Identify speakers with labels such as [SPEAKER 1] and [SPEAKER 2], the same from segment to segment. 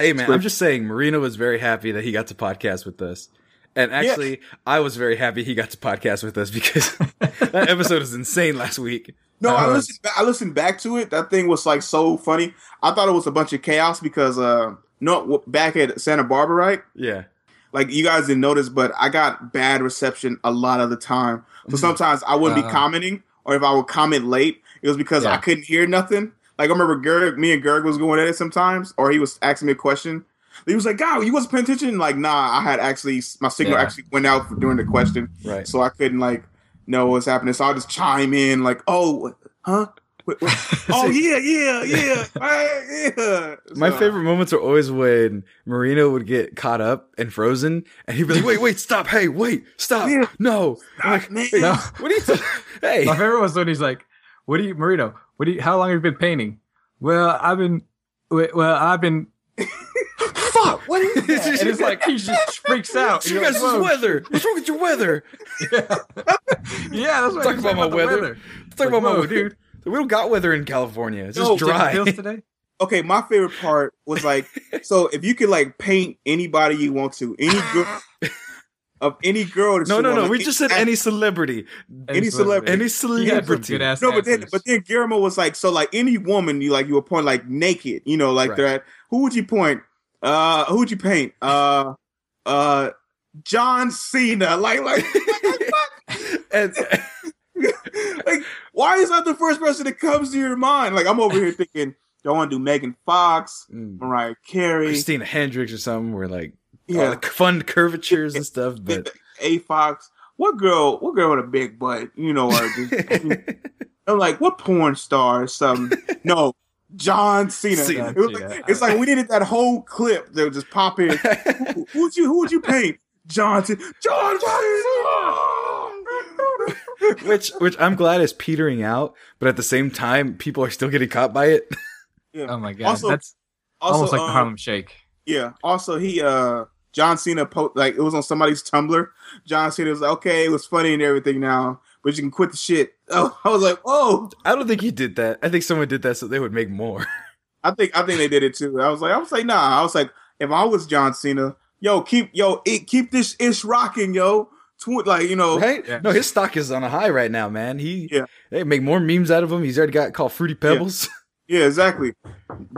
[SPEAKER 1] Hey man, I'm just saying, Marino was very happy that he got to podcast with us. And actually, yeah. I was very happy he got to podcast with us because that episode is insane last week.
[SPEAKER 2] No, I listened. I listened back to it. That thing was like so funny. I thought it was a bunch of chaos because, uh, no, back at Santa Barbara, right?
[SPEAKER 1] Yeah.
[SPEAKER 2] Like you guys didn't notice, but I got bad reception a lot of the time. So mm. sometimes I wouldn't uh, be commenting, or if I would comment late, it was because yeah. I couldn't hear nothing. Like I remember Gerg, me and Gerg was going at it sometimes, or he was asking me a question. He was like, "God, you wasn't paying attention." Like, nah, I had actually my signal yeah. actually went out during the question,
[SPEAKER 1] right?
[SPEAKER 2] So I couldn't like know what's happening. So I'll just chime in like, "Oh, huh." oh yeah, yeah, yeah, right, yeah.
[SPEAKER 1] My favorite moments are always when Marino would get caught up and frozen, and he'd be like, "Wait, wait, stop! Hey, wait, stop! Yeah. No,
[SPEAKER 2] stop, like, man. no.
[SPEAKER 1] What are you? T- hey,
[SPEAKER 3] my favorite was when he's like, "What do you, Marino? What do you? How long have you been painting?" Well, I've been. Well, I've been.
[SPEAKER 1] Fuck! What is
[SPEAKER 3] that? and it's like he just freaks out.
[SPEAKER 1] You guys' like, weather. What's wrong with your weather?
[SPEAKER 3] Yeah, yeah that's what
[SPEAKER 1] talk about my about weather. weather. Talk like, about my weather, dude. We don't got weather in California. It's just oh, dry.
[SPEAKER 3] today.
[SPEAKER 2] Okay, my favorite part was like, so if you could like paint anybody you want to, any girl of any girl.
[SPEAKER 1] No, no, no. We just said any celebrity.
[SPEAKER 2] Any celebrity.
[SPEAKER 1] Any celebrity.
[SPEAKER 2] No, but then, but then Guillermo was like, so like any woman you like, you would point like naked, you know, like right. that. Who would you point? Uh, who would you paint? Uh, uh, John Cena. Like, like, like and. like, why is that the first person that comes to your mind? Like, I'm over here thinking, do I want to do Megan Fox, mm. Mariah Carey,
[SPEAKER 1] Christina Hendricks, or something? Where like, yeah, the fun curvatures and stuff. But
[SPEAKER 2] A Fox, what girl? What girl with a big butt? You know, or just, I'm like, what porn star or something? no, John Cena. Cena. It was like, it's like we needed that whole clip that would just pop in. who, who would you who would you paint? John Cena. John Cena.
[SPEAKER 1] which which I'm glad is petering out, but at the same time, people are still getting caught by it.
[SPEAKER 3] Yeah. Oh my god, also, that's also, almost like um, the Harlem Shake.
[SPEAKER 2] Yeah. Also, he uh John Cena po- like it was on somebody's Tumblr. John Cena was like, okay, it was funny and everything now, but you can quit the shit. Oh, I was like, oh.
[SPEAKER 1] I don't think he did that. I think someone did that so they would make more.
[SPEAKER 2] I think I think they did it too. I was like, I was like, nah. I was like, if I was John Cena, yo, keep yo, it, keep this ish rocking, yo. Tw- like you know,
[SPEAKER 1] right? Yeah. No, his stock is on a high right now, man. He yeah, they make more memes out of him. He's already got called Fruity Pebbles.
[SPEAKER 2] Yeah, yeah exactly.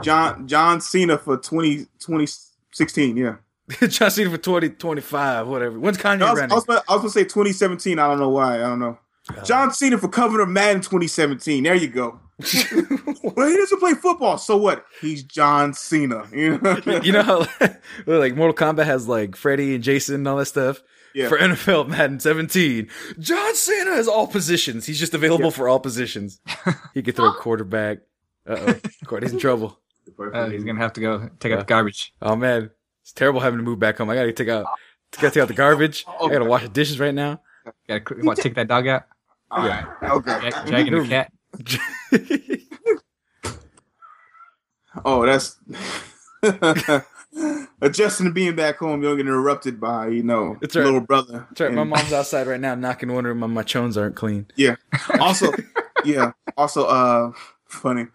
[SPEAKER 2] John John Cena for 20, 2016, Yeah.
[SPEAKER 1] John Cena for 2025, whatever. When's Kanye
[SPEAKER 2] no, I was,
[SPEAKER 1] running?
[SPEAKER 2] I was, I was gonna say 2017. I don't know why. I don't know. John Cena for Governor Madden 2017. There you go. well, he doesn't play football, so what? He's John Cena.
[SPEAKER 1] You know, you know how like Mortal Kombat has like Freddy and Jason and all that stuff. Yeah. For NFL Madden 17, John Cena has all positions. He's just available yeah. for all positions. He could throw a quarterback. Uh oh, Courtney's in trouble.
[SPEAKER 3] Uh, he's gonna have to go take out the garbage.
[SPEAKER 1] Oh man, it's terrible having to move back home. I gotta take out, gotta take out the garbage. I gotta wash the dishes right now.
[SPEAKER 3] Gotta want to take that dog out.
[SPEAKER 2] yeah. Okay.
[SPEAKER 3] Jag, jagging the cat.
[SPEAKER 2] oh, that's adjusting to being back home. You don't get interrupted by you know
[SPEAKER 1] it's right.
[SPEAKER 2] little brother.
[SPEAKER 1] That's right. And, my mom's outside right now, knocking, wondering why my chones aren't clean.
[SPEAKER 2] Yeah. Also, yeah. Also, uh, funny.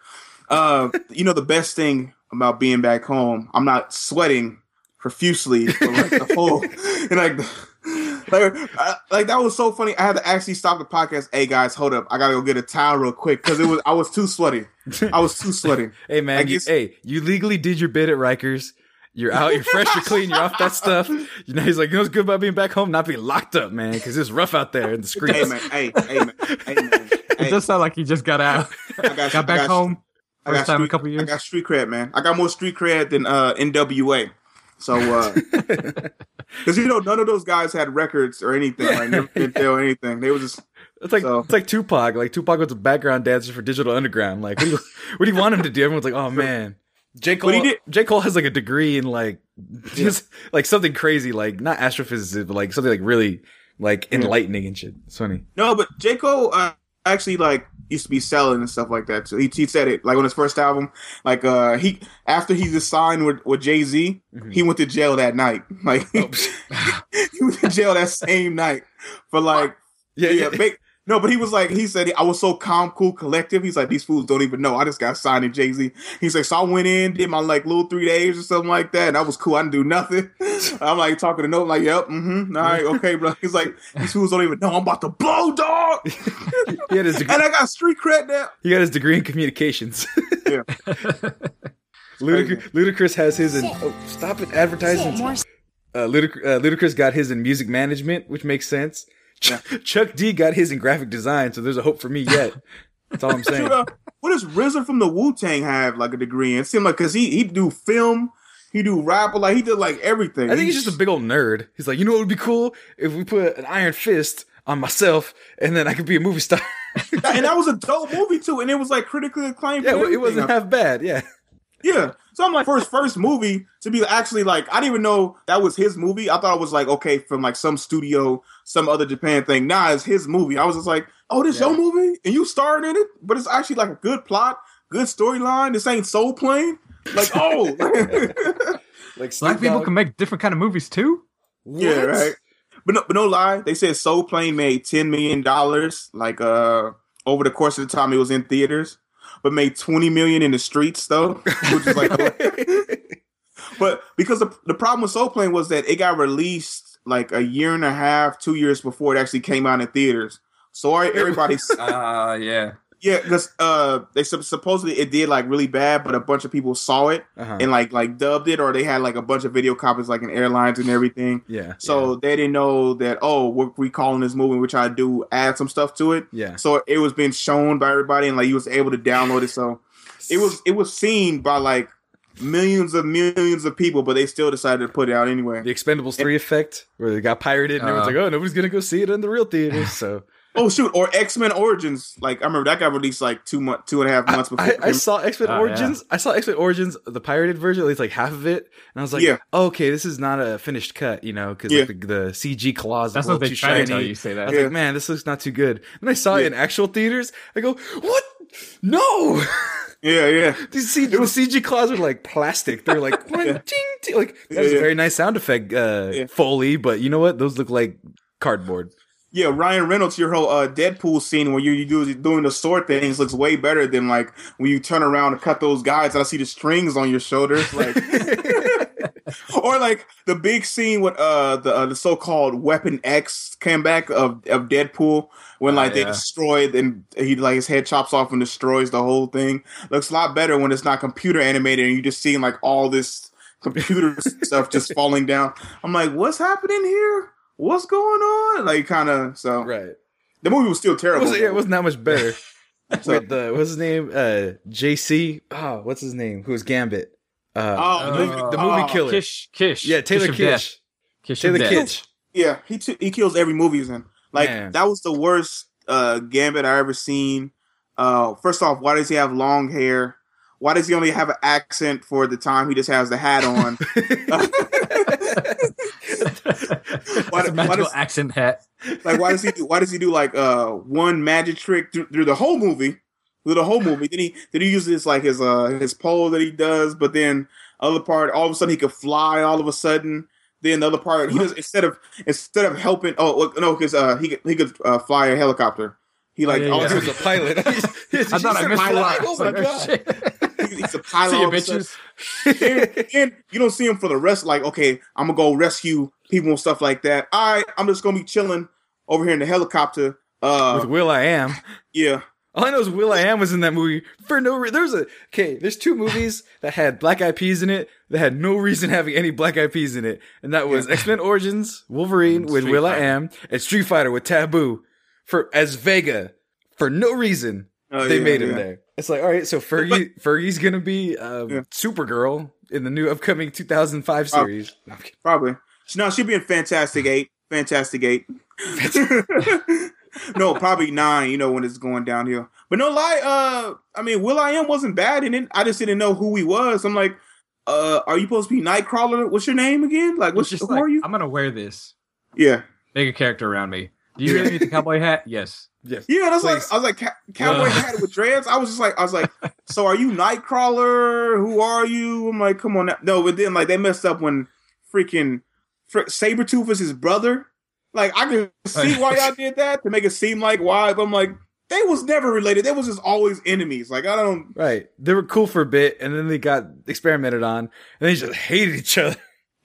[SPEAKER 2] Uh, you know the best thing about being back home, I'm not sweating profusely for like the whole and like like, I, like that was so funny. I had to actually stop the podcast. Hey guys, hold up! I gotta go get a towel real quick because it was I was too sweaty. I was too sweaty.
[SPEAKER 1] hey man, you, hey, you legally did your bid at Rikers. You're out. You're fresh. You're clean. You're off that stuff. You know, he's like, you know what's good about being back home? Not being locked up, man, because it's rough out there in the streets.
[SPEAKER 2] Hey man, hey, hey man, hey man.
[SPEAKER 3] Hey. It does sound like you just got out. I got, got back home. First time
[SPEAKER 2] street,
[SPEAKER 3] a couple years. I
[SPEAKER 2] got street cred, man. I got more street cred than uh, NWA. So, because uh, you know, none of those guys had records or anything. Like, never did anything. They were just.
[SPEAKER 1] It's like so. it's like Tupac. Like Tupac was a background dancer for Digital Underground. Like, what do you, what do you want him to do? Everyone's like, oh man. J Cole. J Cole has like a degree in like just yeah. like something crazy, like not astrophysics, but like something like really like enlightening yeah. and shit. It's funny.
[SPEAKER 2] No, but J Cole uh, actually like used to be selling and stuff like that too. He, he said it like on his first album, like uh he after he just signed with, with Jay Z, mm-hmm. he went to jail that night. Like he went to jail that same night for like
[SPEAKER 1] yeah yeah.
[SPEAKER 2] Ba- No, but he was like, he said, I was so calm, cool, collective. He's like, these fools don't even know. I just got signed in Jay Z. He's like, so I went in, did my like little three days or something like that. And that was cool. I didn't do nothing. I'm like talking to no, like, yep, mm-hmm. All right, okay, bro. He's like, these fools don't even know I'm about to blow, dog. he had his degree- and I got street cred now.
[SPEAKER 1] He got his degree in communications. yeah. Ludacris, Ludacris has his in. Oh, stop it, advertising. Uh, Ludic- uh, Ludacris got his in music management, which makes sense. Ch- Chuck D got his in graphic design, so there's a hope for me yet. That's all I'm saying. Should, uh,
[SPEAKER 2] what does RZA from the Wu Tang have like a degree in? It seemed like because he he do film, he do rap, like he did like everything.
[SPEAKER 1] I think he's, he's just a big old nerd. He's like, you know what would be cool if we put an iron fist on myself, and then I could be a movie star.
[SPEAKER 2] and that was a dope movie too, and it was like critically acclaimed.
[SPEAKER 1] Yeah, it wasn't half bad. Yeah,
[SPEAKER 2] yeah. So I'm like, for his first movie to be actually like, I didn't even know that was his movie. I thought it was like, okay, from like some studio, some other Japan thing. Nah, it's his movie. I was just like, oh, this yeah. your movie? And you starred in it? But it's actually like a good plot, good storyline. This ain't Soul Plane. Like, oh.
[SPEAKER 3] like Black people can make different kind of movies too?
[SPEAKER 2] What? Yeah, right. But no, but no lie, they said Soul Plane made $10 million like uh over the course of the time it was in theaters but made 20 million in the streets though, which is like. but because the, the problem with Soul Plane was that it got released like a year and a half, two years before it actually came out in theaters. So everybody's.
[SPEAKER 3] uh, yeah.
[SPEAKER 2] Yeah, because uh, they supposedly it did like really bad, but a bunch of people saw it uh-huh. and like like dubbed it, or they had like a bunch of video copies like in airlines and everything.
[SPEAKER 1] Yeah.
[SPEAKER 2] So
[SPEAKER 1] yeah.
[SPEAKER 2] they didn't know that oh we're recalling this movie, which I do add some stuff to it.
[SPEAKER 1] Yeah.
[SPEAKER 2] So it was being shown by everybody, and like you was able to download it. So it was it was seen by like millions of millions of people, but they still decided to put it out anyway.
[SPEAKER 1] The Expendables three effect, where they got pirated, and uh, everyone's like, oh, nobody's gonna go see it in the real theaters. So
[SPEAKER 2] Oh shoot! Or X Men Origins. Like I remember that got released like two month, two and a half months before.
[SPEAKER 1] I, I saw X Men oh, Origins. Yeah. I saw X Men Origins, the pirated version, at least like half of it, and I was like, yeah. Oh, okay, this is not a finished cut, you know, because yeah. like the, the, CG claws.
[SPEAKER 3] That's what they try to tell you. Say that.
[SPEAKER 1] I was yeah. like, man, this looks not too good. And I saw it in actual theaters. I go, what? No.
[SPEAKER 2] Yeah, yeah.
[SPEAKER 1] These CG, was, the CG claws are like plastic. They're like, yeah. ting, ting. like that's a very nice sound effect, uh, Foley. But you know what? Those look like cardboard
[SPEAKER 2] yeah, Ryan Reynolds, your whole uh, Deadpool scene where you you do doing the sword things looks way better than like when you turn around and cut those guys and I see the strings on your shoulders, like, or like the big scene with uh the uh, the so called Weapon X came back of of Deadpool when like oh, yeah. they destroyed and he like his head chops off and destroys the whole thing. Looks a lot better when it's not computer animated and you just seeing like all this computer stuff just falling down. I'm like, what's happening here? What's going on? Like kind of so.
[SPEAKER 1] Right.
[SPEAKER 2] The movie was still terrible.
[SPEAKER 1] It, was, yeah, it wasn't that much better. so, With the what's his name? Uh, JC. Oh, what's his name? Who was Gambit? Uh, oh, the movie, the movie uh, killer.
[SPEAKER 3] Kish. Kish.
[SPEAKER 1] Yeah, Taylor Kish.
[SPEAKER 3] Kish
[SPEAKER 1] Taylor Kitsch.
[SPEAKER 2] Yeah, he t- he kills every movie he's in. Like Man. that was the worst uh, Gambit I ever seen. Uh, first off, why does he have long hair? Why does he only have an accent for the time he just has the hat on?
[SPEAKER 3] why, a magical does, accent hat.
[SPEAKER 2] like, why does he do? Why does he do like uh one magic trick through, through the whole movie? Through the whole movie, then he then he uses like his uh his pole that he does, but then other part, all of a sudden he could fly. All of a sudden, then the other part, he does instead of instead of helping. Oh no, because uh he could, he could uh, fly a helicopter. He like
[SPEAKER 1] oh, yeah, yeah. oh, he was a pilot.
[SPEAKER 3] I thought I missed a lot. Oh my god
[SPEAKER 2] he's a pilot. See you, bitches. and, and, you don't see him for the rest. Like, okay, I'm gonna go rescue people and stuff like that. All right, I'm just gonna be chilling over here in the helicopter. Uh,
[SPEAKER 1] With am,
[SPEAKER 2] Yeah.
[SPEAKER 1] All I know is Will I Am was in that movie for no reason. There's a okay. There's two movies that had Black Eyed Peas in it that had no reason having any Black Eyed Peas in it, and that was yeah. X Men Origins Wolverine with Will I Am, and Street Fighter with Taboo for as Vega for no reason. Oh, they yeah, made him yeah. there. It's like, all right, so Fergie, Fergie's gonna be uh, yeah. Supergirl in the new upcoming 2005 series.
[SPEAKER 2] Probably. probably. No, she'll be in Fantastic Eight. Fantastic Eight. no, probably nine. You know when it's going downhill. But no lie. Uh, I mean, will.i.am wasn't bad in it. I just didn't know who he was. I'm like, uh, are you supposed to be Nightcrawler? What's your name again? Like, what's who like, are you?
[SPEAKER 3] I'm gonna wear this.
[SPEAKER 2] Yeah.
[SPEAKER 3] Make a character around me. Do you really need the cowboy hat? Yes.
[SPEAKER 1] Yes.
[SPEAKER 2] Yeah, that's like I was like cowboy hat with dreads. I was just like I was like, so are you Nightcrawler? Who are you? I'm like, come on, now. no. But then like they messed up when freaking fr- Sabretooth was his brother. like I can see why y'all did that to make it seem like why, but I'm like, they was never related. They was just always enemies. Like I don't.
[SPEAKER 1] Right. They were cool for a bit, and then they got experimented on, and they just hated each other.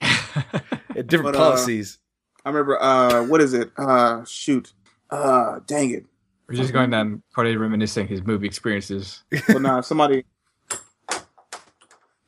[SPEAKER 1] different but, uh, policies.
[SPEAKER 2] Uh, I remember. Uh, what is it? Uh, shoot. Uh, dang it.
[SPEAKER 3] We're just going down Corde reminiscing his movie experiences.
[SPEAKER 2] well, nah, somebody.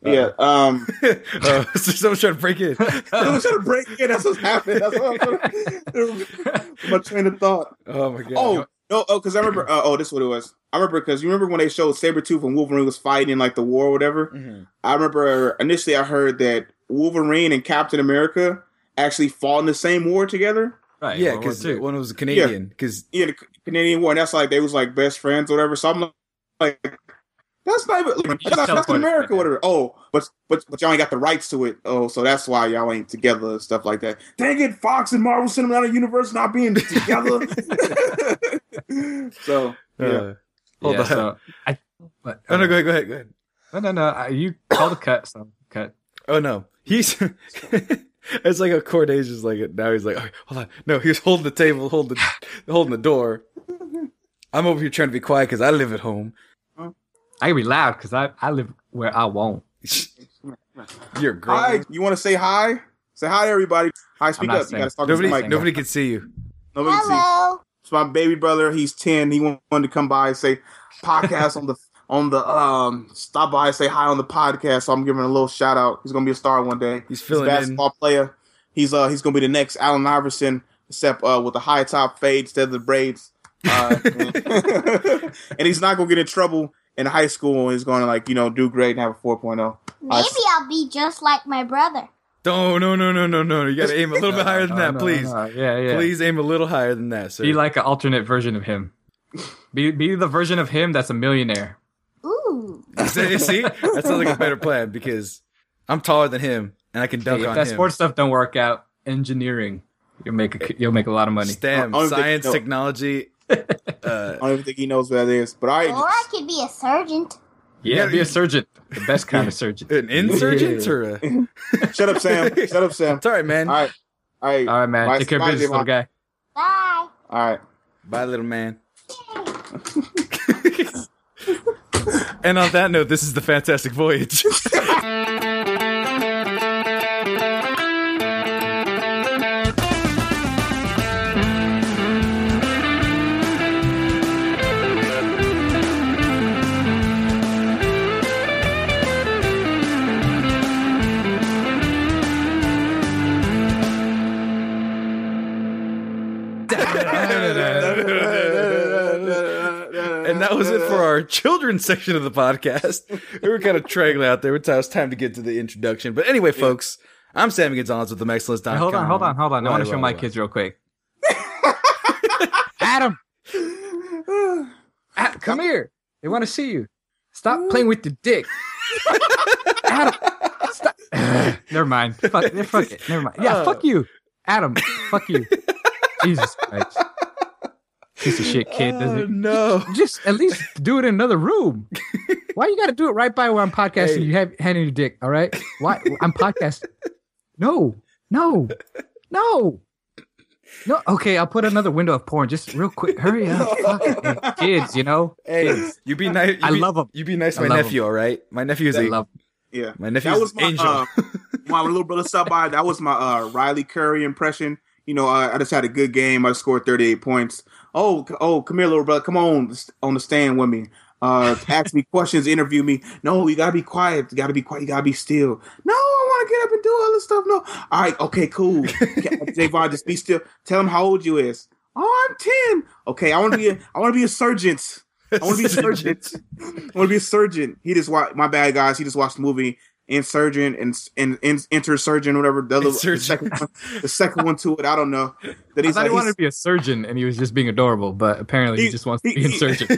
[SPEAKER 2] Yeah. Um.
[SPEAKER 1] uh, someone's trying to break in.
[SPEAKER 2] someone's trying to break in. That's what's happening. That's what I'm trying to, my train of thought.
[SPEAKER 1] Oh my god.
[SPEAKER 2] Oh no. Oh, because I remember. Uh, oh, this is what it was. I remember because you remember when they showed Sabretooth and Wolverine was fighting like the war or whatever. Mm-hmm. I remember initially I heard that Wolverine and Captain America actually fought in the same war together.
[SPEAKER 1] Right. Yeah, because one was a Canadian. Because
[SPEAKER 2] yeah. yeah, the Canadian war, and that's like they was like best friends or whatever. So I'm like, that's not even like, that's Captain America, or whatever. Oh, but but but y'all ain't got the rights to it. Oh, so that's why y'all ain't together and stuff like that. Dang it, Fox and Marvel Cinematic Universe not being together. so yeah. Uh,
[SPEAKER 1] hold yeah, on. So I, but, uh, oh no, go ahead, go ahead, go ahead.
[SPEAKER 3] No, no, no. You call the cut, so cut.
[SPEAKER 1] Oh no, he's it's like a Corde's just like now he's like, hold on, no, he's holding the table, holding the holding the door. I'm over here trying to be quiet because I live at home.
[SPEAKER 3] I can be loud because I, I live where I won't.
[SPEAKER 1] You're great.
[SPEAKER 2] Hi, you want to say hi? Say hi, everybody. Hi, speak up. You gotta
[SPEAKER 1] talk nobody, to nobody can see you.
[SPEAKER 2] Nobody Hello. can see. You. It's my baby brother. He's ten. He wanted to come by and say podcast on the on the um stop by say hi on the podcast. So I'm giving a little shout out. He's gonna be a star one day.
[SPEAKER 1] He's feeling
[SPEAKER 2] he's a basketball in. player. He's uh he's gonna be the next Allen Iverson, except uh with a high top fade instead of the braids. Uh, and he's not gonna get in trouble in high school. He's gonna like you know do great and have a 4.0.
[SPEAKER 4] Maybe uh, I'll be just like my brother.
[SPEAKER 1] No, no, no, no, no, no. You got to aim a little bit higher than that, no, please. No,
[SPEAKER 3] yeah, yeah.
[SPEAKER 1] Please aim a little higher than that, sir.
[SPEAKER 3] Be like an alternate version of him. Be be the version of him that's a millionaire.
[SPEAKER 4] Ooh.
[SPEAKER 1] see, see, that sounds like a better plan because I'm taller than him and I can dunk hey,
[SPEAKER 3] on that sports stuff don't work out, engineering, you'll make a, you'll make a lot of money.
[SPEAKER 1] STEM, science, technology.
[SPEAKER 2] Uh, I don't even think he knows what that is, but I.
[SPEAKER 4] Or I could be a surgeon.
[SPEAKER 3] Yeah, be a surgeon. The best kind of surgeon.
[SPEAKER 1] An insurgent yeah. or
[SPEAKER 2] a... Shut up, Sam. Shut up, Sam.
[SPEAKER 1] It's all right, man.
[SPEAKER 2] All right. All right.
[SPEAKER 3] All right, man. Bye, Take care of business, little guy.
[SPEAKER 4] Bye.
[SPEAKER 2] All right.
[SPEAKER 1] Bye, little man. And on that note, this is the Fantastic Voyage. for our children's section of the podcast. We were kind of trailing out there. It's time to get to the introduction. But anyway, folks, I'm Sammy Gonzalez with the Excellence.com.
[SPEAKER 3] Hold on, hold on, hold on. I want to show my kids real quick. Adam, Adam, come here. They want to see you. Stop playing with the dick. Adam, stop. Never mind. Fuck, fuck it. Never mind. Yeah, uh, fuck you. Adam, fuck you. Jesus Christ piece of shit kid. Doesn't
[SPEAKER 1] uh, no,
[SPEAKER 3] just at least do it in another room. Why you got to do it right by where I'm podcasting? Hey. You have handing your dick. All right. Why I'm podcasting? No, no, no. No, okay, I'll put another window of porn. Just real quick, hurry up, hey, kids. You know,
[SPEAKER 1] hey,
[SPEAKER 3] kids.
[SPEAKER 1] you be nice.
[SPEAKER 3] I love them.
[SPEAKER 1] You be nice, to my nephew. Him. All right, my nephew is I a. Love
[SPEAKER 2] yeah,
[SPEAKER 1] my nephew was my, angel. Uh,
[SPEAKER 2] my little brother stopped by. That was my uh, Riley Curry impression. You know, I, I just had a good game. I scored 38 points oh, oh, come here, little brother, come on, on the stand with me. Uh, ask me questions, interview me. No, you gotta be quiet. You gotta be quiet. You gotta be still. No, I want to get up and do all this stuff. No, all right, okay, cool. Javon, just be still. Tell him how old you is. Oh, I'm ten. Okay, I want to be a, I want to be a surgeon. I want to be a surgeon. I want to be a surgeon. He just watched my bad guys. He just watched the movie insurgent and and, and intersurgent, whatever the, other, the second one, the second one to it. I don't know.
[SPEAKER 3] That he's I thought like, he wanted to be a surgeon and he was just being adorable, but apparently he, he just wants to be he, insurgent.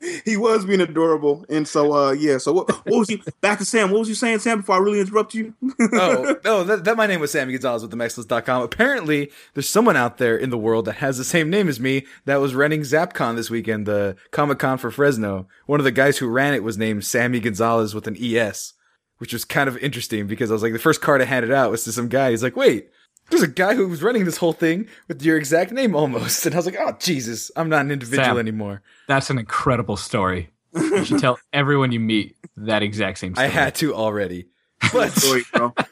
[SPEAKER 2] He, he, was being adorable, and so uh yeah. So what, what was you back to Sam? What was you saying, Sam? Before I really interrupt you?
[SPEAKER 1] oh, oh, that, that, my name was Sammy Gonzalez with themexcellence.com. Apparently, there's someone out there in the world that has the same name as me that was running ZapCon this weekend, the Comic Con for Fresno. One of the guys who ran it was named Sammy Gonzalez with an ES which was kind of interesting because I was like, the first card I handed out was to some guy. He's like, wait, there's a guy who was running this whole thing with your exact name almost. And I was like, oh, Jesus, I'm not an individual
[SPEAKER 3] Sam.
[SPEAKER 1] anymore.
[SPEAKER 3] That's an incredible story. You should tell everyone you meet that exact same story.
[SPEAKER 1] I had to already. But
[SPEAKER 2] Story, bro.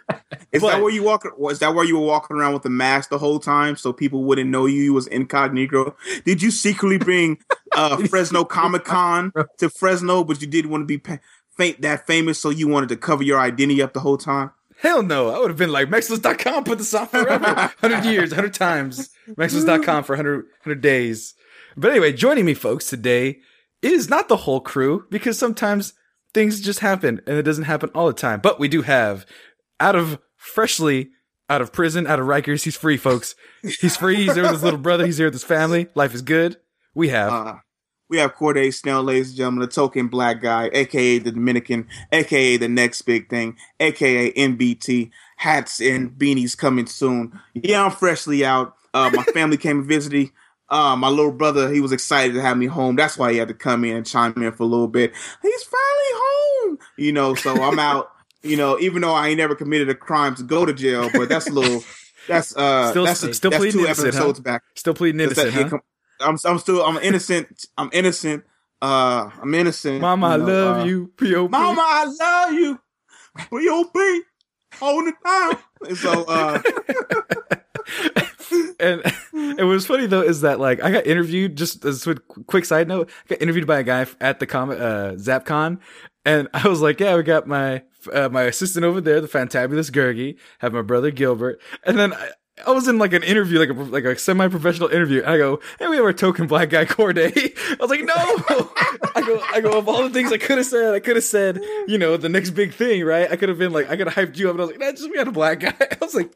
[SPEAKER 2] Is
[SPEAKER 1] But-
[SPEAKER 2] that where you walk? Is that where you were walking around with the mask the whole time, so people wouldn't know you? You was incognito. Did you secretly bring uh, Fresno Comic Con to Fresno, but you didn't want to be pa- fa- that famous, so you wanted to cover your identity up the whole time?
[SPEAKER 1] hell no, I would have been like, Maxless.com, put this on forever. 100 years, 100 times. Maxless.com for 100, 100 days. But anyway, joining me, folks, today is not the whole crew because sometimes things just happen and it doesn't happen all the time. But we do have out of freshly out of prison, out of Rikers. He's free, folks. He's free. He's there with his little brother. He's here with his family. Life is good. We have
[SPEAKER 2] Uh, we have Corde Snell, ladies and gentlemen, the token black guy, aka the Dominican, aka the next big thing, aka NBT. Hats and beanies coming soon. Yeah, I'm freshly out. Uh, my family came and visited. Uh, my little brother, he was excited to have me home. That's why he had to come in and chime in for a little bit. He's finally home, you know. So I'm out. You know, even though I ain't never committed a crime to go to jail, but that's a little. That's uh,
[SPEAKER 1] Still-
[SPEAKER 2] that's,
[SPEAKER 1] still
[SPEAKER 2] that's
[SPEAKER 1] pleading
[SPEAKER 2] two
[SPEAKER 1] innocent,
[SPEAKER 2] episodes
[SPEAKER 1] huh?
[SPEAKER 2] back.
[SPEAKER 1] still pleading
[SPEAKER 2] that-
[SPEAKER 1] innocent.
[SPEAKER 2] it
[SPEAKER 1] huh?
[SPEAKER 2] Com- I'm I'm still I'm innocent. I'm innocent. Uh, I'm innocent.
[SPEAKER 1] Mama, I
[SPEAKER 2] you know,
[SPEAKER 1] love
[SPEAKER 2] uh,
[SPEAKER 1] you. P.O.P.
[SPEAKER 2] Mama, I love you. P.O.P. Holding it down. And so, uh,
[SPEAKER 1] and and what's funny though is that like I got interviewed just as a quick side note, I got interviewed by a guy at the comic uh, ZapCon, and I was like, yeah, we got my uh, my assistant over there, the fantabulous Gurgi, have my brother Gilbert, and then. I, I was in like an interview, like a like a semi-professional interview. And I go, "Hey, we have our token black guy Corde." I was like, "No!" I go, "I go of all the things I could have said, I could have said, you know, the next big thing, right? I could have been like, I could have hyped you up, and I was like, nah, just we got a black guy." I was like,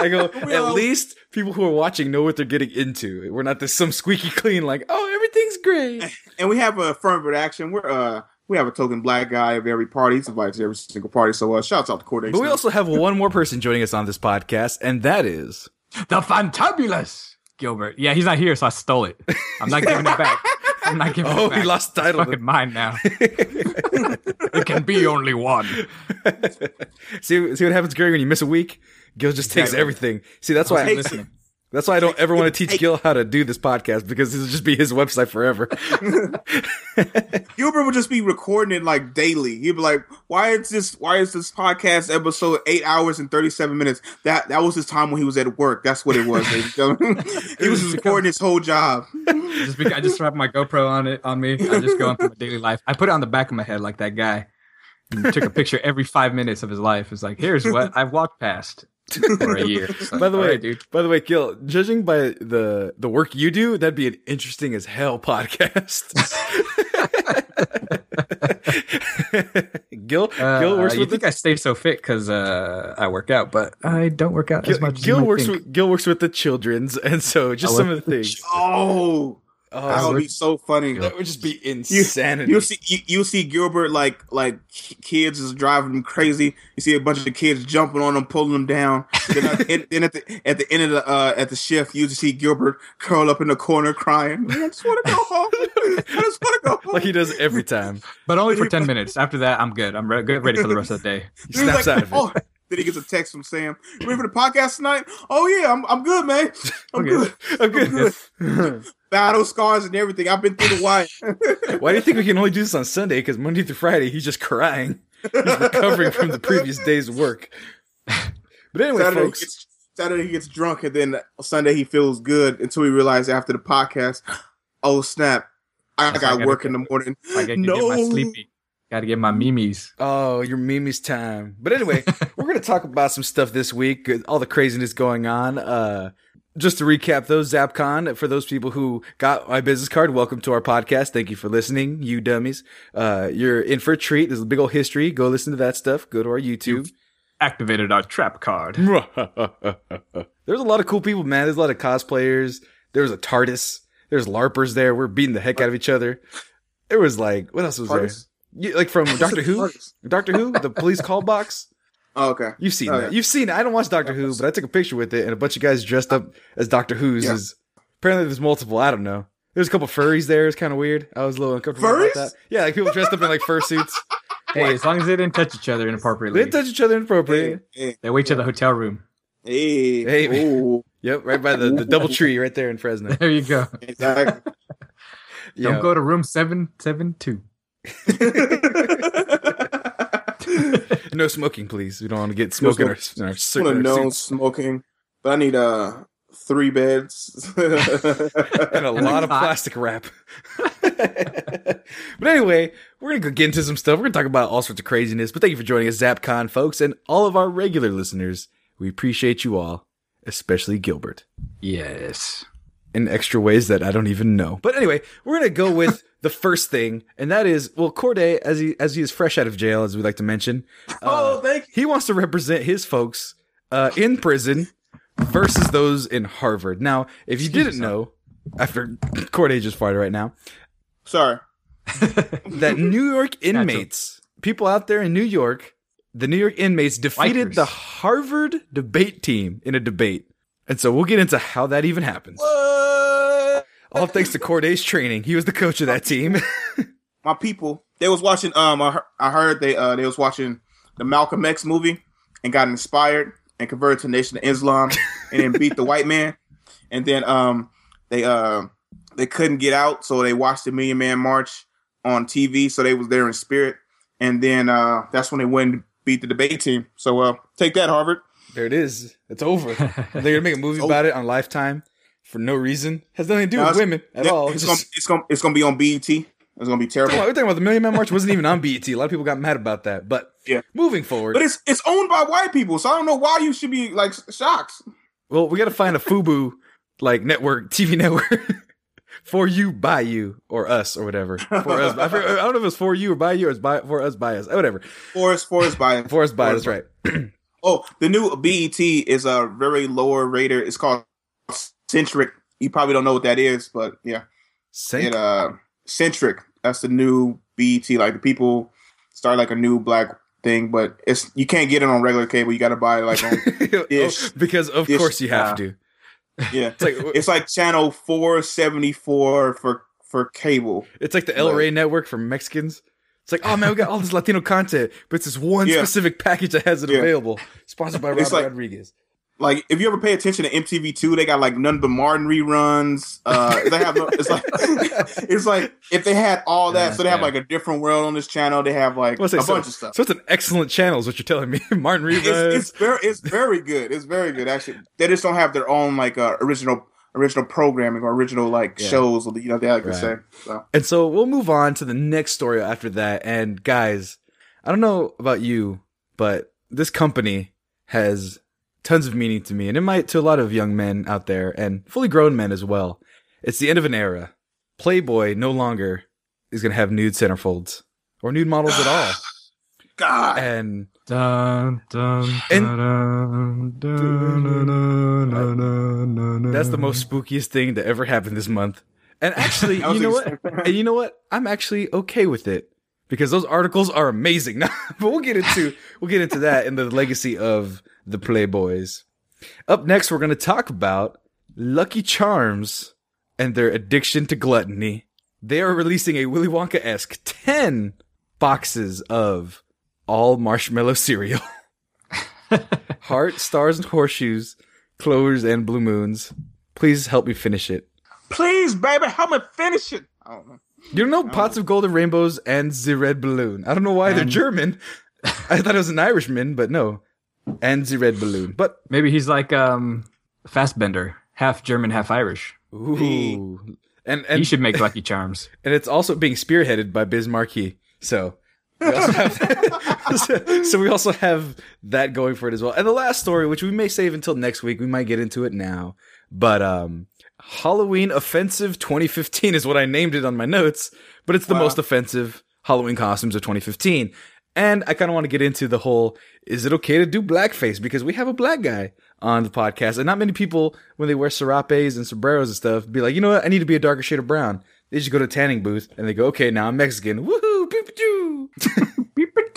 [SPEAKER 1] I go, at least people who are watching know what they're getting into. We're not this some squeaky clean like, oh, everything's great.
[SPEAKER 2] and we have a affirmative action. We're uh, we have a token black guy of every party. He's invited to every single party. So, uh, shouts out to Corde.
[SPEAKER 1] But we also have one more person joining us on this podcast, and that is
[SPEAKER 3] The Fantabulous Gilbert. Yeah, he's not here, so I stole it. I'm not giving it back. I'm not giving
[SPEAKER 1] oh,
[SPEAKER 3] it back.
[SPEAKER 1] Oh, he lost the title.
[SPEAKER 3] Fucking mine now. it can be only one.
[SPEAKER 1] see, see what happens, Gary, when you miss a week. Gil just takes
[SPEAKER 2] Exactly.
[SPEAKER 1] everything. See, that's why
[SPEAKER 2] Hey,
[SPEAKER 3] listening.
[SPEAKER 1] That's why I don't ever want to teach Gil how to do this podcast because this will just be his website forever.
[SPEAKER 2] Gilbert would just be recording it like daily. He'd be like, "Why is this? Why is this podcast episode eight hours and thirty seven minutes?" That that was his time when he was at work. That's what it was. ladies and gentlemen. he was just recording his whole job.
[SPEAKER 3] Just because I just strap my GoPro on it on me. I just go on through my daily life. I put it on the back of my head like that guy. And took a picture every five minutes of his life. It's like, here's what I've walked past for a year. Like,
[SPEAKER 1] By the way,
[SPEAKER 3] right, dude.
[SPEAKER 1] by the way, Gil, judging by the the work you do, that'd be an interesting as hell podcast. Gil,
[SPEAKER 3] Uh,
[SPEAKER 1] Gil works
[SPEAKER 3] you
[SPEAKER 1] with
[SPEAKER 3] think
[SPEAKER 1] the,
[SPEAKER 3] I stay so fit because uh, I work out, but I don't work out as much. as
[SPEAKER 1] Gil works with Gil works with the childrens, and so just
[SPEAKER 3] I
[SPEAKER 1] some of the
[SPEAKER 3] things. the
[SPEAKER 1] things.
[SPEAKER 2] Oh, that would be so funny.
[SPEAKER 1] that would just be
[SPEAKER 2] You,
[SPEAKER 1] insanity.
[SPEAKER 2] you'll see you, you'll see Gilbert like like kids is driving him crazy. You see a bunch of the kids jumping on him, pulling them down. Then at, the, then at the at the end of the uh, at the shift, you just see Gilbert curl up in the corner crying. I just want to go home. I just want to go home.
[SPEAKER 1] like he does every time.
[SPEAKER 3] but only for ten minutes. After that, I'm good. I'm re- ready for the rest of the day.
[SPEAKER 1] He snaps out of it.
[SPEAKER 2] Oh. Then he gets a text from Sam. You ready for the podcast tonight? Oh yeah, I'm I'm good, man. I'm
[SPEAKER 3] Okay.
[SPEAKER 2] good.
[SPEAKER 1] I'm good.
[SPEAKER 2] Battle scars and everything. I've been through the wire.
[SPEAKER 1] Why do you think we can only do this on Sunday? Because Monday through Friday, he's just crying. He's recovering from the previous day's work. But anyway,
[SPEAKER 2] Saturday, he gets, Saturday he gets drunk, and then Sunday he feels good until he realizes after the podcast, oh snap, I
[SPEAKER 3] Yes, I
[SPEAKER 2] got
[SPEAKER 3] gotta
[SPEAKER 2] work in the morning.
[SPEAKER 3] I gotta
[SPEAKER 2] no,
[SPEAKER 3] get my sleepy. Gotta get my mimes.
[SPEAKER 1] Oh, your Mimi's time. But anyway, we're going to talk about some stuff this week, all the craziness going on. Uh, just to recap those, ZapCon, for those people who got my business card, welcome to our podcast. Thank you for listening, you dummies. Uh, you're in for a treat. There's a big old history. Go listen to that stuff. Go to our YouTube.
[SPEAKER 3] Activated our trap card.
[SPEAKER 1] There's a lot of cool people, man. There's a lot of cosplayers. There was a TARDIS. There's LARPers there. We're beating the heck out of each other. There was like, what else was there?
[SPEAKER 2] TARDIS?
[SPEAKER 1] You, like from Doctor Who? Doctor Who? The police call box?
[SPEAKER 2] Oh, okay.
[SPEAKER 1] You've seen
[SPEAKER 2] Oh,
[SPEAKER 1] that.
[SPEAKER 2] yeah.
[SPEAKER 1] You've seen it. I don't watch Doctor Who, but I took a picture with it and a bunch of guys dressed up as Doctor Who's.
[SPEAKER 2] Yeah.
[SPEAKER 1] Is, apparently, there's multiple. I don't know. There's a couple furries there. It's kind of weird. I was a little uncomfortable
[SPEAKER 2] Furries?
[SPEAKER 1] about that. Yeah, like people dressed up in like fursuits.
[SPEAKER 3] Hey, as long as they didn't touch each other inappropriately.
[SPEAKER 1] They didn't touch each other inappropriately.
[SPEAKER 2] Yeah,
[SPEAKER 3] they wait to the hotel room.
[SPEAKER 2] Hey,
[SPEAKER 1] Hey, Yep, right by the, the double tree right there in Fresno.
[SPEAKER 3] There you go.
[SPEAKER 2] exactly.
[SPEAKER 3] Don't
[SPEAKER 1] Yeah.
[SPEAKER 3] go to room seven seven two.
[SPEAKER 1] no smoking, please. We don't want to get smoke in our, in our,
[SPEAKER 2] I
[SPEAKER 1] suit-
[SPEAKER 2] want to
[SPEAKER 1] our
[SPEAKER 2] know
[SPEAKER 1] suits.
[SPEAKER 2] smoking, but I need uh three beds.
[SPEAKER 1] and a
[SPEAKER 3] And a
[SPEAKER 1] lot of
[SPEAKER 3] cot.
[SPEAKER 1] plastic wrap. but anyway, we're gonna go get into some stuff. We're gonna talk about all sorts of craziness. But thank you for joining us, ZapCon folks, and all of our regular listeners. We appreciate you all, especially Gilbert,
[SPEAKER 3] Yes.
[SPEAKER 1] in extra ways that I don't even know. But anyway, we're gonna go with the first thing, and that is well, Corde, as he as he is fresh out of jail, as we like to mention.
[SPEAKER 2] oh, thank you.
[SPEAKER 1] He wants to represent his folks uh, in prison versus those in Harvard. Now, if you
[SPEAKER 3] Excuse
[SPEAKER 1] didn't
[SPEAKER 3] me,
[SPEAKER 1] know, after Corde just farted right now,
[SPEAKER 2] Sorry.
[SPEAKER 1] that New York inmates, people out there in New York, the New York inmates defeated
[SPEAKER 3] Bikers.
[SPEAKER 1] the Harvard debate team in a debate. And so we'll get into how that even happens.
[SPEAKER 2] What?
[SPEAKER 1] All thanks to Corde's training. He was the coach of that team.
[SPEAKER 2] My people, they was watching. Um, I heard, I heard they uh they was watching the Malcolm X movie and got inspired and converted to Nation of Islam and then beat the white man. And then um they uh they couldn't get out, so they watched the Million Man March on TV. So they was there in spirit. And then uh that's when they went and beat the debate team. So uh take that, Harvard.
[SPEAKER 1] there it is. It's over. They're going to make a movie about it on Lifetime for no reason. Has nothing to do
[SPEAKER 2] No,
[SPEAKER 1] with women at
[SPEAKER 2] Yeah,
[SPEAKER 1] all.
[SPEAKER 2] It's
[SPEAKER 1] Just-
[SPEAKER 2] gonna it's gonna it's gonna be on BET. It's gonna be terrible.
[SPEAKER 1] We're talking about the Million Man March wasn't even on BET. A lot of people got mad about that. But
[SPEAKER 2] Yeah.
[SPEAKER 1] moving forward,
[SPEAKER 2] But it's it's owned by white people, so I don't know why you should be like shocked.
[SPEAKER 1] well, we got to find a FUBU like network, TV network for you, by you, or us, or whatever. For us, I, don't know if it's for you or by you or it's by for us, by us, uh, whatever.
[SPEAKER 2] For us, for us by us.
[SPEAKER 1] For us, by us, right?
[SPEAKER 2] Oh, the new BET is a very lower rater. It's called Centric. You probably don't know what that is, but yeah,
[SPEAKER 1] Sync.
[SPEAKER 2] it uh Centric. That's the new BET. Like the people start like a new black thing, but it's you can't get it on regular cable. You got to buy it like on Dish.
[SPEAKER 1] Oh, because of
[SPEAKER 2] Dish,
[SPEAKER 1] course you have
[SPEAKER 2] yeah.
[SPEAKER 1] to.
[SPEAKER 2] yeah.
[SPEAKER 1] It's like
[SPEAKER 2] It's like channel four seventy four for for cable.
[SPEAKER 1] it's like the El Rey network for Mexicans. It's like, oh man, we got all this Latino content, but it's this one
[SPEAKER 2] Yeah.
[SPEAKER 1] specific package that has it
[SPEAKER 2] Yeah.
[SPEAKER 1] available. Sponsored by Robert
[SPEAKER 2] like-
[SPEAKER 1] Rodriguez.
[SPEAKER 2] Like if you ever pay attention to MTV two, they got like none but Martin reruns. Uh, they have no, it's like it's like if they had all that,
[SPEAKER 3] Yeah,
[SPEAKER 2] so they have
[SPEAKER 3] yeah.
[SPEAKER 2] like a different world on this channel. They have like
[SPEAKER 1] say
[SPEAKER 2] a
[SPEAKER 1] so,
[SPEAKER 2] bunch of stuff.
[SPEAKER 1] So it's an excellent channel, is what you're telling me. Martin Reeves.
[SPEAKER 2] It's, it's very it's very good. It's very good actually. They just don't have their own like uh, original original programming or original like
[SPEAKER 1] Yeah.
[SPEAKER 2] shows. You know they like to say. So
[SPEAKER 1] And so we'll move on to the next story after that. And guys, I don't know about you, but this company has tons of meaning to me, and it might to a lot of young men out there and fully grown men as well. It's the end of an era. Playboy no longer is going to have nude centerfolds or nude models at all.
[SPEAKER 2] God.
[SPEAKER 1] And
[SPEAKER 3] dun, dun,
[SPEAKER 1] and
[SPEAKER 3] dun,
[SPEAKER 1] that's the most spookiest thing to ever happen this month. And actually, you know what? And you know what? I'm actually okay with it because those articles are amazing. but we'll get into we'll get into that in the legacy of the Playboys. Up next, we're going to talk about Lucky Charms and their addiction to gluttony. They are releasing a Willy Wonka esque ten boxes of all marshmallow cereal. Heart, stars, and horseshoes, clovers, and blue moons. Please help me finish it.
[SPEAKER 2] please, baby, help me finish it. I don't know.
[SPEAKER 1] You don't know pots of golden rainbows and the red balloon. I don't know why they're German. I thought it was an Irishman, but no. And the red balloon. But
[SPEAKER 3] Maybe he's like um Fassbender, half German, half Irish.
[SPEAKER 1] ooh. And
[SPEAKER 3] he should make Lucky Charms.
[SPEAKER 1] and it's also being spearheaded by Biz Markie. So we also have so, so we also have that going for it as well. And the last story, which we may save until next week, we might get into it now. But um Halloween Offensive 2015 is what I named it on my notes, but it's the
[SPEAKER 2] Wow.
[SPEAKER 1] most offensive Halloween costumes of 2015. And I kind of want to get into the whole is it okay to do blackface? Because we have a black guy on the podcast, and not many people, when they wear serapes and sombreros and stuff, be like, you know what? I need to be a darker shade of brown. They just go to a tanning booth and they go, okay, now I'm Mexican. Woohoo! Pew, pew, pew.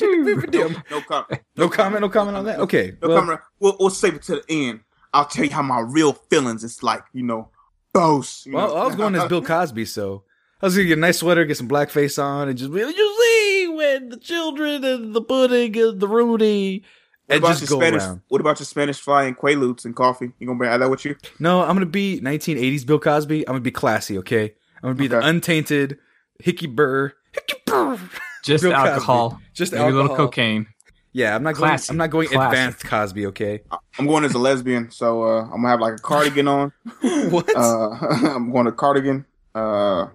[SPEAKER 2] No, no comment.
[SPEAKER 1] No comment, no comment on that. Okay.
[SPEAKER 2] No
[SPEAKER 1] well,
[SPEAKER 2] comment. We'll, we'll save it to the end. I'll tell you how my real feelings is like. You know, boast. you
[SPEAKER 1] Well,
[SPEAKER 2] know.
[SPEAKER 1] I was going as Bill Cosby, so I was gonna get a nice sweater, get some blackface on, and just be like, you see when the children and the pudding and the Rudy and just go
[SPEAKER 2] Spanish,
[SPEAKER 1] around.
[SPEAKER 2] What about your Spanish fly and Quaaludes and coffee? You gonna bring that with you?
[SPEAKER 1] No, I'm gonna be 1980s Bill Cosby. I'm gonna be classy, okay? I'm gonna be the untainted Hikky Burr. Hikky Burr.
[SPEAKER 3] Just
[SPEAKER 1] Bill Cosby.
[SPEAKER 3] alcohol,
[SPEAKER 1] Just
[SPEAKER 3] maybe a little cocaine.
[SPEAKER 1] Yeah, I'm not
[SPEAKER 3] Classy.
[SPEAKER 1] going. I'm not going
[SPEAKER 3] Classy.
[SPEAKER 1] advanced Cosby, okay?
[SPEAKER 2] I'm going as a lesbian, so uh, I'm gonna have like a cardigan on.
[SPEAKER 1] what?
[SPEAKER 2] Uh, I'm going to cardigan. Uh,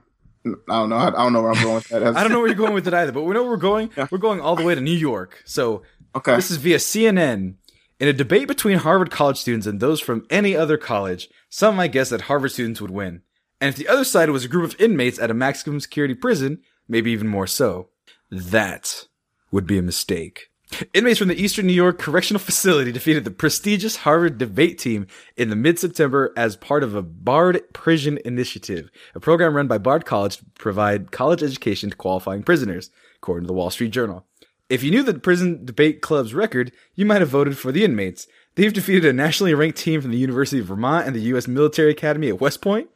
[SPEAKER 2] I don't know. I, I don't know where I'm going with that.
[SPEAKER 1] I don't know where you're going with it either, but we know where we're going.
[SPEAKER 2] Yeah.
[SPEAKER 1] We're going all the way to New York. So
[SPEAKER 2] Okay.
[SPEAKER 1] This is via CNN. In a debate between Harvard college students and those from any other college, some might guess that Harvard students would win. And if the other side was a group of inmates at a maximum security prison, maybe even more so. That would be a mistake. Inmates from the Eastern New York Correctional Facility defeated the prestigious Harvard debate team in the mid-September as part of a Bard Prison Initiative, a program run by Bard College to provide college education to qualifying prisoners, according to the Wall Street Journal. If you knew the prison debate club's record, you might have voted for the inmates. They've defeated a nationally ranked team from the University of Vermont and the U.S. Military Academy at West Point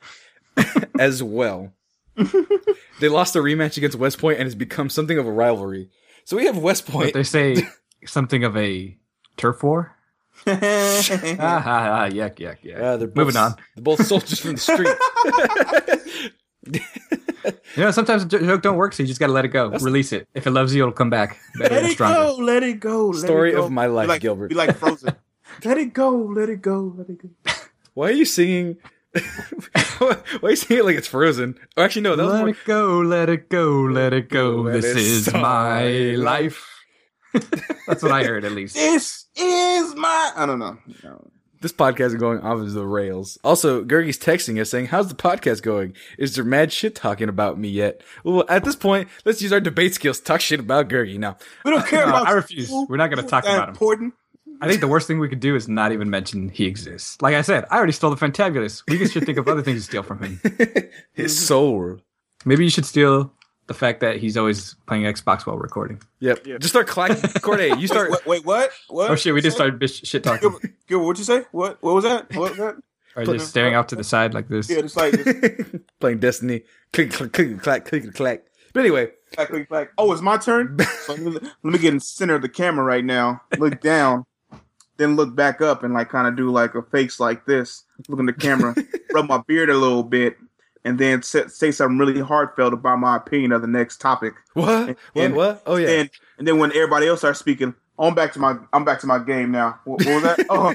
[SPEAKER 1] as well. they lost a rematch against West Point and has become something of a rivalry. So we have West
[SPEAKER 3] But
[SPEAKER 1] Point.
[SPEAKER 3] they say something of a turf war. ah, ah, ah, yuck, yuck, yuck.
[SPEAKER 1] Uh, they're both,
[SPEAKER 3] Moving on.
[SPEAKER 1] They're both soldiers from the street.
[SPEAKER 3] You know, sometimes a jo- joke don't work, so you just gotta let it go. Release it. If it loves you, it'll come back better
[SPEAKER 2] let
[SPEAKER 3] and
[SPEAKER 2] it
[SPEAKER 3] stronger.
[SPEAKER 2] go. Let it go. Let
[SPEAKER 1] Story
[SPEAKER 2] it go.
[SPEAKER 1] of my life,
[SPEAKER 2] be like,
[SPEAKER 1] Gilbert.
[SPEAKER 2] Be like Frozen. let it go. Let it go. Let it go.
[SPEAKER 1] Why are you singing? Why are you singing it like it's frozen? Oh, actually, no. That was
[SPEAKER 3] Let
[SPEAKER 1] more,
[SPEAKER 3] it go, let it go, let it go.
[SPEAKER 1] Let
[SPEAKER 3] this
[SPEAKER 1] it
[SPEAKER 3] is
[SPEAKER 1] start.
[SPEAKER 3] my life. That's what I heard, at least.
[SPEAKER 2] This is my. I don't know. No.
[SPEAKER 1] This podcast is going off the rails. Also, Gergie's texting us saying, "How's the podcast going? Is there mad shit talking about me yet?" Well, at this point, let's use our debate skills to talk shit about Gergie. Now,
[SPEAKER 2] We don't uh, care
[SPEAKER 3] No,
[SPEAKER 2] about.
[SPEAKER 3] I refuse. We're not gonna talk
[SPEAKER 2] That
[SPEAKER 3] about him.
[SPEAKER 2] Important.
[SPEAKER 3] I think the worst thing we could do is not even mention he exists. Like I said, I already stole the Fantabulous. We should think of other things to steal from him.
[SPEAKER 1] his soul.
[SPEAKER 3] Maybe you should steal the fact that he's always playing Xbox while recording.
[SPEAKER 1] Yep. Just start clacking. Corde, you start.
[SPEAKER 2] Wait, wait, what? What?
[SPEAKER 3] Oh shit, we just started bitch- shit talking.
[SPEAKER 2] Gilbert, Gilbert, what'd you say? What? What was that? What was that?
[SPEAKER 3] Or just staring out to the side like this.
[SPEAKER 2] Yeah, it's like just
[SPEAKER 1] playing Destiny. Click, click, click, clack, click, clack. But anyway,
[SPEAKER 2] clack, click, clack. Oh, it's my turn. So let, me, let me get in the center of the camera right now. Look down, then look back up and like kind of do like a face like this. Look in the camera, rub my beard a little bit, and then say, say something really heartfelt about my opinion of the next topic.
[SPEAKER 1] what? What?
[SPEAKER 2] And-
[SPEAKER 1] What? Oh yeah.
[SPEAKER 2] And and then when everybody else starts speaking, I'm back to my I'm back to my game now. What, what was that? Oh.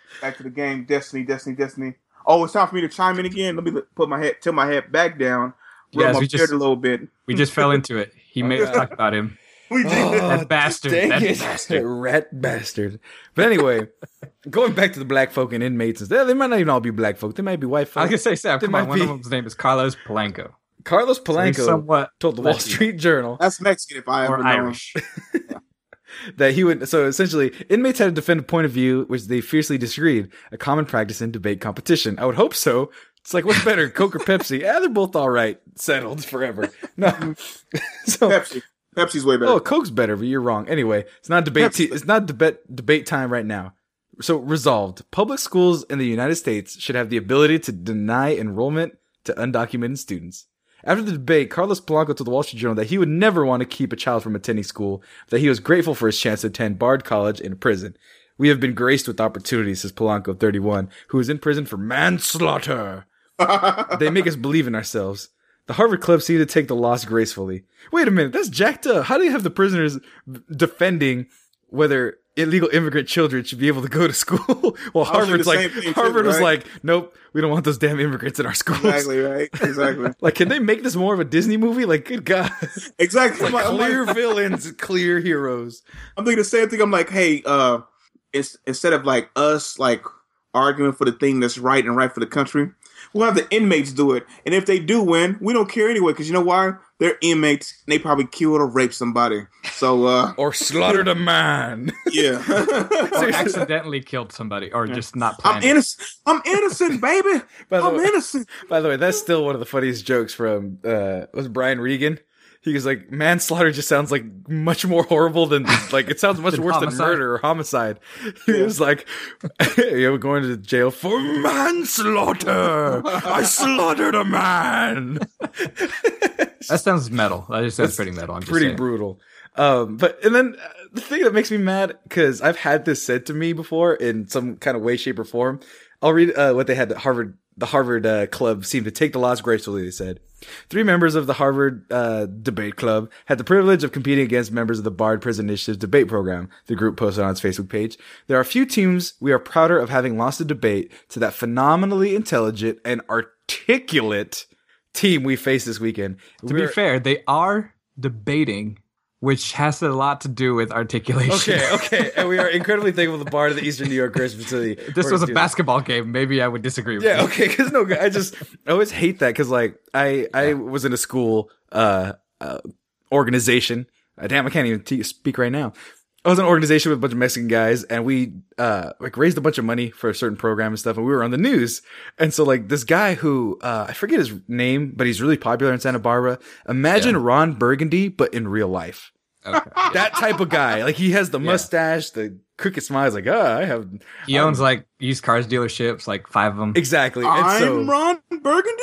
[SPEAKER 2] back to the game. Destiny, Destiny, Destiny. Oh, it's time for me to chime in again. Let me put my head, tilt my head back down, rub
[SPEAKER 3] Yes,
[SPEAKER 2] my
[SPEAKER 3] we
[SPEAKER 2] beard
[SPEAKER 3] just-
[SPEAKER 2] a little bit.
[SPEAKER 3] We just fell into it. He made us talk about him.
[SPEAKER 2] We did.
[SPEAKER 3] That bastard.
[SPEAKER 1] Dang
[SPEAKER 3] That
[SPEAKER 1] it.
[SPEAKER 3] bastard.
[SPEAKER 1] Rat bastard. But anyway, going back to the black folk and inmates, and stuff, they might not even all be black folk. They might be white
[SPEAKER 3] I
[SPEAKER 1] folk.
[SPEAKER 3] was gonna say, Sam,
[SPEAKER 1] There
[SPEAKER 3] come on.
[SPEAKER 1] might
[SPEAKER 3] One of
[SPEAKER 1] be-
[SPEAKER 3] them's name is Carlos Polanco.
[SPEAKER 1] Carlos
[SPEAKER 3] So
[SPEAKER 1] Polanco
[SPEAKER 3] he's somewhat
[SPEAKER 1] told the Wall
[SPEAKER 3] Latino
[SPEAKER 1] Street Journal
[SPEAKER 2] That's Mexican if I ever
[SPEAKER 3] or
[SPEAKER 2] know.
[SPEAKER 3] Irish.
[SPEAKER 1] that he would. So essentially, inmates had to defend a point of view which they fiercely disagreed, a common practice in debate competition. I would hope so. It's like, what's better, Coke or Pepsi? Yeah, they're both all right. Settled forever. No. so,
[SPEAKER 2] Pepsi. Pepsi's way better.
[SPEAKER 1] oh, Coke's better, but you're wrong. Anyway, it's not debate. T- it's not debate debate time right now. So resolved. Public schools in the United States should have the ability to deny enrollment to undocumented students. After the debate, Carlos Polanco told the Wall Street Journal that he would never want to keep a child from attending school, that he was grateful for his chance to attend Bard College in prison. We have been graced with opportunities, says Polanco, 31, who is in prison for manslaughter. They make us believe in ourselves. The Harvard Club seemed to take the loss gracefully. Wait a minute, that's jacked up. How do you have the prisoners defending whether illegal immigrant children should be able to go to school? while
[SPEAKER 2] I was thinking
[SPEAKER 1] Harvard's like,
[SPEAKER 2] thing too,
[SPEAKER 1] Harvard was
[SPEAKER 2] right?
[SPEAKER 1] like, nope, we don't want those damn immigrants in our schools.
[SPEAKER 2] exactly right. Exactly.
[SPEAKER 1] Like, can they make this more of a Disney movie? Like, good God.
[SPEAKER 2] Exactly. Like-
[SPEAKER 1] clear villains, clear heroes.
[SPEAKER 2] I'm thinking the same thing. I'm like, hey, uh, it's instead of like us like arguing for the thing that's right and right for the country, we'll have the inmates do it. And if they do win, we don't care anyway because you know why? They're inmates and they probably killed or raped somebody. So uh,
[SPEAKER 1] Or slaughtered a man.
[SPEAKER 2] yeah,
[SPEAKER 3] Or accidentally killed somebody, or just not
[SPEAKER 2] I'm innocent. I'm innocent, baby.
[SPEAKER 1] By the
[SPEAKER 2] I'm
[SPEAKER 1] way-
[SPEAKER 2] innocent.
[SPEAKER 1] By the way, that's still one of the funniest jokes from uh was Brian Regan. He was like manslaughter just sounds like much more horrible than like it sounds much worse
[SPEAKER 3] homicide.
[SPEAKER 1] than murder or homicide. He was like, "You're going to jail for manslaughter. I slaughtered a man."
[SPEAKER 3] That sounds metal. That just sounds
[SPEAKER 1] That's
[SPEAKER 3] pretty metal. I'm
[SPEAKER 1] Pretty brutal. Um, but and then uh, the thing that makes me mad because I've had this said to me before in some kind of way, shape, or form. I'll read uh, what they had at Harvard. The Harvard uh, Club seemed to take the loss gracefully. They said three members of the Harvard uh, Debate Club had the privilege of competing against members of the Bard Prison Initiative's debate program. The group posted on its Facebook page. There are few teams we are prouder of having lost a debate to that phenomenally intelligent and articulate team we faced this weekend.
[SPEAKER 3] To be fair, they are debating, which has a lot to do with articulation.
[SPEAKER 1] Okay, okay. And we are incredibly thankful to the bar to the Eastern New York Christian Facility.
[SPEAKER 3] This was a basketball game, maybe I would disagree with
[SPEAKER 1] Yeah,
[SPEAKER 3] you.
[SPEAKER 1] okay. Because no, I just I always hate that because like I I was in a school uh, uh organization. Uh, damn, I can't even t- speak right now. I was an organization with a bunch of Mexican guys, and we uh like raised a bunch of money for a certain program and stuff, and we were on the news. And so like this guy who uh I forget his name, but he's really popular in Santa Barbara. Imagine Ron Burgundy, but in real life.
[SPEAKER 3] Okay.
[SPEAKER 1] That type of guy. Like he has the
[SPEAKER 3] Yeah.
[SPEAKER 1] mustache, the crooked smile. He's like, ah, I have
[SPEAKER 3] He owns like used cars dealerships, like five of them.
[SPEAKER 1] exactly. And
[SPEAKER 2] I'm
[SPEAKER 1] so,
[SPEAKER 2] Ron Burgundy.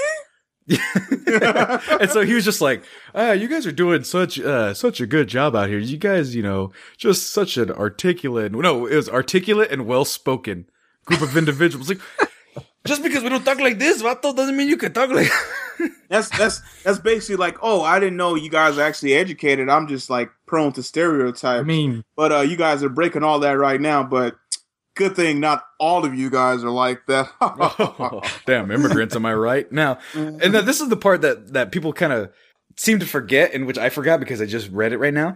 [SPEAKER 1] and so he was just like, ah, you guys are doing such uh such a good job out here. You guys, you know, just such an articulate no, it was articulate and well spoken group of individuals. Like just because we don't talk like this, vato, doesn't mean you can talk like
[SPEAKER 2] That's that's that's basically like, oh, I didn't know you guys are actually educated. I'm just like prone to stereotype.
[SPEAKER 3] I mean,
[SPEAKER 2] but uh, you guys are breaking all that right now. But good thing not all of you guys are like that.
[SPEAKER 1] Oh, damn immigrants, am I right? Now, mm-hmm. and then this is the part that that people kind of seem to forget, and which I forgot because I just read it right now.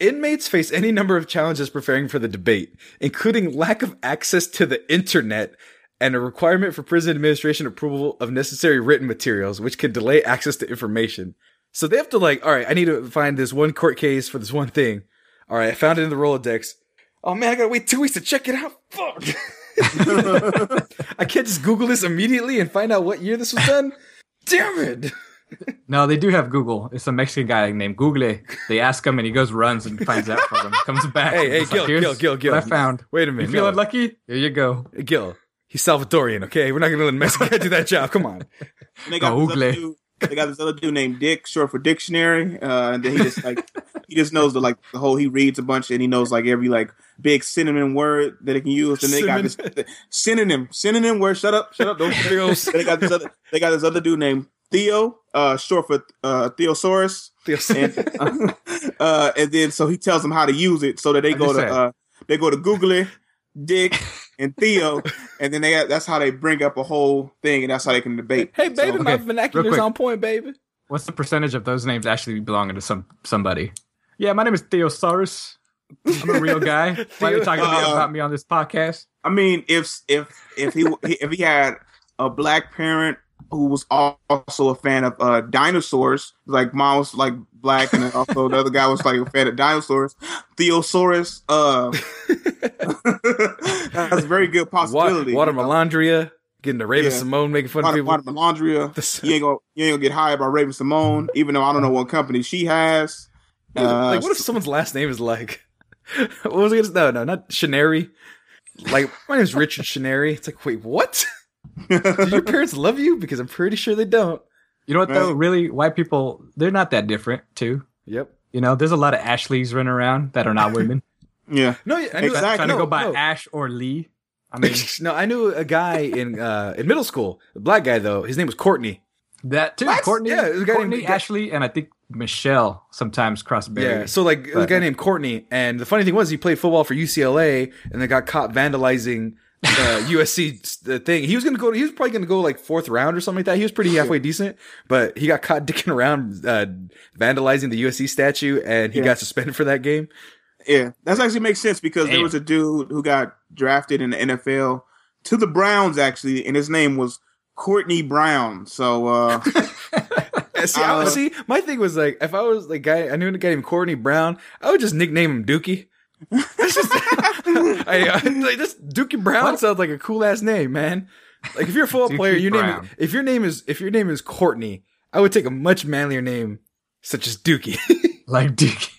[SPEAKER 1] Inmates face any number of challenges preparing for the debate, including lack of access to the internet and a requirement for prison administration approval of necessary written materials, which can delay access to information. So they have to like, all right, I need to find this one court case for this one thing. All right, I found it in the Rolodex. Oh man, I gotta wait two weeks to check it out. Fuck. I can't just Google this immediately and find out what year this was done. Damn it!
[SPEAKER 3] no, they do have Google. It's a Mexican guy named Google. They ask him, and he goes, runs, and finds out for them. Comes back.
[SPEAKER 1] Hey, hey,
[SPEAKER 3] It's like,
[SPEAKER 1] Gil, Gil, Gil, Gil.
[SPEAKER 3] I found.
[SPEAKER 1] Wait a minute.
[SPEAKER 3] You
[SPEAKER 1] minute.
[SPEAKER 3] feeling
[SPEAKER 1] no.
[SPEAKER 3] lucky? Here you go.
[SPEAKER 1] Gil, he's Salvadorian. Okay, we're not gonna let a Mexican guy do that job. Come on.
[SPEAKER 2] And they got this
[SPEAKER 3] Google.
[SPEAKER 2] other dude. They got this other dude named Dick, short for dictionary, uh, and then he just like he just knows the like the whole. He reads a bunch and he knows like every like big synonym word that he can use. And they got this synonym synonym word. Shut up, shut up. Don't. They got this other. They got this other dude named Theo, uh, short for uh, Theosaurus.
[SPEAKER 1] Theos-
[SPEAKER 2] and, uh, and then so he tells them how to use it so that they
[SPEAKER 3] I
[SPEAKER 2] go to uh, they go to Google it, Dick and Theo, and then they that's how they bring up a whole thing, and that's how they can debate.
[SPEAKER 1] Hey, baby,
[SPEAKER 2] So-
[SPEAKER 1] my
[SPEAKER 3] Okay,
[SPEAKER 1] vernacular's
[SPEAKER 3] real quick.
[SPEAKER 1] on point, baby.
[SPEAKER 3] What's the percentage of those names actually belonging to some somebody? Yeah, my name is Theosaurus. I'm a real guy. Why are you talking
[SPEAKER 2] Uh,
[SPEAKER 3] about me on this podcast?
[SPEAKER 2] I mean, if if if he if he had a black parent who was also a fan of uh, dinosaurs, like mom was like black, and also the other guy was like a fan of dinosaurs, Theosaurus. Uh, that's a very good possibility.
[SPEAKER 1] water
[SPEAKER 2] you?
[SPEAKER 1] Melandria, getting to Raven
[SPEAKER 2] Yeah.
[SPEAKER 1] Simone, making fun
[SPEAKER 2] Water,
[SPEAKER 1] of people.
[SPEAKER 2] water Melandria. You ain't gonna you ain't gonna get hired by Raven Simone, even though I don't know what company she has. Uh,
[SPEAKER 1] like, what if someone's last name is like, what was it? No, no, not Shanary. Like, my name's Richard Shanary. It's like, wait, what? Do your parents love you? Because I'm pretty sure they don't.
[SPEAKER 3] You know what though?
[SPEAKER 2] Right.
[SPEAKER 3] Really, white people they're not that different too.
[SPEAKER 1] Yep.
[SPEAKER 3] You know, there's a lot of Ashleys running around that are not women.
[SPEAKER 2] yeah,
[SPEAKER 1] No, yeah, I knew,
[SPEAKER 2] Exactly.
[SPEAKER 3] trying
[SPEAKER 1] no,
[SPEAKER 3] to go by
[SPEAKER 1] no.
[SPEAKER 3] Ash or Lee. I mean,
[SPEAKER 1] no, I knew a guy in uh, in middle school, a black guy though. His name was Courtney.
[SPEAKER 3] that too.
[SPEAKER 1] What?
[SPEAKER 3] Courtney,
[SPEAKER 1] Yeah, there's a guy
[SPEAKER 3] Courtney,
[SPEAKER 1] named-
[SPEAKER 3] Ashley, and I think Michelle sometimes cross
[SPEAKER 1] Yeah. So like, it was a guy named Courtney, and the funny thing was he played football for UCLA, and then got caught vandalizing uh, USC 's the thing. He was gonna go. He was probably gonna go like fourth round or something like that. He was pretty halfway decent, but he got caught dicking around uh, vandalizing the USC statue, and he
[SPEAKER 2] Yeah.
[SPEAKER 1] got suspended for that game.
[SPEAKER 2] yeah, that actually makes sense because there was a dude who got drafted in the NFL to the Browns actually, and his name was Courtney Brown. So uh,
[SPEAKER 1] Uh, See, I would
[SPEAKER 2] Uh,
[SPEAKER 1] see. My thing was like, if I was like guy, I knew a guy named Courtney Brown, I would just nickname him Dookie. That's just, I, I, like this Dookie Brown
[SPEAKER 3] What?
[SPEAKER 1] sounds like a cool ass name, man. Like if you're a football
[SPEAKER 3] Dookie
[SPEAKER 1] player, your name
[SPEAKER 3] Brown.
[SPEAKER 1] if your name is if your name is Courtney, I would take a much manlier name such as Dookie.
[SPEAKER 3] like Dookie.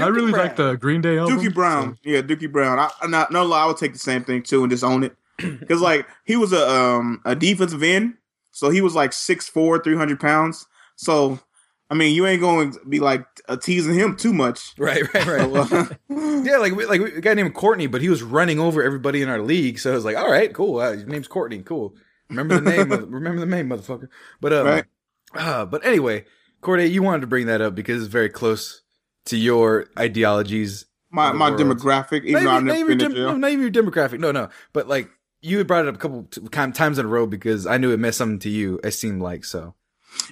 [SPEAKER 3] I really
[SPEAKER 1] Brown.
[SPEAKER 3] like the Green Day album.
[SPEAKER 2] Dookie Brown, yeah, Dookie Brown. I, I not no lie, I would take the same thing too and just own it because like he was a um a defensive end, so he was like 6'4", 300 pounds. So I mean, you ain't going to be like uh, teasing him too much.
[SPEAKER 1] right, right, right.
[SPEAKER 2] So, uh,
[SPEAKER 1] yeah, like like a guy named Courtney, but he was running over everybody in our league. So I was like, all right, cool. Uh, his name's Courtney. Cool. Remember the name. mother- remember the name, motherfucker. But um,
[SPEAKER 2] Right.
[SPEAKER 1] uh, but anyway, Corde, you wanted to bring that up because it's very close to your ideologies.
[SPEAKER 2] my my
[SPEAKER 1] world.
[SPEAKER 2] demographic, even though
[SPEAKER 1] not,
[SPEAKER 2] I've
[SPEAKER 1] even, not, even dem- no, not even your demographic. No, no. But like you had brought it up a couple t- times in a row because I knew it meant something to you. It seemed like so.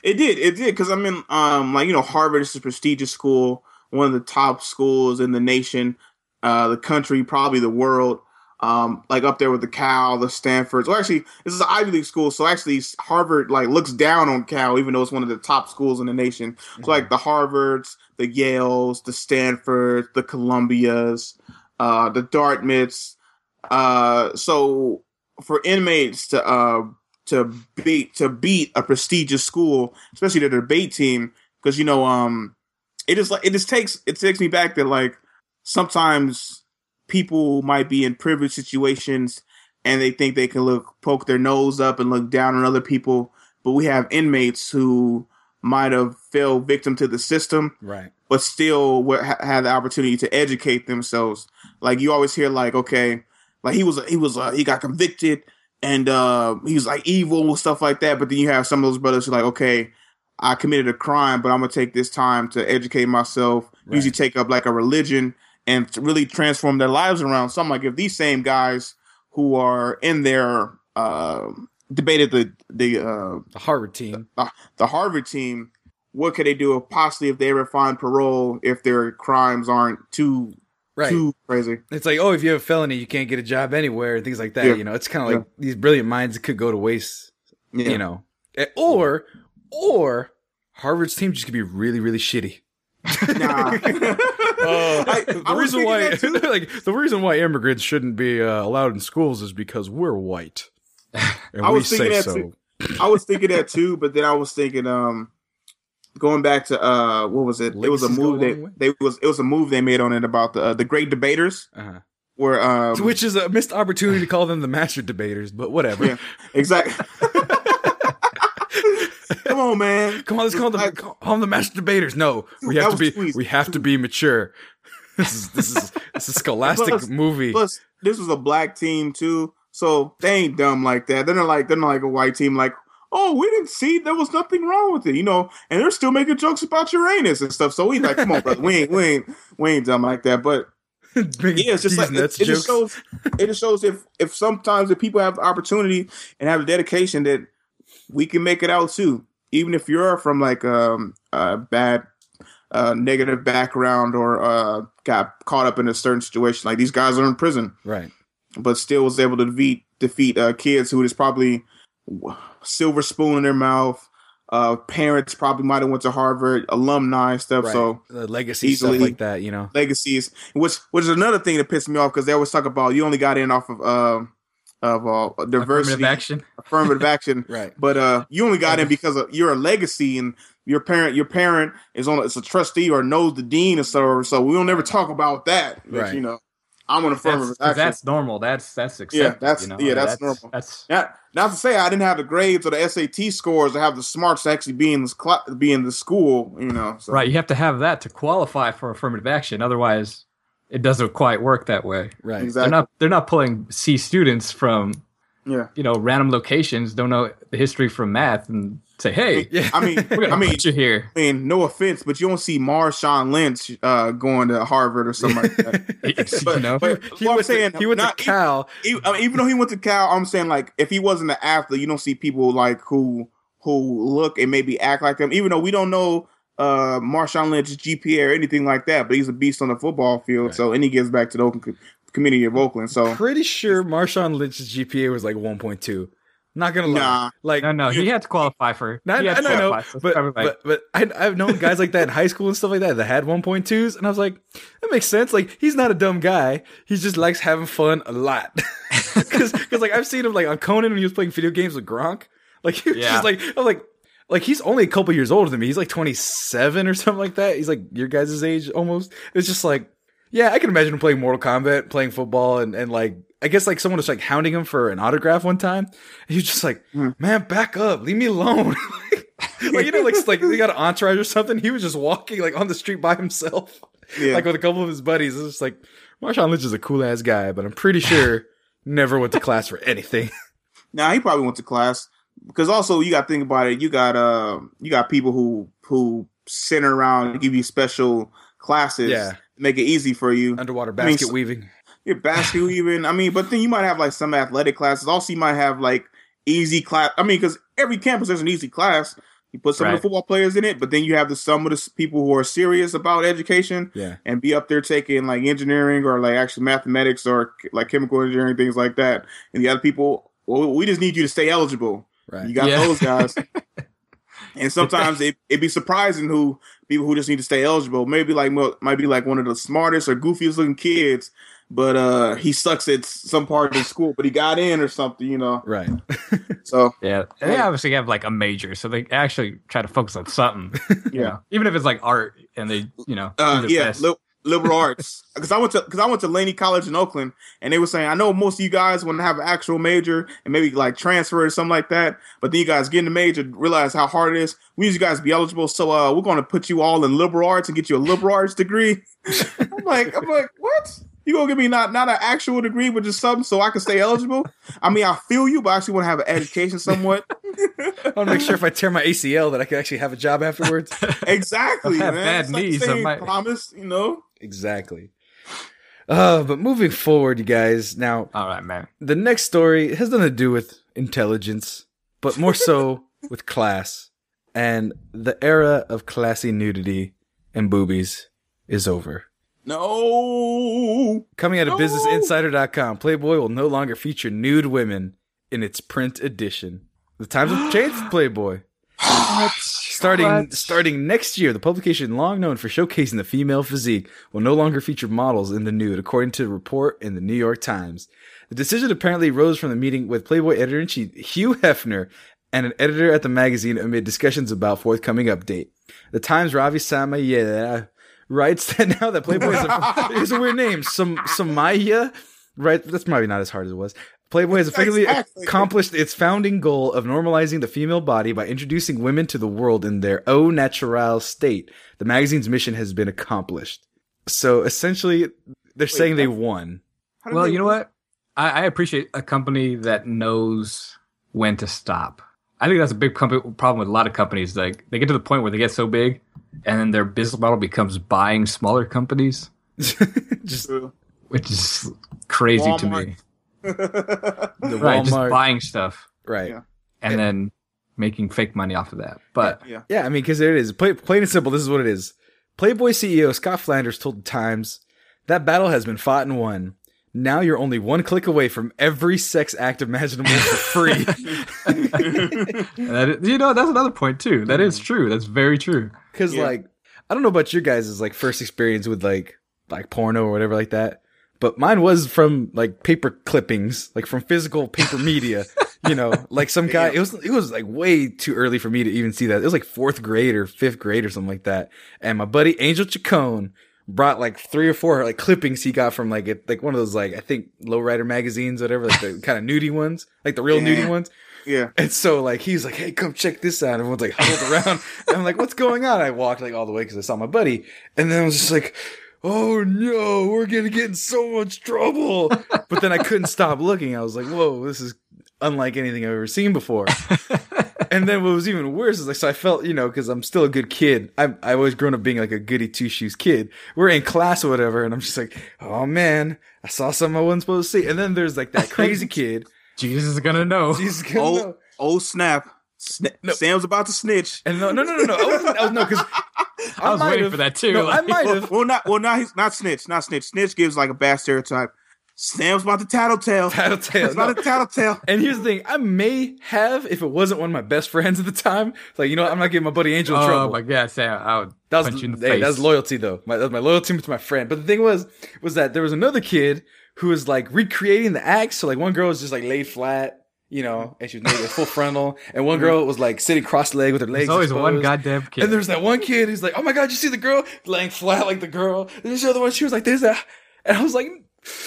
[SPEAKER 2] It did. It did because I mean, um, like you know, Harvard is a prestigious school, one of the top schools in the nation, uh, the country, probably the world. Um, like up there with the Cal, the Stanfords. Well, actually, this is an Ivy League school, so actually Harvard like looks down on Cal, even though it's one of the top schools in the nation. So like the Harvards, the Yales, the Stanfords, the Columbias, uh, the Dartmouths. Uh, so for inmates to uh to beat to beat a prestigious school, especially the debate team, because you know, um, it is like it just takes it takes me back that like sometimes people might be in privileged situations and they think they can look poke their nose up and look down on other people, but we have inmates who might have fell victim to the system
[SPEAKER 1] Right.
[SPEAKER 2] but still ha- had the opportunity to educate themselves. Like you always hear, like okay, like he was he was uh, he got convicted and uh, he was like evil and stuff like that. But then you have some of those brothers who are like, okay, I committed a crime, but I'm gonna take this time to educate myself.
[SPEAKER 1] Right.
[SPEAKER 2] Usually take up like a religion and really transform their lives around. So I'm like, if these same guys who are in there uh, debated the the uh,
[SPEAKER 1] The Harvard team.
[SPEAKER 2] the Harvard team, what could they do if possibly if they ever find parole if their crimes aren't too
[SPEAKER 1] Right.
[SPEAKER 2] too crazy?
[SPEAKER 1] It's like, oh, if you have a felony, you can't get a job anywhere and things like that.
[SPEAKER 2] Yeah.
[SPEAKER 1] You know, it's kind of like these brilliant minds could go to waste.
[SPEAKER 2] Yeah.
[SPEAKER 1] You know, Eh, or or Harvard's team just could be really, really shitty.
[SPEAKER 2] Nah.
[SPEAKER 1] Uh,
[SPEAKER 2] I-
[SPEAKER 1] the
[SPEAKER 2] I
[SPEAKER 1] reason why, like, the reason why immigrants shouldn't be uh, allowed in schools is because we're white, and
[SPEAKER 2] I
[SPEAKER 1] we
[SPEAKER 2] was thinking
[SPEAKER 1] say
[SPEAKER 2] that
[SPEAKER 1] so.
[SPEAKER 2] too. I was thinking that too, but then I was thinking, um, going back to uh, what was it? it was a move they,
[SPEAKER 1] way.
[SPEAKER 2] they was it was a move they made on it about the uh, the great debaters,
[SPEAKER 1] Uh-huh.
[SPEAKER 2] where um,
[SPEAKER 1] Which is a missed opportunity to call them the master debaters, but whatever.
[SPEAKER 2] Yeah. exactly. Come on, man.
[SPEAKER 1] Come on, let's call them
[SPEAKER 2] Like-
[SPEAKER 1] call them the master debaters. No, we have to be
[SPEAKER 2] squeezed.
[SPEAKER 1] we have to be mature. This is this is this is scholastic
[SPEAKER 2] Plus-
[SPEAKER 1] movie.
[SPEAKER 2] Plus, this was a black team too, so they ain't dumb like that. They're not like they're not like a white team. Like, oh, we didn't see there was nothing wrong with it, you know. And they're still making jokes about Uranus and stuff. So we like, come on, brother, we ain't we ain't we ain't dumb like that. But
[SPEAKER 1] Big
[SPEAKER 2] yeah, it's just like it, it just shows. It just shows if if sometimes if people have the opportunity and have the dedication that we can make it out too, even if you're from like um a bad. Uh, negative background or uh, got caught up in a certain situation. Like these guys are in prison
[SPEAKER 1] right.
[SPEAKER 2] but still was able to defeat defeat uh, kids who is probably silver spoon in their mouth. Uh, parents probably might have went to Harvard, alumni and stuff.
[SPEAKER 1] Right.
[SPEAKER 2] So
[SPEAKER 1] the legacy
[SPEAKER 2] easily-
[SPEAKER 1] stuff like that, you know.
[SPEAKER 2] legacies, which which is another thing that pissed me off because they always talk about you only got in off of uh, of uh, diversity,
[SPEAKER 3] Affirmative action.
[SPEAKER 2] affirmative action.
[SPEAKER 1] Right.
[SPEAKER 2] But uh, you only got in because of, you're a legacy, and your parent, your parent is on, it's a trustee or knows the dean or so. So we don't ever talk about that. But,
[SPEAKER 1] Right.
[SPEAKER 2] You know, I'm an
[SPEAKER 3] That's,
[SPEAKER 2] action.
[SPEAKER 3] that's normal. That's that's accepted.
[SPEAKER 2] that's-
[SPEAKER 3] you know?
[SPEAKER 2] yeah, that's normal.
[SPEAKER 3] That's
[SPEAKER 2] Not, not to say I didn't have the grades or the SAT scores. to have the smarts to actually be in this cl- be in the school. You know, so.
[SPEAKER 3] right. You have to have that to qualify for affirmative action. Otherwise, it doesn't quite work that way.
[SPEAKER 1] Right.
[SPEAKER 3] They're
[SPEAKER 2] Exactly.
[SPEAKER 3] not they're not pulling C students from
[SPEAKER 2] yeah.
[SPEAKER 3] you know random locations, don't know the history from math, and say, hey,
[SPEAKER 1] Yeah.
[SPEAKER 2] I mean, I mean,
[SPEAKER 3] put you here.
[SPEAKER 2] I mean, no offense, but you don't see Marshawn Lynch uh, going to Harvard or something like that.
[SPEAKER 3] you know,
[SPEAKER 2] but
[SPEAKER 1] he
[SPEAKER 2] what I'm
[SPEAKER 1] went,
[SPEAKER 2] saying,
[SPEAKER 1] to, he went
[SPEAKER 2] not-
[SPEAKER 1] to Cal.
[SPEAKER 2] e- I mean, even though he went to Cal, I'm saying like if he wasn't an athlete, you don't see people like who who look and maybe act like him. Even though we don't know uh Marshawn Lynch's GPA or anything like that, but he's a beast on the football field.
[SPEAKER 1] Right.
[SPEAKER 2] So and he gives back to the Oakland community of Oakland. So
[SPEAKER 1] Pretty sure Marshawn Lynch's GPA was like 1.2. Not gonna lie.
[SPEAKER 2] Nah.
[SPEAKER 1] Like
[SPEAKER 3] no, no, he had to qualify for.
[SPEAKER 1] Not,
[SPEAKER 3] he
[SPEAKER 1] I
[SPEAKER 3] had to
[SPEAKER 1] I know,
[SPEAKER 3] qualify, so
[SPEAKER 1] but,
[SPEAKER 3] probably like-
[SPEAKER 1] but but I, I've known guys like that in high school and stuff like that that had 1.2s, and I was like, that makes sense. Like he's not a dumb guy. He just likes having fun a lot. Because like I've seen him like on Conan when he was playing video games with Gronk. Like he was
[SPEAKER 3] Yeah.
[SPEAKER 1] just like I'm like like he's only a couple years older than me. He's like 27 or something like that. He's like your guys' age almost. It's just like, yeah, I can imagine him playing Mortal Kombat, playing football, and, and like, I guess like someone was like hounding him for an autograph one time. And he was just like,
[SPEAKER 2] Hmm.
[SPEAKER 1] man, back up, leave me alone. like, you know, like, like they got an entourage or something. He was just walking like on the street by himself,
[SPEAKER 2] Yeah.
[SPEAKER 1] like with a couple of his buddies. It's just like, Marshawn Lynch is a cool ass guy, but I'm pretty sure never went to class for anything.
[SPEAKER 2] Now he probably went to class because also you got to think about it. You got uh, you got people who who center around and give you special classes.
[SPEAKER 1] Yeah.
[SPEAKER 2] make it easy for you.
[SPEAKER 1] Underwater
[SPEAKER 2] I mean,
[SPEAKER 1] basket weaving.
[SPEAKER 2] Your basket even. I mean, but then you might have like some athletic classes. Also, you might have like easy class. I mean, because every campus has an easy class. You put some of the football players in it, but then you have the some of the people who are serious about education
[SPEAKER 1] Yeah.
[SPEAKER 2] and be up there taking like engineering or like actually mathematics or like chemical engineering things like that. And the other people, well, we just need you to stay eligible.
[SPEAKER 1] Right.
[SPEAKER 2] You got
[SPEAKER 3] Yeah.
[SPEAKER 2] those guys. and sometimes it it'd be surprising who people who just need to stay eligible. Maybe like might be like one of the smartest or goofiest looking kids, but uh he sucks at some part of the school, but he got in or something, you know.
[SPEAKER 1] Right.
[SPEAKER 2] So
[SPEAKER 3] Yeah, and they obviously have like a major, so they actually try to focus on something. you
[SPEAKER 2] Yeah.
[SPEAKER 3] know? even if it's like art, and they, you know,
[SPEAKER 2] uh, yeah, li- liberal arts. Because I went to because I went to Laney College in Oakland, and they were saying I know most of you guys want to have an actual major and maybe like transfer or something like that, but then you guys get in the major, realize how hard it is. We need you guys to be eligible, so uh, we're going to put you all in liberal arts and get you a liberal arts degree. I'm like, I'm like, what? You gonna give me not not an actual degree, but just something so I can stay eligible? I mean, I feel you, but I actually want to have an education somewhat.
[SPEAKER 1] I want to make sure if I tear my ACL that I can actually have a job afterwards.
[SPEAKER 2] exactly,
[SPEAKER 3] I have
[SPEAKER 2] man.
[SPEAKER 3] bad
[SPEAKER 2] It's like
[SPEAKER 3] knees, I might-
[SPEAKER 2] promise, you know.
[SPEAKER 1] exactly. Uh, but moving forward, you guys. Now,
[SPEAKER 3] All right, man.
[SPEAKER 1] the next story has nothing to do with intelligence, but more so with class. And the era of classy nudity and boobies is over.
[SPEAKER 2] No.
[SPEAKER 1] Coming out of
[SPEAKER 2] No.
[SPEAKER 1] BusinessInsider.com, Playboy will no longer feature nude women in its print edition. The times have changed Playboy. Starting
[SPEAKER 3] What?
[SPEAKER 1] starting next year, the publication, long known for showcasing the female physique, will no longer feature models in the nude, according to a report in the New York Times. The decision apparently rose from the meeting with Playboy editor-in-chief Hugh Hefner and an editor at the magazine amid discussions about forthcoming update. The Times' Ravi Somaiya writes that now that Playboy is a, is a weird name, some Somaiya, right? That's probably not as hard as it was. Playboy has effectively
[SPEAKER 2] Exactly.
[SPEAKER 1] accomplished its founding goal of normalizing the female body by introducing women to the world in their au natural state. The magazine's mission has been accomplished. So essentially, they're saying they won.
[SPEAKER 3] Well,
[SPEAKER 2] they-
[SPEAKER 3] you know what? I, I appreciate a company that knows when to stop. I think that's a big company, problem with a lot of companies. Like they get to the point where they get so big, and then their business model becomes buying smaller companies,
[SPEAKER 1] Just
[SPEAKER 3] which is crazy to me.
[SPEAKER 1] the
[SPEAKER 3] Right, just buying stuff
[SPEAKER 1] right?
[SPEAKER 2] Yeah.
[SPEAKER 3] and then making fake money off of that. But
[SPEAKER 2] yeah.
[SPEAKER 1] Yeah, I mean, because there it is. Play, plain and simple, this is what it is. Playboy CEO Scott Flanders told the Times that battle has been fought and won. Now you're only one click away from every sex act imaginable for free.
[SPEAKER 3] that is- you know that's another point too. That is mm. true. That's very true.
[SPEAKER 1] Because
[SPEAKER 2] Yeah.
[SPEAKER 1] like, I don't know about your guys' like first experience with like like porno or whatever like that, but mine was from like paper clippings, like from physical paper media. You know, like some guy. It was it was like way too early for me to even see that. It was like fourth grade or fifth grade or something like that. And my buddy Angel Chacon brought like three or four like clippings he got from like it, like one of those like I think lowrider magazines, whatever, like the kind of nudie ones, like the real
[SPEAKER 2] Yeah.
[SPEAKER 1] nudie ones.
[SPEAKER 2] Yeah.
[SPEAKER 1] And so like he's like, "Hey, come check this out." And everyone's like huddled around. And I'm like, "What's going on?" I walked like all the way because I saw my buddy, and then I was just like, "Oh no, we're gonna get in so much trouble." But then I couldn't stop looking. I was like, "Whoa, this is unlike anything I've ever seen before." and then what was even worse is like, so I felt, you know, because I'm still a good kid. I I always grown up being like a goody two shoes kid. We're in class or whatever, and I'm just like, "Oh man, I saw something I wasn't supposed to see." And then there's like that crazy kid.
[SPEAKER 3] Jesus is gonna know.
[SPEAKER 1] Jesus, gonna
[SPEAKER 2] Oh,
[SPEAKER 1] know.
[SPEAKER 2] oh snap. Sna-
[SPEAKER 1] No.
[SPEAKER 2] Sam's about to snitch.
[SPEAKER 1] And no, no, no, no, no. I wasn't. I was no, because
[SPEAKER 3] I was waiting for that too.
[SPEAKER 1] No, I
[SPEAKER 3] like-
[SPEAKER 1] might
[SPEAKER 2] Well,
[SPEAKER 1] have.
[SPEAKER 2] well, not well, not he's not snitch, not snitch. Snitch gives like a bad stereotype. Sam's about to tattletale.
[SPEAKER 1] Tattletale.
[SPEAKER 2] It's about
[SPEAKER 1] No.
[SPEAKER 2] to tattletale.
[SPEAKER 1] And here's the thing: I may have if it wasn't one of my best friends at the time. It's like you know, what? I'm not giving my buddy Angel in
[SPEAKER 3] oh
[SPEAKER 1] trouble.
[SPEAKER 3] my god, Sam! I would
[SPEAKER 1] that was
[SPEAKER 3] punch you in the
[SPEAKER 1] hey,
[SPEAKER 3] face.
[SPEAKER 1] that was loyalty though. My, that was my loyalty to my friend. But the thing was, was that there was another kid who was like recreating the act. So like one girl was just like laid flat, you know, and she was naked, full frontal. And one girl was like sitting cross-legged with her legs.
[SPEAKER 3] There's always
[SPEAKER 1] exposed.
[SPEAKER 3] one goddamn kid.
[SPEAKER 1] And there's that one kid who's like, "Oh my god, you see the girl laying flat like the girl?" And there's the other one. She was like, "There's that," and I was like,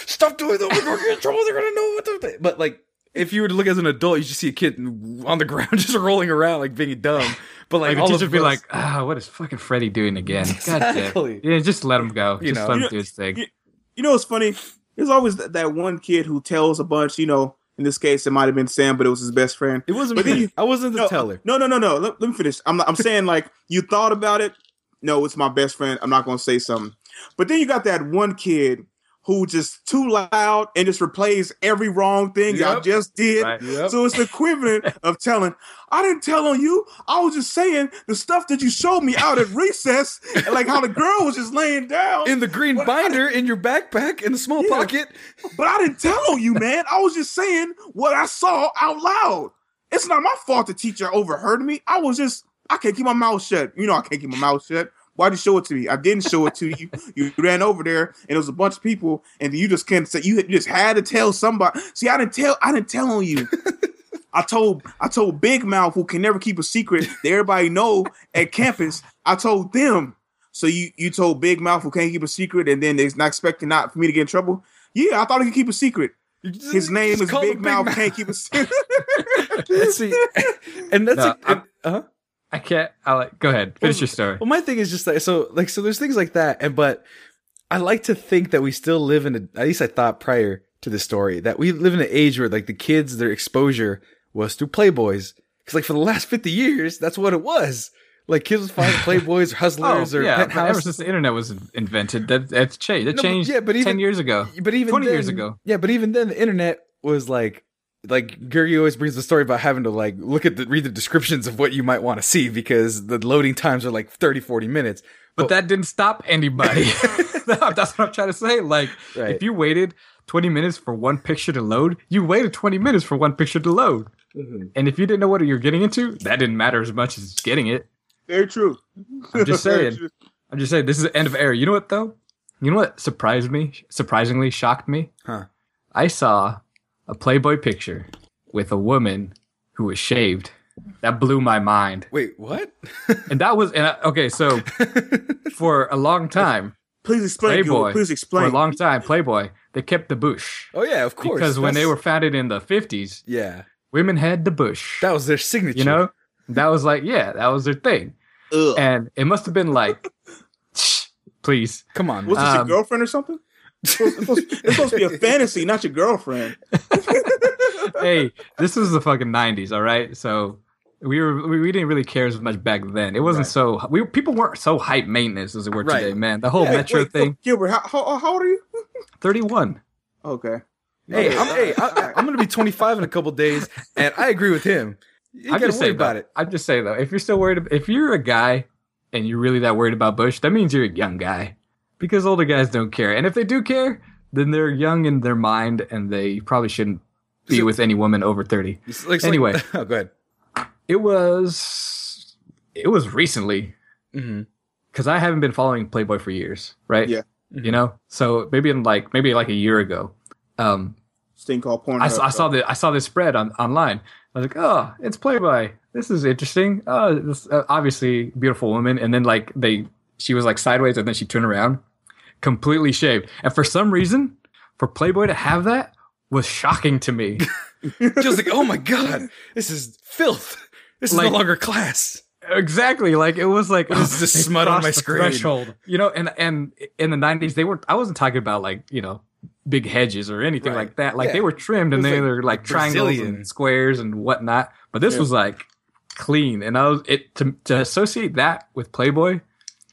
[SPEAKER 1] "Stop doing that! We're gonna get in trouble. They're gonna know what to." But like, if you were to look as an adult, you just see a kid on the ground just rolling around like being dumb. But like,
[SPEAKER 3] like,
[SPEAKER 1] all
[SPEAKER 3] the
[SPEAKER 1] of
[SPEAKER 3] teacher would be like, ah, what is fucking Freddie doing again? God damn.
[SPEAKER 1] Exactly.
[SPEAKER 3] Yeah, just let him go.
[SPEAKER 1] You
[SPEAKER 3] just
[SPEAKER 1] know.
[SPEAKER 3] let him
[SPEAKER 2] You
[SPEAKER 3] do his thing.
[SPEAKER 2] you- You know what's funny? There's always that, that one kid who tells a bunch. You know, in this case, it might have been Sam, but it was his best friend.
[SPEAKER 1] it wasn't
[SPEAKER 2] But
[SPEAKER 1] me.
[SPEAKER 2] you-
[SPEAKER 1] I wasn't the
[SPEAKER 2] no,
[SPEAKER 1] teller.
[SPEAKER 2] No, no, no, no. Let, let me finish. I'm I'm saying like you thought about it. No, it's my best friend. I'm not gonna say something. But then you got that one kid who just too loud and just replays every wrong thing y'all just did.
[SPEAKER 3] Right.
[SPEAKER 1] Yep.
[SPEAKER 2] So it's the equivalent of telling, I didn't tell on you. I was just saying the stuff that you showed me out at recess, and like how the girl was just laying down.
[SPEAKER 1] in the green binder in your backpack in the small
[SPEAKER 2] Yeah.
[SPEAKER 1] pocket.
[SPEAKER 2] But I didn't tell on you, man. I was just saying what I saw out loud. It's not my fault the teacher overheard me. I was just, I can't keep my mouth shut. You know, I can't keep my mouth shut. Why'd you show it to me? I didn't show it to you. You ran over there and it was a bunch of people, and you just can't say you you just had to tell somebody. See, I didn't tell, I didn't tell on you. I told I told Big Mouth who can never keep a secret that everybody know at campus. I told them. So you you told Big Mouth who can't keep a secret, and then they're not expecting not for me to get in trouble. Yeah, I thought he could keep a secret. His name is
[SPEAKER 1] call
[SPEAKER 2] Big
[SPEAKER 1] him
[SPEAKER 2] Mouth. Can't keep a secret.
[SPEAKER 1] See. And that's
[SPEAKER 3] No,
[SPEAKER 1] a,
[SPEAKER 3] I'm-
[SPEAKER 1] uh-huh.
[SPEAKER 3] I can't. I like. Go ahead. Finish your story.
[SPEAKER 1] Well, my thing is just like so, like so. There's things like that, and but I like to think that we still live in. A, at least I thought prior to this story that we live in an age where like the kids, their exposure was through Playboys, because like for the last fifty years, that's what it was. Like kids would find Playboys, or Hustlers, or
[SPEAKER 3] Oh, yeah, but ever since the internet was invented, that that's changed. That
[SPEAKER 1] No, but-
[SPEAKER 3] changed
[SPEAKER 1] yeah, but even-
[SPEAKER 3] ten years ago.
[SPEAKER 1] but even
[SPEAKER 3] 20
[SPEAKER 1] then,
[SPEAKER 3] years ago.
[SPEAKER 1] Yeah, but even then, the internet was like, like Gurgi always brings the story about having to like look at the read the descriptions of what you might want to see because the loading times are like 30, 40 minutes.
[SPEAKER 3] But that didn't stop anybody. That's what I'm trying to say. Like,
[SPEAKER 1] Right.
[SPEAKER 3] if you waited 20 minutes for one picture to load, you waited 20 minutes for one picture to load. Mm-hmm. And if you didn't know what you're getting into, that didn't matter as much as getting it.
[SPEAKER 2] Very true.
[SPEAKER 3] I'm just saying. I'm just saying, this is the end of era. You know what, though? You know what surprised me? Surprisingly shocked me?
[SPEAKER 1] Huh.
[SPEAKER 3] I saw a Playboy picture with a woman who was shaved. That blew my mind.
[SPEAKER 1] Wait, what?
[SPEAKER 3] And that was, and I, okay, so for a long time,
[SPEAKER 2] Please explain.
[SPEAKER 3] Playboy.
[SPEAKER 2] Please explain.
[SPEAKER 3] for a long time, Playboy, they kept the bush.
[SPEAKER 1] oh yeah, of course.
[SPEAKER 3] Because when they were founded in the 50s,
[SPEAKER 1] yeah,
[SPEAKER 3] women had the bush.
[SPEAKER 1] that was their signature.
[SPEAKER 3] you know? That was like, yeah, that was their thing.
[SPEAKER 2] Ugh.
[SPEAKER 3] And it must have been like, please.
[SPEAKER 1] come on.
[SPEAKER 2] Was this
[SPEAKER 3] Um,
[SPEAKER 2] your girlfriend or something? It's supposed, it's supposed- to be a fantasy, not your girlfriend.
[SPEAKER 3] hey, this was the fucking 90s, all right? So we were we, we didn't really care as much back then. It wasn't
[SPEAKER 1] Right.
[SPEAKER 3] so we people weren't so hype maintenance as they were
[SPEAKER 1] Right.
[SPEAKER 3] today, man. The whole
[SPEAKER 2] Wait,
[SPEAKER 3] metro
[SPEAKER 2] wait,
[SPEAKER 3] thing,
[SPEAKER 2] Gilbert, how, how, how old are you?
[SPEAKER 3] 31.
[SPEAKER 2] Okay.
[SPEAKER 1] hey,
[SPEAKER 2] Okay.
[SPEAKER 1] I'm, hey, I, I'm gonna be 25 in a couple days, and I agree with him. You
[SPEAKER 3] I'm
[SPEAKER 1] gotta
[SPEAKER 3] just
[SPEAKER 1] worry
[SPEAKER 3] saying
[SPEAKER 1] about
[SPEAKER 3] though,
[SPEAKER 1] it.
[SPEAKER 3] I'm just saying though, if you're still worried, ab- if you're a guy and you're really that worried about Bush, that means you're a young guy, because older guys don't care, and if they do care, then they're young in their mind, and they probably shouldn't be
[SPEAKER 1] So-
[SPEAKER 3] with any woman over thirty.
[SPEAKER 1] Like-
[SPEAKER 3] Anyway.
[SPEAKER 1] like, oh, go ahead.
[SPEAKER 3] It was, it was recently
[SPEAKER 1] hmm
[SPEAKER 3] because I haven't been following Playboy for years, right?
[SPEAKER 2] Yeah.
[SPEAKER 3] You know, so maybe in like maybe like a year ago, um,
[SPEAKER 2] This thing called porn.
[SPEAKER 3] I, saw- I saw the I saw this spread on online. I was like, oh, it's Playboy. This is interesting. Oh, this uh, obviously beautiful woman. And then like they, she was like sideways, and then she turned around, completely shaved. And for some reason, for Playboy to have that was shocking to me.
[SPEAKER 1] Just like, oh my god, this is filth. This is
[SPEAKER 3] Like-
[SPEAKER 1] no longer class.
[SPEAKER 3] exactly. Like it was like oh,
[SPEAKER 1] this smut on my screen?
[SPEAKER 3] Threshold. You know, and and in the nineties they were. I wasn't talking about like you know big hedges or anything
[SPEAKER 1] Right.
[SPEAKER 3] like that. Like
[SPEAKER 1] Yeah.
[SPEAKER 3] they were trimmed and they
[SPEAKER 1] like
[SPEAKER 3] were like triangles
[SPEAKER 1] Brazilian.
[SPEAKER 3] and squares and whatnot. But this
[SPEAKER 2] Yeah.
[SPEAKER 3] was like clean, and I was it to to associate that with Playboy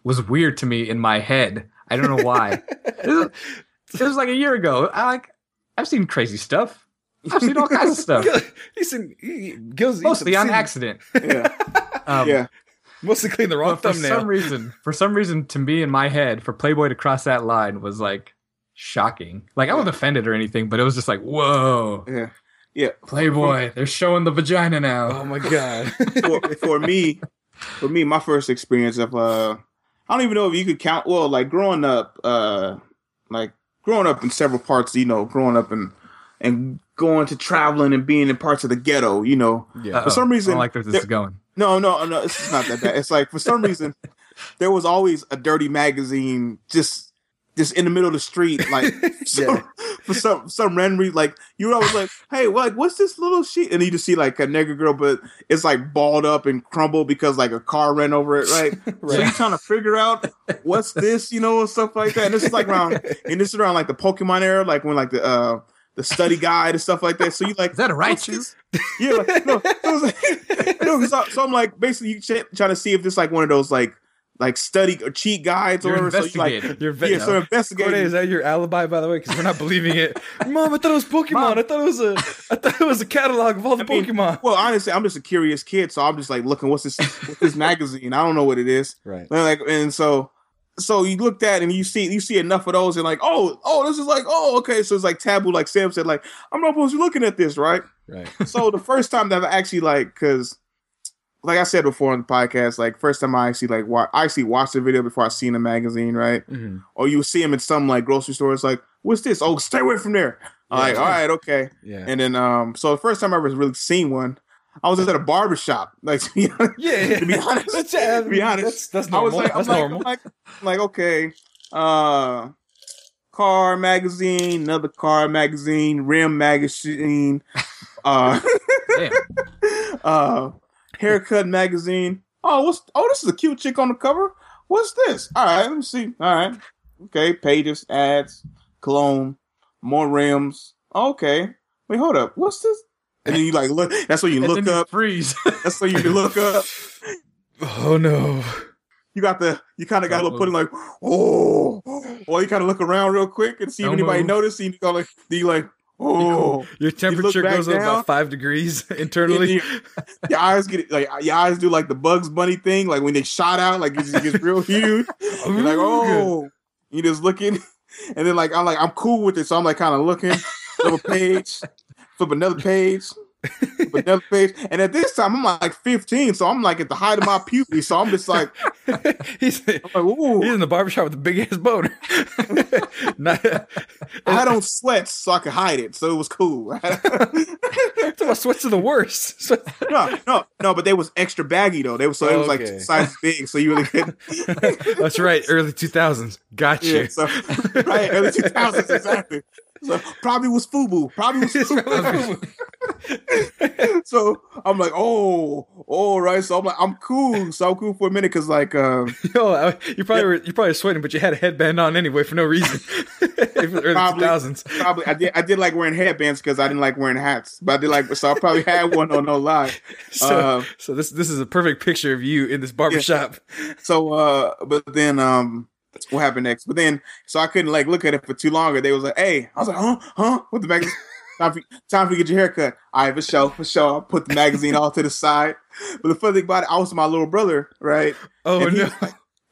[SPEAKER 3] was weird to me in my head. I don't know why. it, was, it was like a year ago. I like I've seen crazy stuff. I've seen all kinds of stuff,
[SPEAKER 1] Gil- He's in, he, Gil's, he's
[SPEAKER 3] mostly on
[SPEAKER 1] seen-
[SPEAKER 3] accident.
[SPEAKER 2] Yeah.
[SPEAKER 3] Um,
[SPEAKER 2] yeah.
[SPEAKER 1] Mostly clean the wrong
[SPEAKER 3] But for
[SPEAKER 1] thumbnail.
[SPEAKER 3] some reason, for some reason, to me in my head, for Playboy to cross that line was like shocking. Like I wasn't offended or anything, but it was just like, whoa,
[SPEAKER 2] Yeah. Yeah.
[SPEAKER 3] Playboy, they're showing the vagina now.
[SPEAKER 1] oh my god.
[SPEAKER 2] for, for me, for me, my first experience of uh, I don't even know if you could count. Well, like growing up, uh, like growing up in several parts, you know, growing up and and going to traveling and being in parts of the ghetto. You know,
[SPEAKER 3] Yeah.
[SPEAKER 2] for some reason,
[SPEAKER 3] I don't like where this
[SPEAKER 2] there-
[SPEAKER 3] is going.
[SPEAKER 2] no, no, no, it's not that bad. It's like for some reason there was always a dirty magazine just just in the middle of the street, like so, for some some random reason. Like you were always like, hey, like what's this little sheet? And you just see like a nigger girl, but it's like balled up and crumbled because like a car ran over it, right? So you're trying to figure out what's this, you know, and stuff like that. And this is like around and this is around like the Pokemon era, like when like the uh the study guide and stuff like that. So you like
[SPEAKER 3] Is that a
[SPEAKER 2] what's
[SPEAKER 3] Raichu?
[SPEAKER 2] Yeah, like, no, it was like, no, so, so I'm like basically you ch- trying to see if this like one of those like like study or cheat guides or
[SPEAKER 3] You're
[SPEAKER 2] whatever. So you like
[SPEAKER 3] investigating.
[SPEAKER 1] You're ve-
[SPEAKER 2] yeah, so
[SPEAKER 1] Corde,
[SPEAKER 2] investigating.
[SPEAKER 1] is that your alibi, by the way? Because we're not believing it. Mom, I thought it was Pokemon.
[SPEAKER 3] Mom.
[SPEAKER 1] I thought it was a. I thought it was a catalog of all the
[SPEAKER 2] I mean,
[SPEAKER 1] Pokemon.
[SPEAKER 2] Well, honestly, I'm just a curious kid, so I'm just like looking. What's this? What's this magazine? I don't know what it is.
[SPEAKER 1] Right.
[SPEAKER 2] And like, and so, so you looked at it and you see you see enough of those and like, oh, oh, this is like, oh, okay. So it's like taboo. Like Sam said, like I'm not supposed to be looking at this, right?
[SPEAKER 1] Right.
[SPEAKER 2] so the first time that I actually like, because like I said before on the podcast, like first time I actually like wa- I actually watched the video before I seen the magazine, right?
[SPEAKER 1] hmm
[SPEAKER 2] Or you see them in some like grocery stores, like, what's this? Oh, stay away from there.
[SPEAKER 1] Yeah.
[SPEAKER 2] like, all right, okay.
[SPEAKER 1] Yeah.
[SPEAKER 2] And then, um, so the first time I ever really seen one, I was just at a barber shop. Like, to be honest,
[SPEAKER 1] yeah. yeah.
[SPEAKER 2] to be honest,
[SPEAKER 1] That's, uh,
[SPEAKER 2] to be honest,
[SPEAKER 1] that's, that's
[SPEAKER 2] I was
[SPEAKER 1] normal.
[SPEAKER 2] like, I'm
[SPEAKER 1] that's
[SPEAKER 2] like. I'm like, I'm like, okay, uh, car magazine, another car magazine, rim magazine, uh, uh, haircut magazine. Oh, what's oh, this is a cute chick on the cover. What's this? All right, let me see. All right, okay, pages, ads, cologne, more rims. Okay, wait, hold up. What's this? And then you like look. That's when you
[SPEAKER 3] And
[SPEAKER 2] look
[SPEAKER 3] then you
[SPEAKER 2] up.
[SPEAKER 3] freeze.
[SPEAKER 2] That's when you look up.
[SPEAKER 1] oh no.
[SPEAKER 2] You got the. You kind of got a little putting like, oh, or you kind of look around real quick and see if
[SPEAKER 3] Don't
[SPEAKER 2] anybody
[SPEAKER 3] move.
[SPEAKER 2] noticed. And you go like, then you like, oh,
[SPEAKER 1] Your temperature
[SPEAKER 2] back
[SPEAKER 1] goes up about five degrees internally.
[SPEAKER 2] And you- your eyes get like your eyes do like the Bugs Bunny thing, like when they shot out, like it just gets real huge. You're like, oh, you just looking, and then like I'm like I'm cool with it, so I'm like kind of looking, flip a page, flip another page, page, and at this time I'm like 15, so I'm like at the height of my puberty, so I'm just like,
[SPEAKER 1] he's,
[SPEAKER 2] I'm like, ooh,
[SPEAKER 1] he's in the barbershop with a big ass boner.
[SPEAKER 2] I don't sweat, so I could hide it, so it was cool.
[SPEAKER 1] my sweats are the worst.
[SPEAKER 2] No, no, no, but they was extra baggy though. They was so it was like
[SPEAKER 1] Okay.
[SPEAKER 2] two sizes big, so you really couldn't.
[SPEAKER 1] That's right. Early 2000s. Got you.
[SPEAKER 2] Yeah, so right, early two thousands exactly. So probably was FUBU. Probably was FUBU. so I'm like, oh, all right. So I'm like, I'm cool. So I'm cool for a minute because like, um,
[SPEAKER 1] Yo, I- you probably were you probably sweating, but you had a headband on anyway for no reason. It was early
[SPEAKER 2] Probably.
[SPEAKER 1] 2000s.
[SPEAKER 2] probably I did. I did like wearing headbands because I didn't like wearing hats. But I did like, so I probably had one on no lie.
[SPEAKER 1] So,
[SPEAKER 2] Uh,
[SPEAKER 1] so this this is a perfect picture of you in this barbershop.
[SPEAKER 2] So, uh, but then, um, what happened next? But then, so I couldn't like look at it for too long. Or They was like, "Hey," I was like, "Huh, huh?" What the magazine, time for time for you to get your haircut. All right, for sure, for sure. I put the magazine all to the side. But the funny thing about it, I was my little brother, right?
[SPEAKER 1] Oh
[SPEAKER 2] and
[SPEAKER 1] no.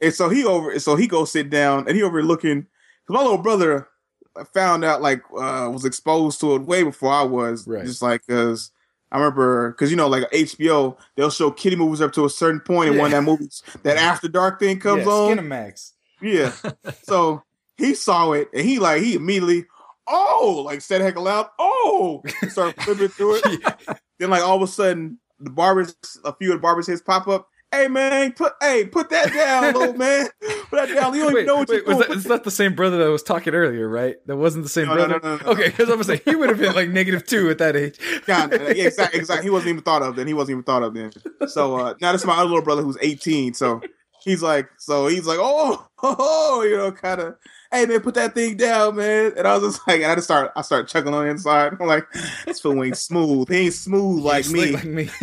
[SPEAKER 2] and so he over, so he goes sit down, and he over looking. Cause my little brother found out like uh was exposed to it way before I was.
[SPEAKER 1] Right.
[SPEAKER 2] Just like cause. I remember because you know, like HBO, they'll show kiddie movies up to a certain point, and when
[SPEAKER 1] Yeah.
[SPEAKER 2] that movie, that After Dark thing comes
[SPEAKER 1] yeah,
[SPEAKER 2] on,
[SPEAKER 1] Skinemax.
[SPEAKER 2] Yeah. so he saw it and he like he immediately, oh, like said heck aloud, oh, started flipping through it. then like all of a sudden, the barbers, a few of the barbers' heads pop up. Hey man, put hey put that down, little man. Put that down. You don't even know what
[SPEAKER 1] wait,
[SPEAKER 2] you're doing.
[SPEAKER 1] that, it's not the same brother that was talking earlier, right? That wasn't the same
[SPEAKER 2] No,
[SPEAKER 1] brother.
[SPEAKER 2] no, no, no.
[SPEAKER 1] Okay, because I'm gonna say he would have been like negative two at that age.
[SPEAKER 2] God, yeah, exactly, exactly. He wasn't even thought of then. He wasn't even thought of then. So uh now this is my other little brother who's 18. So he's like, so he's like, oh, oh, oh, you know, kind of, hey man, put that thing down, man. And I was just like, and I just start, I start chuckling on the inside. I'm like, this fool ain't smooth. He ain't smooth like
[SPEAKER 1] Slick
[SPEAKER 2] me.
[SPEAKER 1] like me.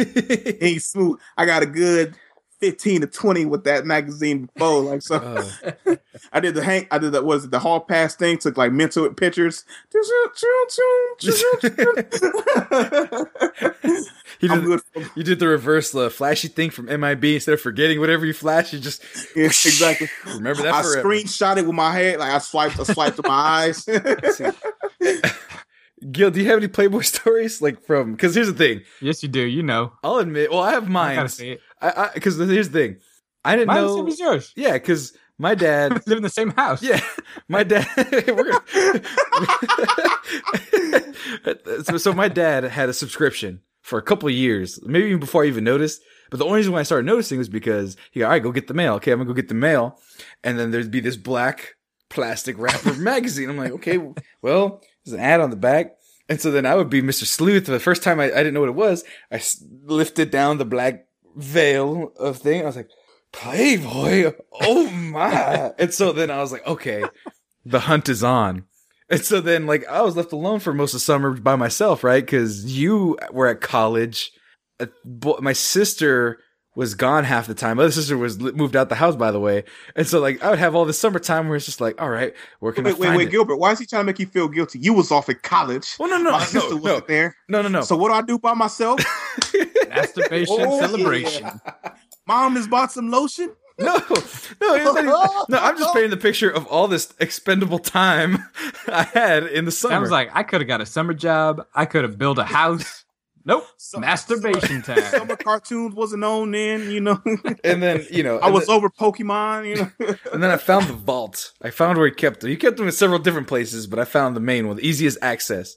[SPEAKER 2] He ain't smooth. I got a good 15 to 20 with that magazine before. Like so,
[SPEAKER 1] Uh,
[SPEAKER 2] I did the hang. I did the was it the hall pass thing. Took like mental pictures. I'm
[SPEAKER 1] did, you did the reverse uh, flashy thing from MIB. Instead of forgetting whatever you flash, you just
[SPEAKER 2] yeah, exactly.
[SPEAKER 1] remember that
[SPEAKER 2] I
[SPEAKER 1] forever.
[SPEAKER 2] screenshot it with my head. Like I swiped, I swiped with my eyes.
[SPEAKER 1] Gil, do you have any Playboy stories like from? Because here's the thing.
[SPEAKER 3] yes, you do. You know.
[SPEAKER 1] I'll admit. Well, I have
[SPEAKER 3] I
[SPEAKER 1] mine.
[SPEAKER 3] gotta say it.
[SPEAKER 1] I because here's the thing. I didn't
[SPEAKER 3] Mine's
[SPEAKER 1] know.
[SPEAKER 3] same as yours.
[SPEAKER 1] Yeah, because my dad.
[SPEAKER 3] live in the same house.
[SPEAKER 1] Yeah, my dad. gonna, so, so my dad had a subscription for a couple of years, maybe even before I even noticed. But the only reason why I started noticing was because he, go, all right, go get the mail. Okay, I'm gonna go get the mail, and then there'd be this black plastic wrapper magazine. I'm like, okay, well, there's an ad on the back. And so then I would be Mr. Sleuth. The first time I, I didn't know what it was, I lifted down the black veil of thing. I was like, Playboy. Oh my. and so then I was like, okay, the hunt is on. And so then like I was left alone for most of summer by myself, right? Cause you were at college. My sister was gone half the time. My other sister was moved out the house, by the way. And so like I would have all this summertime where it's just like, all right, where can
[SPEAKER 2] wait,
[SPEAKER 1] I
[SPEAKER 2] wait,
[SPEAKER 1] find
[SPEAKER 2] wait,
[SPEAKER 1] it?
[SPEAKER 2] Gilbert, why is he trying to make you feel guilty? You was off at college.
[SPEAKER 1] Well, no, no,
[SPEAKER 2] My
[SPEAKER 1] no,
[SPEAKER 2] sister
[SPEAKER 1] no,
[SPEAKER 2] wasn't there.
[SPEAKER 1] no, no, no.
[SPEAKER 2] So what do I do by myself?
[SPEAKER 3] Masturbation
[SPEAKER 2] Oh,
[SPEAKER 3] celebration.
[SPEAKER 2] yeah. Mom has bought some lotion.
[SPEAKER 1] No, no, even- no. I'm just painting the picture of all this expendable time I had in the summer.
[SPEAKER 3] I was like, I could have got a summer job. I could have built a house. Nope.
[SPEAKER 2] Some-
[SPEAKER 3] Masturbation time.
[SPEAKER 2] Summer cartoons wasn't on then, you know.
[SPEAKER 1] and then you know,
[SPEAKER 2] I was
[SPEAKER 1] then,
[SPEAKER 2] over Pokemon, you know.
[SPEAKER 1] and then I found the vault. I found where he kept them. He kept them in several different places, but I found the main one, the easiest access.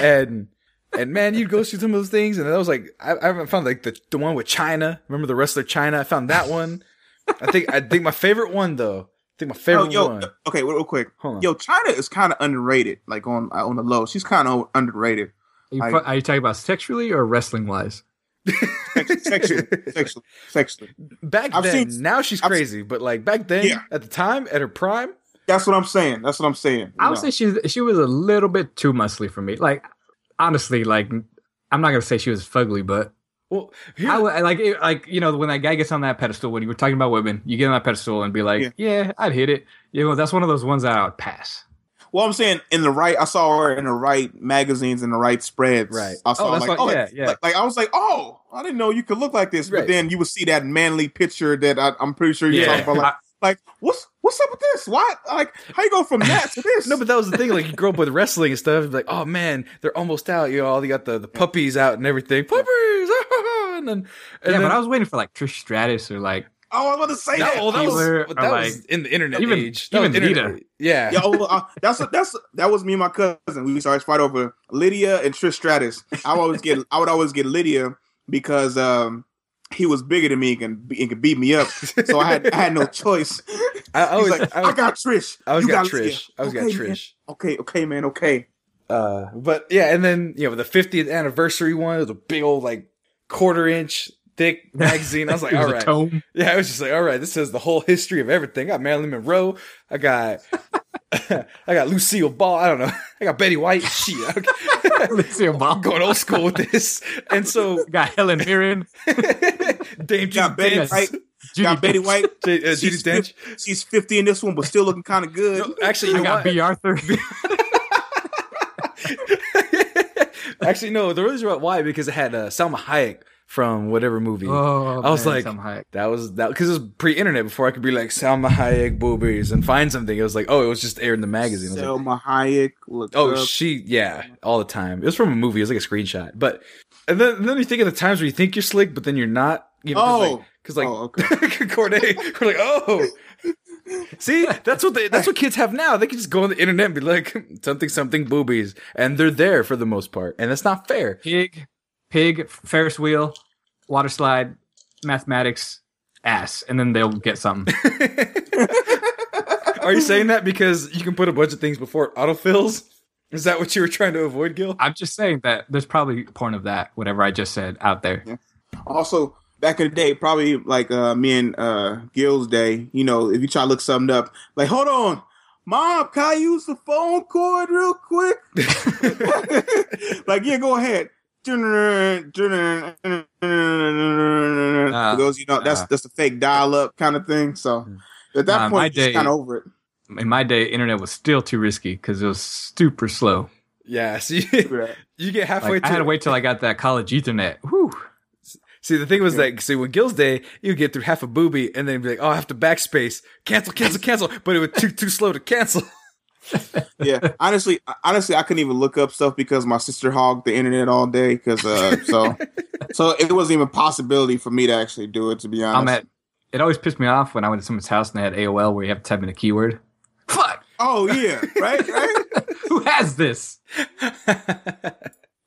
[SPEAKER 1] And and man, you'd go through some of those things, and I was like, I, I found like the the one with Chyna. Remember the wrestler Chyna? I found that one. I think I think my favorite one though. I think my
[SPEAKER 2] Oh,
[SPEAKER 1] favorite
[SPEAKER 2] yo,
[SPEAKER 1] one.
[SPEAKER 2] okay, real quick.
[SPEAKER 1] Hold on.
[SPEAKER 2] Yo, Chyna is kind of underrated, like on uh, on the low. She's kind of underrated.
[SPEAKER 3] Are you,
[SPEAKER 2] I-
[SPEAKER 3] are you talking about sexually or wrestling wise?
[SPEAKER 2] sexually, sexually, sexually.
[SPEAKER 1] Back
[SPEAKER 2] I've
[SPEAKER 1] then,
[SPEAKER 2] seen-
[SPEAKER 1] now she's
[SPEAKER 2] I've-
[SPEAKER 1] crazy, but like back then,
[SPEAKER 2] Yeah.
[SPEAKER 1] at the time, at her prime,
[SPEAKER 2] That's what I'm saying. That's what I'm saying.
[SPEAKER 3] I would
[SPEAKER 2] You know.
[SPEAKER 3] say she she was a little bit too muscly for me. Like honestly, like I'm not gonna say she was fugly, but
[SPEAKER 1] well, here,
[SPEAKER 3] I would I like it, like you know when that guy gets on that pedestal when you were talking about women, you get on that pedestal and be like,
[SPEAKER 2] Yeah.
[SPEAKER 3] yeah, I'd hit it. You know, that's one of those ones that I would pass.
[SPEAKER 2] Well, I'm saying in the right. I saw her in the right magazines and the right spreads.
[SPEAKER 1] Right.
[SPEAKER 2] I oh, saw
[SPEAKER 3] Oh, that's
[SPEAKER 2] like,
[SPEAKER 3] what-
[SPEAKER 2] oh,
[SPEAKER 3] yeah,
[SPEAKER 2] like,
[SPEAKER 3] yeah.
[SPEAKER 2] Like, like, I was like, oh, I didn't know you could look like this.
[SPEAKER 1] Right.
[SPEAKER 2] But then you would see that manly picture that I, I'm pretty sure you're
[SPEAKER 1] Yeah.
[SPEAKER 2] talking about. Like, like, what's what's up with this? Why? Like, how you go from that to this?
[SPEAKER 1] no, but that was the thing. Like you grow up with wrestling and stuff. Like, oh man, they're almost out. You know, all they got the, the puppies out and everything. Puppies, and then and
[SPEAKER 3] yeah,
[SPEAKER 1] then,
[SPEAKER 3] but I was waiting for like Trish Stratus or like
[SPEAKER 2] oh, I was about to say
[SPEAKER 1] that,
[SPEAKER 2] that.
[SPEAKER 1] well, that was
[SPEAKER 3] Taylor,
[SPEAKER 1] but that
[SPEAKER 3] like,
[SPEAKER 1] was in the internet
[SPEAKER 3] even-
[SPEAKER 1] age. That
[SPEAKER 3] even
[SPEAKER 1] was internet-
[SPEAKER 3] Lita.
[SPEAKER 1] Yeah,
[SPEAKER 2] Yeah, oh, uh, that's that's that was me and my cousin. We used to always fight over Lita and Trish Stratus. I would always get I would always get Lita because um he was bigger than me and, and could beat me up. So I had I had no choice.
[SPEAKER 1] I, I
[SPEAKER 2] He's
[SPEAKER 1] always,
[SPEAKER 2] like,
[SPEAKER 1] I,
[SPEAKER 2] I, got Trish.
[SPEAKER 1] I always
[SPEAKER 2] You
[SPEAKER 1] got
[SPEAKER 2] Lita.
[SPEAKER 1] Trish. I always got
[SPEAKER 2] Okay, man.
[SPEAKER 1] Trish.
[SPEAKER 2] Okay, okay, man. Okay.
[SPEAKER 1] Uh, but yeah, and then you know the 50th anniversary one it was a big old like quarter inch thick magazine. I was like,
[SPEAKER 3] it was
[SPEAKER 1] all
[SPEAKER 3] tome.
[SPEAKER 1] Yeah, I was just like, all right, this says the whole history of everything. I got Marilyn Monroe. I got, I got Lucille Ball. I don't know. I got Betty White. Shit, okay.
[SPEAKER 3] Let's see a
[SPEAKER 1] I'm
[SPEAKER 3] ball.
[SPEAKER 1] going old school with this. And so,
[SPEAKER 3] Got Helen Mirren,
[SPEAKER 1] Dame Judi
[SPEAKER 2] Got Betty
[SPEAKER 1] Dench.
[SPEAKER 2] White.
[SPEAKER 3] Judi
[SPEAKER 2] got Betty White.
[SPEAKER 1] J- uh, Judi
[SPEAKER 2] She's,
[SPEAKER 1] Dench.
[SPEAKER 2] fif- she's 50 in this one, but still looking kind of good.
[SPEAKER 1] No, actually, you
[SPEAKER 3] I
[SPEAKER 1] know
[SPEAKER 3] got
[SPEAKER 1] what?
[SPEAKER 3] Bea Arthur.
[SPEAKER 1] actually, no. The reason why because it had uh, Salma Hayek from whatever movie.
[SPEAKER 3] Oh,
[SPEAKER 1] I was
[SPEAKER 3] man,
[SPEAKER 1] like-
[SPEAKER 3] Salma Hayek.
[SPEAKER 1] That was that because it was pre-internet before I could be like Salma Hayek boobies and find something. It was like, oh, it was just aired in the magazine. I was like,
[SPEAKER 2] Salma Hayek. Look
[SPEAKER 1] Oh,
[SPEAKER 2] up.
[SPEAKER 1] she, yeah, all the time. It was from a movie. It was like a screenshot. But and then, and then you think of the times where you think you're slick, but then you're not. You know,
[SPEAKER 2] Oh.
[SPEAKER 1] because like,
[SPEAKER 2] Oh,
[SPEAKER 1] 'cause, like oh, Corde, we're like, oh. See, that's what they, that's what kids have now. They can just go on the internet and be like something something boobies, and they're there for the most part, and that's not fair.
[SPEAKER 3] Pig, pig, Ferris wheel, water slide, mathematics, ass, and then they'll get something.
[SPEAKER 1] Are you saying that because you can put a bunch of things before it autofills? Is that what you were trying to avoid, Gil?
[SPEAKER 3] I'm just saying that there's probably porn of that, whatever I just said out there.
[SPEAKER 2] Also, back in the day, probably like uh, me and uh, Gil's day, you know, if you try to look something up, like, hold on, mom, can I use the phone cord real quick? like, yeah, go ahead. Because you know that's
[SPEAKER 3] uh.
[SPEAKER 2] that's a fake dial up kind of thing. So at that
[SPEAKER 3] Nah,
[SPEAKER 2] point, you're
[SPEAKER 3] day-
[SPEAKER 2] kind of over it.
[SPEAKER 3] In my day, internet was still too risky because it was super slow.
[SPEAKER 1] Yeah. See, you get halfway.
[SPEAKER 3] Like, I had to wait till I got that college Ethernet. Whew.
[SPEAKER 1] See, the thing was that, see, when Gil's day, you get through half a booby and then be like, oh, I have to backspace, cancel, cancel, cancel, but it was too, too slow to cancel.
[SPEAKER 2] yeah, honestly, honestly, I couldn't even look up stuff because my sister hogged the internet all day. Because uh, so, so it wasn't even a possibility for me to actually do it. To be honest,
[SPEAKER 3] I'm at. It always pissed me off when I went to someone's house and they had AOL where you have to type in a keyword. Fuck!
[SPEAKER 2] oh yeah, right, right.
[SPEAKER 3] Who has this?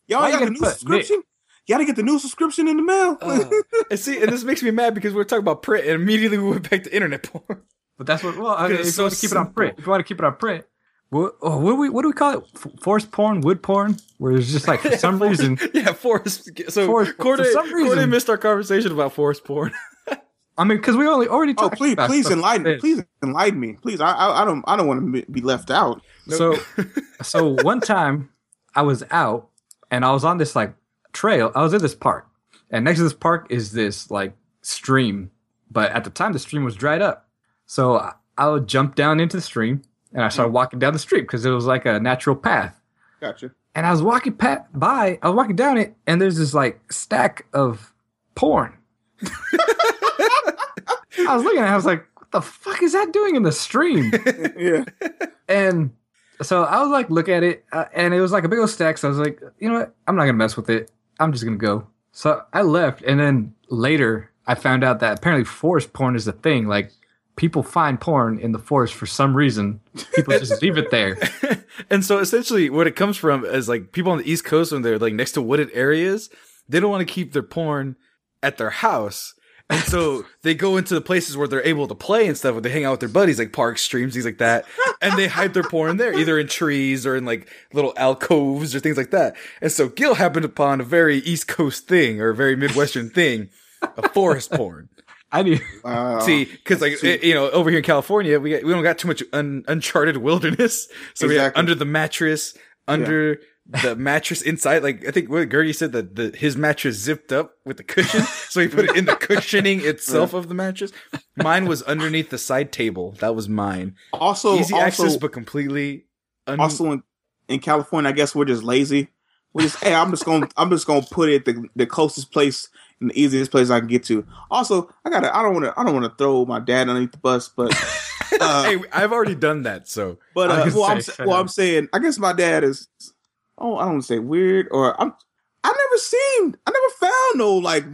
[SPEAKER 2] Y'all got the new subscription? Nick? You gotta get the new subscription in the mail.
[SPEAKER 1] uh, and see, and this makes me mad because we are talking about print, and immediately we went back to internet porn.
[SPEAKER 3] But that's what. Well, I mean, if so you want to keep it on print, if you want to keep it on print, what, oh, what do we what do we call it? Forest porn, wood porn, where it's just like for some reason,
[SPEAKER 1] yeah, forest. So forced, Corde, for some reason, Corde missed our conversation about forest porn.
[SPEAKER 3] I mean, because we only already
[SPEAKER 2] oh, talked. Oh, please, please enlighten me. Please enlighten me. Please, I, I, I don't, I don't want to be left out.
[SPEAKER 3] So, so one time I was out and I was on this like trail. I was in this park, and next to this park is this like stream. But at the time, the stream was dried up. So I, I would jump down into the stream and I started mm. walking down the street because it was like a natural path.
[SPEAKER 2] Gotcha.
[SPEAKER 3] And I was walking pat by, I was walking down it, and there's this like stack of porn. I was looking at it, I was like, what the fuck is that doing in the stream?
[SPEAKER 2] yeah.
[SPEAKER 3] And so I was like, look at it, uh, and it was like a big old stack. So I was like, you know what? I'm not gonna mess with it. I'm just gonna go. So I left, and then later I found out that apparently forest porn is a thing. Like people find porn in the forest for some reason. People just leave it there.
[SPEAKER 1] and so essentially, what it comes from is like people on the East Coast when they're like next to wooded areas, they don't want to keep their porn at their house. And so they go into the places where they're able to play and stuff, where they hang out with their buddies, like parks, streams, things like that. And they hide their porn there, either in trees or in like little alcoves or things like that. And so Gil happened upon a very East Coast thing or a very Midwestern thing, a forest porn.
[SPEAKER 3] I do.
[SPEAKER 1] Wow. See, because like it, you know, over here in California, we got, we don't got too much un, uncharted wilderness. So exactly. we have under the mattress, under yeah the mattress inside. Like I think what Gertie said that the his mattress zipped up with the cushion, so he put it in the cushioning itself of the mattress. Mine was underneath the side table. That was mine.
[SPEAKER 2] Also,
[SPEAKER 1] easy
[SPEAKER 2] also,
[SPEAKER 1] access, but completely.
[SPEAKER 2] Un- also, in, in California, I guess we're just lazy. We just hey, I'm just gonna I'm just gonna put it the the closest place and the easiest place I can get to. Also, I gotta I don't want to I don't want to throw my dad underneath the bus, but.
[SPEAKER 1] Uh, hey, I've already done that, so.
[SPEAKER 2] But uh, well, say, I'm well, I'm saying I guess my dad is oh, I don't say weird or I'm I never seen I never found no like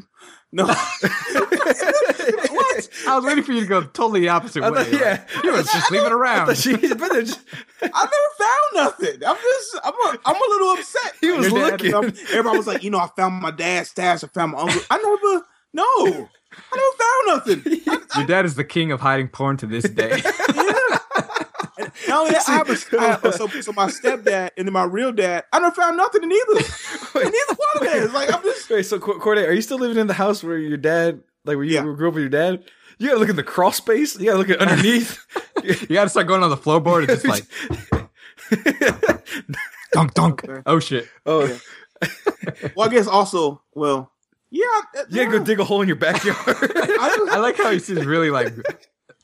[SPEAKER 2] no. what?
[SPEAKER 3] I was waiting for you to go totally the opposite way. Yeah, like, you was just leave it around.
[SPEAKER 1] She, just,
[SPEAKER 2] I never found nothing. I'm just, I'm a, I'm a little upset.
[SPEAKER 1] He was looking.
[SPEAKER 2] Everybody was like, you know, I found my dad's stash. I found my uncle. I never, no, I never found nothing.
[SPEAKER 3] I, Your dad is the king of hiding porn to this day.
[SPEAKER 2] yeah. Not only that, I have a, I, so, so my stepdad and then my real dad, I never found nothing in either. In either one of them. Like I'm just.
[SPEAKER 1] Wait, so Corde, are you still living in the house where your dad, like where you yeah. grew up with your dad? You gotta look in the crawl space. You gotta look at underneath.
[SPEAKER 3] you gotta start going on the floorboard and just like dunk dunk. Oh shit.
[SPEAKER 1] Oh.
[SPEAKER 2] Yeah. well, I guess also, well, yeah.
[SPEAKER 1] Uh, you gotta go dig a hole in your backyard.
[SPEAKER 3] I, I like how he seems really like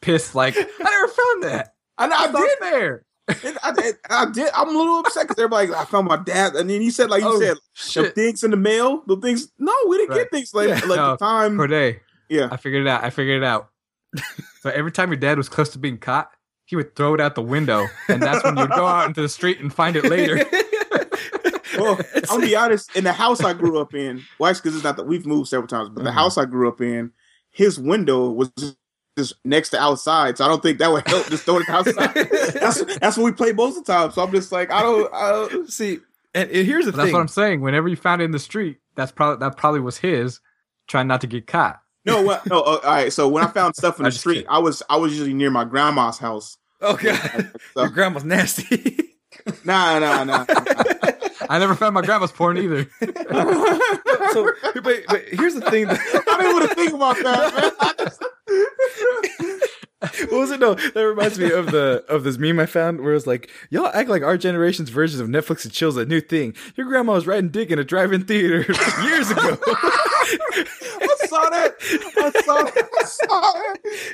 [SPEAKER 3] pissed. Like I never found that.
[SPEAKER 2] And I, I did there. I, I, did. I'm a little upset because everybody like, I found my dad, and then he said like you oh, said shit. the things in the mail, the things. No, we didn't right. get things like yeah. like no, the time.
[SPEAKER 3] Corde,
[SPEAKER 2] yeah,
[SPEAKER 3] I figured it out. I figured it out. so every time your dad was close to being caught, he would throw it out the window, and that's when you'd go out into the street and find it later.
[SPEAKER 2] well, I'm gonna be honest. In the house I grew up in, well, because it's not that we've moved several times, but mm-hmm. the house I grew up in, his window was just next to outside, so I don't think that would help. Just throw it outside. that's that's what we play most of the time. So I'm just like, I don't, I don't.
[SPEAKER 1] see. And, and here's the
[SPEAKER 3] but
[SPEAKER 1] thing.
[SPEAKER 3] That's what I'm saying. Whenever you found it in the street, that's probably that probably was his, trying not to get caught.
[SPEAKER 2] No, what? No. Uh, all right. So when I found stuff in the street, kidding. I was I was usually near my grandma's house.
[SPEAKER 1] Oh god, so, your grandma's nasty.
[SPEAKER 2] nah, nah, nah.
[SPEAKER 3] I never found my grandma's porn either.
[SPEAKER 1] so, but, but here's the thing. That,
[SPEAKER 2] I didn't want to think about that, man.
[SPEAKER 1] what was it? No, that reminds me of the of this meme I found where it's like, y'all act like our generation's version of Netflix and chill's a new thing. Your grandma was riding dick in a drive-in theater years ago.
[SPEAKER 2] I saw that. I saw that. I saw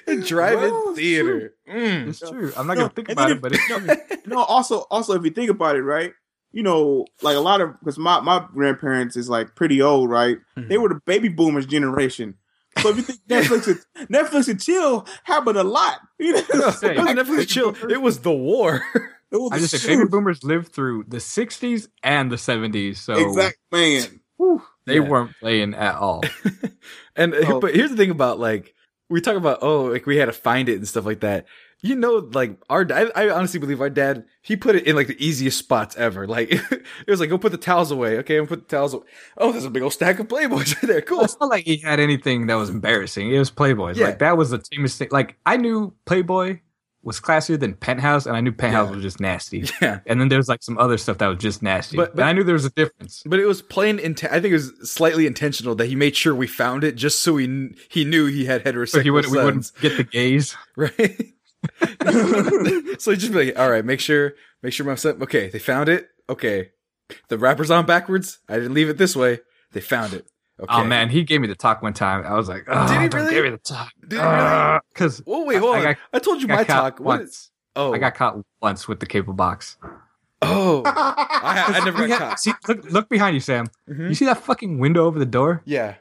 [SPEAKER 1] that. drive-in theater.
[SPEAKER 3] Mm. It's true. I'm not no, gonna think about it, but it's true.
[SPEAKER 2] No, also, also, if you think about it, right? You know, like a lot of because my my grandparents is like pretty old, right? Mm-hmm. They were the baby boomers generation. So if you think Netflix and Netflix and chill happened a lot, you know,
[SPEAKER 1] hey, Netflix and chill, it was the war.
[SPEAKER 3] It was I just say baby boomers lived through the '60s and the '70s, so
[SPEAKER 2] exact man, whew,
[SPEAKER 3] they yeah. weren't playing at all.
[SPEAKER 1] and oh. but here's the thing about like we talk about oh like we had to find it and stuff like that. You know, like our dad, I honestly believe our dad, he put it in like the easiest spots ever. Like it was like, go put the towels away. Okay, I'm put the towels away. Oh, there's a big old stack of Playboys right there. Cool.
[SPEAKER 3] It's not like he had anything that was embarrassing. It was Playboys.
[SPEAKER 1] Yeah.
[SPEAKER 3] Like that was the tamest thing. Like I knew Playboy was classier than Penthouse, and I knew Penthouse
[SPEAKER 1] Yeah.
[SPEAKER 3] was just nasty.
[SPEAKER 1] Yeah.
[SPEAKER 3] And then there's like some other stuff that was just nasty.
[SPEAKER 1] But-
[SPEAKER 3] But, I knew there was a difference.
[SPEAKER 1] But it was plain inten- I think it was slightly intentional that he made sure we found it just so he he knew he had heterosexual
[SPEAKER 3] So he wouldn't, we wouldn't get the gays.
[SPEAKER 1] right? so he just be like, all right, make sure, make sure my son. Okay, they found it. Okay, the wrapper's on backwards. I didn't leave it this way. They found it. Okay.
[SPEAKER 3] Oh man, he gave me the talk one time. I was like, oh,
[SPEAKER 1] Did he really?
[SPEAKER 3] give me the talk.
[SPEAKER 1] Did he really?
[SPEAKER 3] Because
[SPEAKER 1] Oh wait, hold
[SPEAKER 3] I
[SPEAKER 1] on. I,
[SPEAKER 3] got-
[SPEAKER 1] told you
[SPEAKER 3] I
[SPEAKER 1] my talk. What
[SPEAKER 3] once.
[SPEAKER 1] is- oh,
[SPEAKER 3] I got caught once with the cable box.
[SPEAKER 1] Oh, I, I never got caught.
[SPEAKER 3] see, look, look behind you, Sam.
[SPEAKER 1] Mhm.
[SPEAKER 3] You see that fucking window over the door?
[SPEAKER 1] Yeah.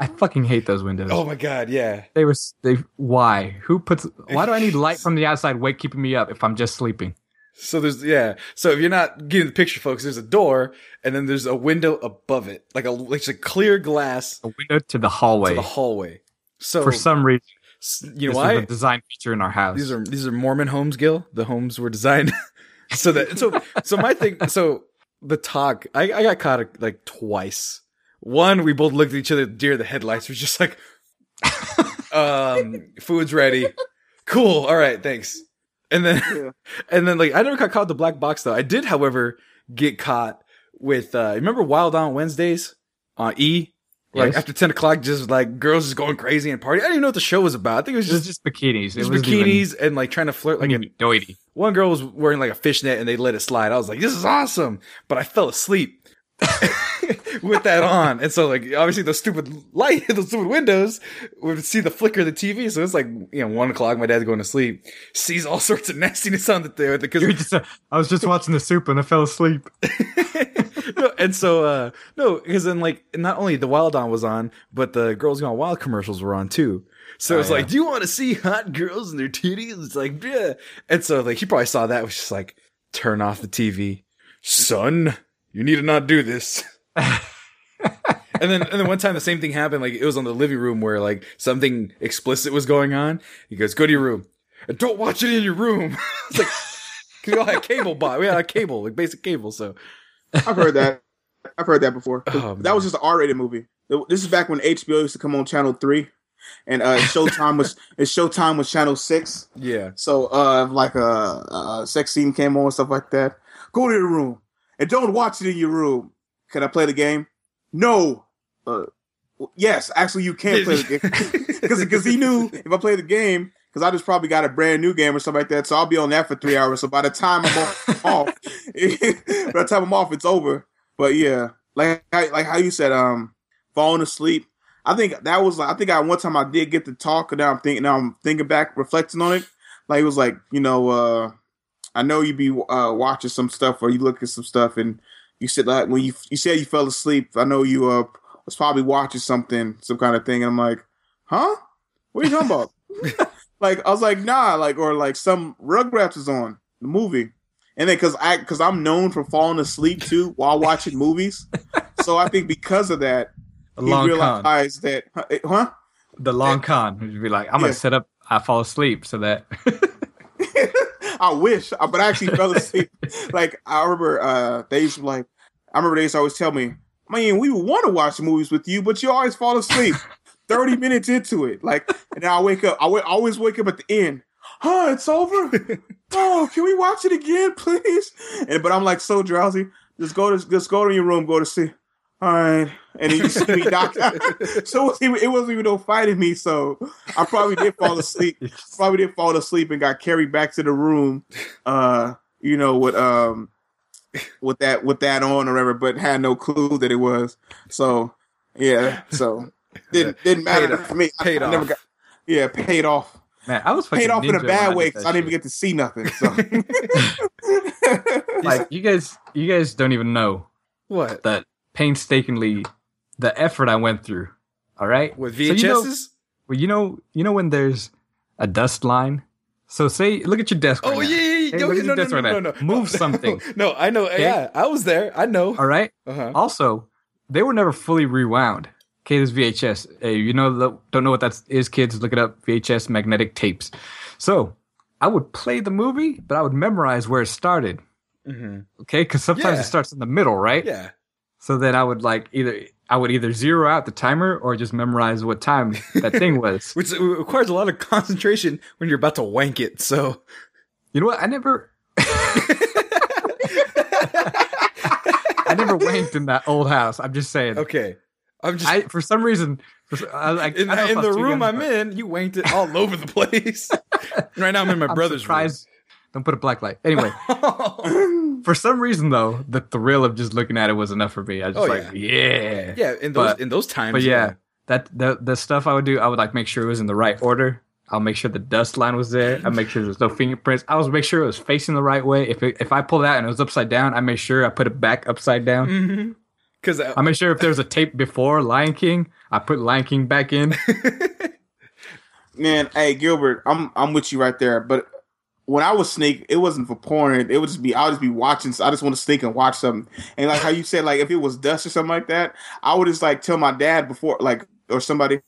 [SPEAKER 3] I fucking hate those windows.
[SPEAKER 1] Oh my god. Yeah.
[SPEAKER 3] They were they. Why? Who puts? Why do I need light from the outside? Wake keeping me up if I'm just sleeping.
[SPEAKER 1] So there's yeah. So if you're not getting the picture, folks, there's a door and then there's a window above it, like a like a clear glass
[SPEAKER 3] A window to the hallway.
[SPEAKER 1] to the hallway. So
[SPEAKER 3] For some reason,
[SPEAKER 1] you know why?
[SPEAKER 3] design feature in our house.
[SPEAKER 1] These are these are Mormon homes, Gil. The homes were designed so that so so my thing. So the talk, I, I got caught like twice. One, we both looked at each other, deer the headlights. We're just like, um, food's ready. Cool. All right. Thanks. And then,
[SPEAKER 2] Yeah.
[SPEAKER 1] and then like I never got caught with the black box though. I did, however, get caught with. uh Remember Wild on Wednesdays on E. Like
[SPEAKER 3] Yes.
[SPEAKER 1] after ten o'clock, just like girls just going crazy and party. I didn't even know what the show was about. I think it was
[SPEAKER 3] It was
[SPEAKER 1] just,
[SPEAKER 3] just bikinis. It
[SPEAKER 1] just
[SPEAKER 3] was
[SPEAKER 1] bikinis and like trying to flirt. Like
[SPEAKER 3] Like
[SPEAKER 1] and
[SPEAKER 3] doity.
[SPEAKER 1] one girl was wearing like a fishnet and they let it slide. I was like, this is awesome. But I fell asleep with that on. And so like obviously those stupid light, those stupid windows would see the flicker of the TV. So it's like, you know, one o'clock, my dad's going to sleep, sees all sorts of nastiness on the there because
[SPEAKER 3] just, uh, I was just watching the soup and I fell asleep.
[SPEAKER 1] no, and so uh no, because then like not only the Wild On was on, but the Girls Gone Wild commercials were on too. So
[SPEAKER 3] Oh,
[SPEAKER 1] it's
[SPEAKER 3] yeah.
[SPEAKER 1] like, do you want to see hot girls and their titties? It's like, yeah. And so like he probably saw that, was just like, turn off the TV, son. You need to not do this. And then and then one time the same thing happened. Like it was on the living room where like something explicit was going on. He goes, "Go to your room and don't watch it in your room." it's like we all had cable bot. We had a cable, like basic cable. So
[SPEAKER 2] I've heard that. I've heard that before.
[SPEAKER 1] Oh,
[SPEAKER 2] that was just an R-rated movie. This is back when HBO used to come on Channel Three, and uh, Showtime was and Showtime was Channel Six.
[SPEAKER 1] yeah.
[SPEAKER 2] So, uh, like a, a sex scene came on and stuff like that, go to your room and don't watch it in your room. Can I play the game? No. Uh, yes, actually, you can't play the game because because he knew if I play the game. Because I just probably got a brand new game or something like that, so I'll be on that for three hours. So by the time I'm off, off by the time I'm off, it's over. But yeah, like how- like how you said, um, falling asleep. I think that was I think I one time I did get to talk, and now I'm thinking now I'm thinking back, reflecting on it. Like it was like you know, uh, I know you be uh, watching some stuff or you look at some stuff, and you said like when you you said you fell asleep. I know you uh was probably watching something, some kind of thing, and I'm like, huh? What are you talking about? like I was like, nah, like or like some Rugrats is on the movie, and then because I because I'm known for falling asleep too while watching movies, so I think because of that
[SPEAKER 3] The
[SPEAKER 2] he
[SPEAKER 3] long con.
[SPEAKER 2] realized that, huh?
[SPEAKER 3] The long con. Would be like, I'm
[SPEAKER 2] Yeah.
[SPEAKER 3] gonna set up. I fall asleep so that.
[SPEAKER 2] I wish, but I actually fell asleep. like I remember, uh, they used to be like, I remember they used to always tell me, "Man, we want to watch movies with you, but you always fall asleep." Thirty minutes into it, like, and I wake up. I always wake up at the end. Huh? It's over. oh, can we watch it again, please? And but I'm like so drowsy. Just go to just go to your room. Go to sleep. All right, and then you see me out. so it wasn't, even, it wasn't even no fighting me. So I probably did fall asleep probably did fall asleep and got carried back to the room uh you know with um with that with that on or whatever but had no clue that it was so yeah so didn't didn't matter
[SPEAKER 1] Paid off.
[SPEAKER 2] for me I-
[SPEAKER 1] Paid
[SPEAKER 2] I, never
[SPEAKER 1] off.
[SPEAKER 2] got yeah paid off
[SPEAKER 3] Man, I was
[SPEAKER 2] paid off in a bad way because I didn't even get to see nothing so
[SPEAKER 3] like you guys. You guys don't even know
[SPEAKER 1] What?
[SPEAKER 3] that painstakingly the effort I went through. All right,
[SPEAKER 1] With
[SPEAKER 3] So you know- Well, you know, you know when there's a dust line. So say, look at your desk.
[SPEAKER 1] oh,
[SPEAKER 3] right
[SPEAKER 1] yeah,
[SPEAKER 3] Hey,
[SPEAKER 1] Yo,
[SPEAKER 3] look at
[SPEAKER 1] no, no, no, no, no.
[SPEAKER 3] Move
[SPEAKER 1] No,
[SPEAKER 3] something.
[SPEAKER 1] No, I know. Yeah, I was there. I know.
[SPEAKER 3] All right.
[SPEAKER 1] Uh-huh.
[SPEAKER 3] Also, they were never fully rewound. Okay, this VHS. Hey, you know, don't know what that is, kids? Look it up. VHS magnetic tapes. So I would play the movie, but I would memorize where it started.
[SPEAKER 1] Mm-hmm.
[SPEAKER 3] Okay, because sometimes
[SPEAKER 1] Yeah.
[SPEAKER 3] it starts in the middle, right?
[SPEAKER 1] Yeah.
[SPEAKER 3] So then I would like either I would either zero out the timer or just memorize what time that thing was.
[SPEAKER 1] Which requires a lot of concentration when you're about to wank it. So
[SPEAKER 3] You know what? I never. I never wanked in that old house. I'm just saying.
[SPEAKER 1] okay, I'm just
[SPEAKER 3] I for some reason, for, I, like,
[SPEAKER 1] in,
[SPEAKER 3] I
[SPEAKER 1] in the room I'm in. You wanked it all over the place. right now I'm in my
[SPEAKER 3] I'm
[SPEAKER 1] brother's
[SPEAKER 3] surprised. Don't put a black light. Anyway,
[SPEAKER 1] oh.
[SPEAKER 3] for some reason though, the thrill of just looking at it was enough for me. I was just
[SPEAKER 1] Oh,
[SPEAKER 3] like, yeah,
[SPEAKER 1] yeah, in those
[SPEAKER 3] But-
[SPEAKER 1] in those times.
[SPEAKER 3] But yeah, that the the stuff I would do, I would like make sure it was in the right order. I'll make sure the dust line was there. I make sure there's no fingerprints. I was make sure it was facing the right way. If it, if I pulled out and it was upside down, I made sure I put it back upside down. Mm-hmm.
[SPEAKER 1] because uh,
[SPEAKER 3] I make sure if there was a tape before Lion King, I put Lion King back in.
[SPEAKER 2] Man, hey Gilbert, I'm I'm with you right there. But when I was sneak, it wasn't for porn. It would just be I'll just be watching. I just want to sneak and watch something. And like how you said, like if it was dust or something like that, I would just like tell my dad before, like or somebody,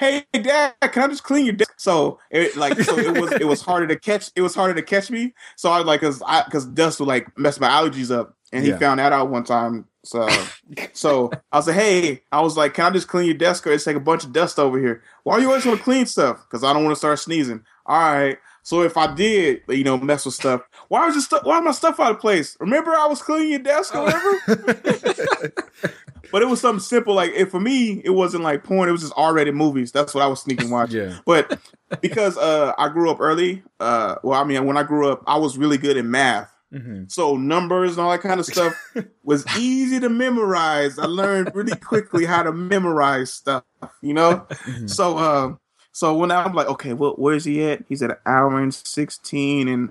[SPEAKER 2] hey dad, can I just clean your desk? So it like so it was it was harder to catch. It was harder to catch me. So I was like because I because dust would like mess my allergies up. And he
[SPEAKER 1] Yeah.
[SPEAKER 2] found that out one time. So so I was like, hey, I was like, can I just clean your desk or it's like a bunch of dust over here? Why are you always gonna clean stuff? Because I don't want to start sneezing. All right. So if I did, you know, mess with stuff, why was your stuff? Why my stuff out of place? Remember, I was cleaning your desk or whatever. but it was something simple. Like if for me, it wasn't like porn. It was just R-rated movies. That's what I was sneaking watching.
[SPEAKER 1] yeah,
[SPEAKER 2] But because uh, I grew up early, uh, well, I mean, when I grew up, I was really good in math.
[SPEAKER 1] hmm
[SPEAKER 2] So numbers and all that kind of stuff was easy to memorize. I learned really quickly how to memorize stuff, you know? So uh, so when I'm like, okay, well, where's he at? He's at an hour and 16 and